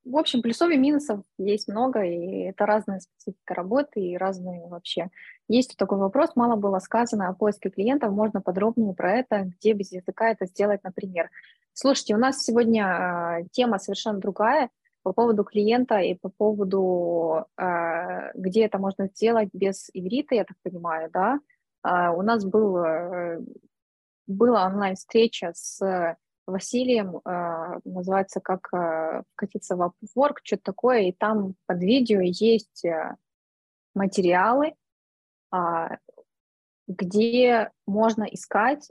[SPEAKER 1] в общем, плюсов и минусов есть много, и это разная специфика работы и разные вообще. Есть такой вопрос, мало было сказано о поиске клиентов, можно подробнее про это, где без языка это сделать, например. Слушайте, у нас сегодня а, тема совершенно другая по поводу клиента и по поводу, а, где это можно сделать без иврита, я так понимаю, да. У нас был, э, была онлайн-встреча с Василием, э, называется как э, «Вкатиться в Upwork», что-то такое, и там под видео есть э, материалы, где можно искать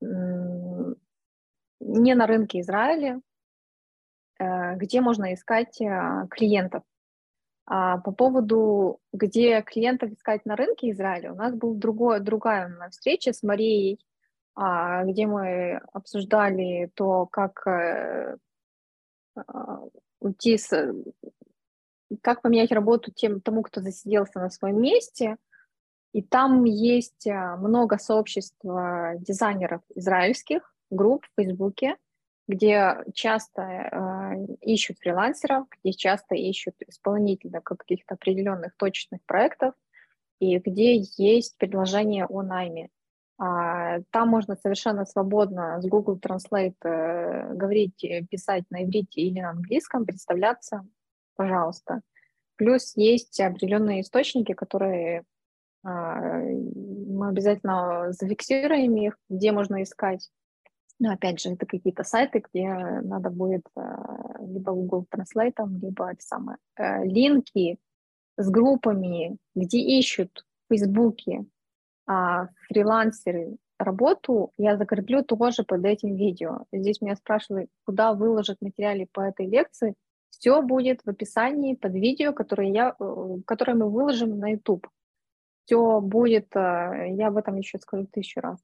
[SPEAKER 1] не на рынке Израиля, где можно искать клиентов. А по поводу, где клиентов искать на рынке Израиля, у нас была другая встреча с Марией а, где мы обсуждали то, как э, а, уйти с как поменять работу тем, тому, кто засиделся на своем месте. И там есть а, много сообществ дизайнеров израильских, групп в Фейсбуке, где часто э, ищут фрилансеров, где часто ищут исполнителя каких-то определенных точных проектов, и где есть предложение о найме. А, там можно совершенно свободно с Google Translate э, говорить, э, писать на иврите или на английском, представляться, пожалуйста. Плюс есть определенные источники, которые а, мы обязательно зафиксируем их, где можно искать. Но опять же, это какие-то сайты, где надо будет э, либо Google Translate, либо это самое, линки с группами, где ищут в Фейсбуке а, фрилансеры работу я закреплю тоже под этим видео. Здесь меня спрашивают, куда выложить материалы по этой лекции. Все будет в описании под видео, которое, я, э, которое мы выложим на YouTube. Все будет, э, я об этом еще скажу тысячу раз.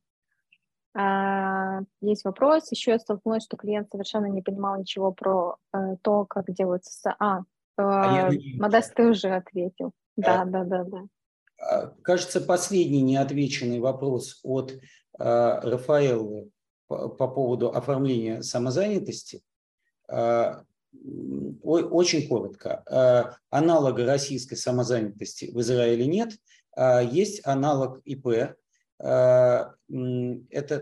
[SPEAKER 1] А, есть вопрос. Еще я столкнулась, что клиент совершенно не понимал ничего про э, то, как делается... А, а Модест, ты уже ответил. Да, да, да, да.
[SPEAKER 2] А, кажется, последний неотвеченный вопрос от а, Рафаэлы по, по поводу оформления самозанятости. А, очень коротко. Аналога российской самозанятости в Израиле нет. Есть аналог ИП. Это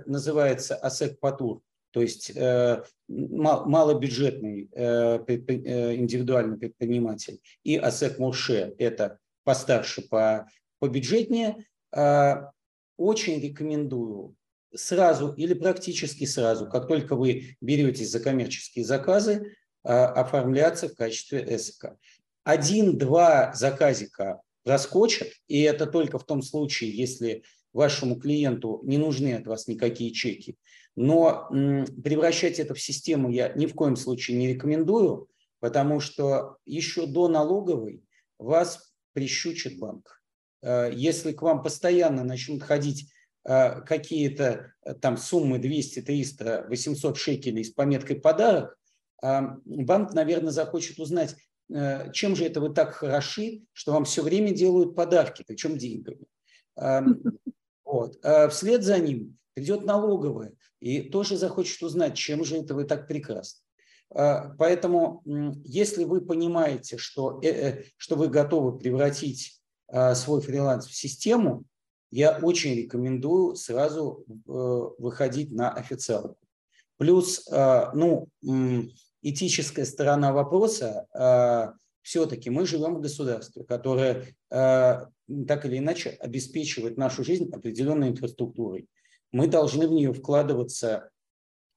[SPEAKER 2] называется АСЭК Патур, то есть э, малобюджетный э, э, индивидуальный предприниматель. И АСЭК Мурше – это постарше по побюджетнее, а, очень рекомендую сразу или практически сразу, как только вы беретесь за коммерческие заказы, а, оформляться в качестве СК. Один-два заказика проскочат, и это только в том случае, если вашему клиенту не нужны от вас никакие чеки. Но превращать это в систему я ни в коем случае не рекомендую, потому что еще до налоговой вас прищучит банк. Э, если к вам постоянно начнут ходить э, какие-то э, там суммы 200, 300, 800 шекелей с пометкой «подарок», банк, наверное, захочет узнать, чем же это вы так хороши, что вам все время делают подарки, причем деньгами. Вот. Вслед за ним придет налоговая и тоже захочет узнать, чем же это вы так прекрасны. Поэтому, если вы понимаете, что, что вы готовы превратить свой фриланс в систему, я очень рекомендую сразу э, выходить на официалку. Плюс, э, ну, этическая сторона вопроса, все-таки мы живем в государстве, которое так или иначе обеспечивает нашу жизнь определенной инфраструктурой. Мы должны в нее вкладываться,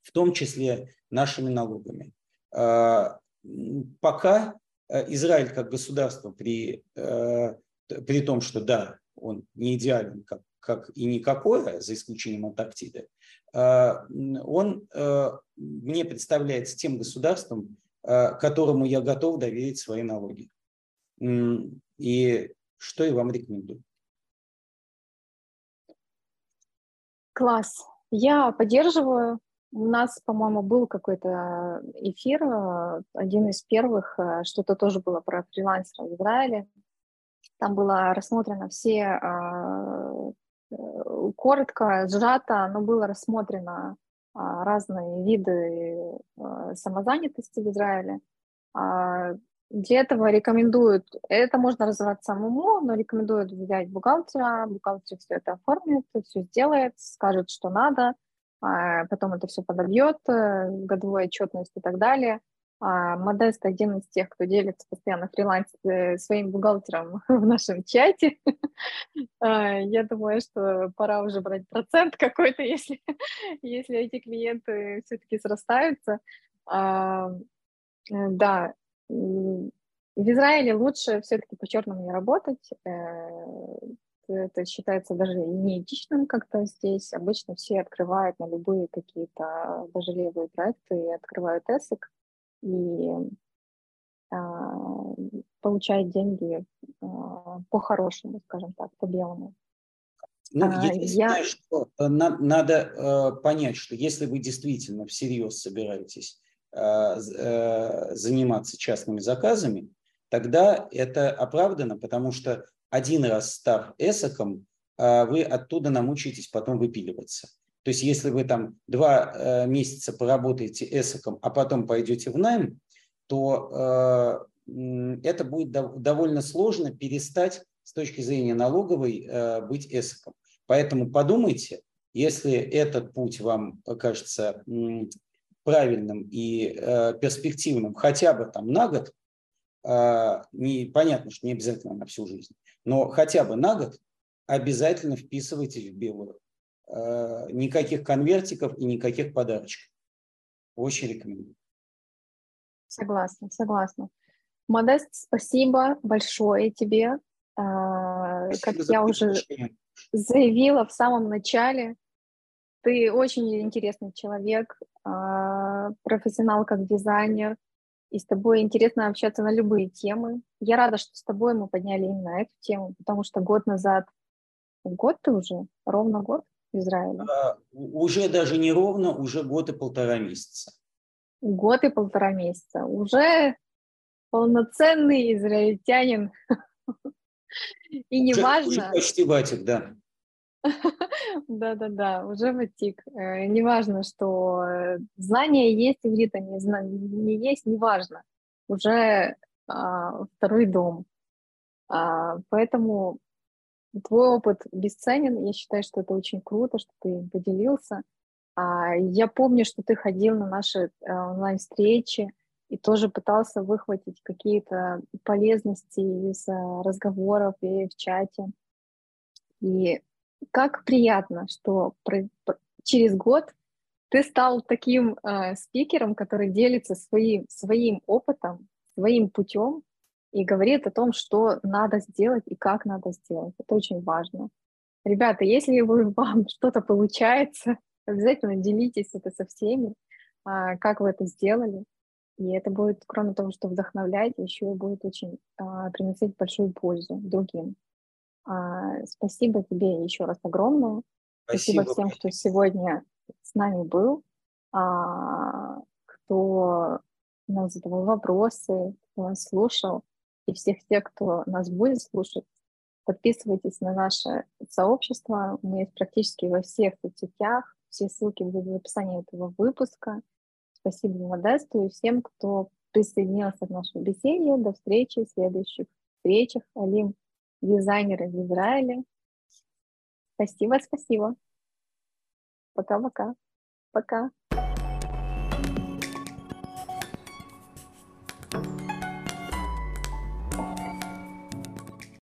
[SPEAKER 2] в том числе нашими налогами. Пока Израиль как государство при при том, что да, он не идеален, как, как и никакое, за исключением Антарктиды, а, он а, мне представляется тем государством, а, которому я готов доверить свои налоги. И что я вам рекомендую.
[SPEAKER 1] Класс. Я поддерживаю. У нас, по-моему, был какой-то эфир, один из первых, что-то тоже было про фрилансера в Израиле. Там было рассмотрено все а, э, коротко, сжато, но было рассмотрено разные виды самозанятости в Израиле. Для этого рекомендуют, это можно развивать самому, но рекомендуют взять бухгалтера, бухгалтер все это оформит, все сделает, скажет, что надо, а потом это все подобьет, э, годовую отчетность и так далее. А Модест один из тех, кто делится постоянно фриланс э, своим бухгалтером в нашем чате. А, я думаю, что пора уже брать процент какой-то, если, если эти клиенты все-таки срастаются. А, э, да, в Израиле лучше все-таки по черному не работать. Это считается даже неэтичным как-то здесь. Обычно все открывают на любые какие-то даже левые проекты и открывают эсик и а, получают деньги а, по-хорошему, скажем так, по-белому.
[SPEAKER 2] Ну, а, я... что э, на, надо э, понять, что если вы действительно всерьез собираетесь э, заниматься частными заказами, тогда это оправдано, потому что один раз став эсоком, вы оттуда намучаетесь потом выпиливаться. То есть если вы там два э, месяца поработаете эсоком, а потом пойдете в найм, то э, это будет довольно сложно перестать с точки зрения налоговой э, быть эсоком. Поэтому подумайте, если этот путь вам кажется правильным и перспективным хотя бы там на год, не, понятно, что не обязательно на всю жизнь, но хотя бы на год обязательно вписывайтесь в белую. Э, никаких конвертиков и никаких подарочков. Очень рекомендую.
[SPEAKER 1] Согласна, согласна. Модест, спасибо большое тебе. Э, спасибо как я уже заявила в самом начале, ты очень интересный человек, э, профессионал как дизайнер, и с тобой интересно общаться на любые темы. Я рада, что с тобой мы подняли именно эту тему, потому что год назад, год ты уже, ровно год, Израиля? А,
[SPEAKER 2] уже даже не ровно, уже год и полтора месяца.
[SPEAKER 1] Год и полтора месяца. Уже полноценный израильтянин. И неважно... Уже
[SPEAKER 2] почти батик, да.
[SPEAKER 1] Да-да-да, уже ватик. Э, неважно, что знания есть, иврита не, не есть, неважно. Уже а, второй дом. А, поэтому Твой опыт бесценен, я считаю, что это очень круто, что ты поделился. А, я помню, что ты ходил на наши э, онлайн-встречи и тоже пытался выхватить какие-то полезности из э, разговоров и в чате. И как приятно, что через год ты стал таким э, спикером, который делится своим, своим опытом, своим путем, и говорит о том, что надо сделать и как надо сделать. Это очень важно. Ребята, если вы, вам что-то получается, обязательно делитесь это со всеми, а, как вы это сделали. И это будет, кроме того, что вдохновлять, еще и будет очень а, приносить большую пользу другим. А, спасибо тебе еще раз огромное. Спасибо, спасибо всем, кто сегодня с нами был, кто нас задавал вопросы, кто нас слушал и всех тех, кто нас будет слушать. Подписывайтесь на наше сообщество. Мы есть практически во всех соцсетях. Все ссылки будут в описании этого выпуска. Спасибо Модесту и всем, кто присоединился к нашей беседе. До встречи в следующих встречах. Алим, дизайнер из Израиля. Спасибо, спасибо. Пока-пока. Пока. -пока. Пока.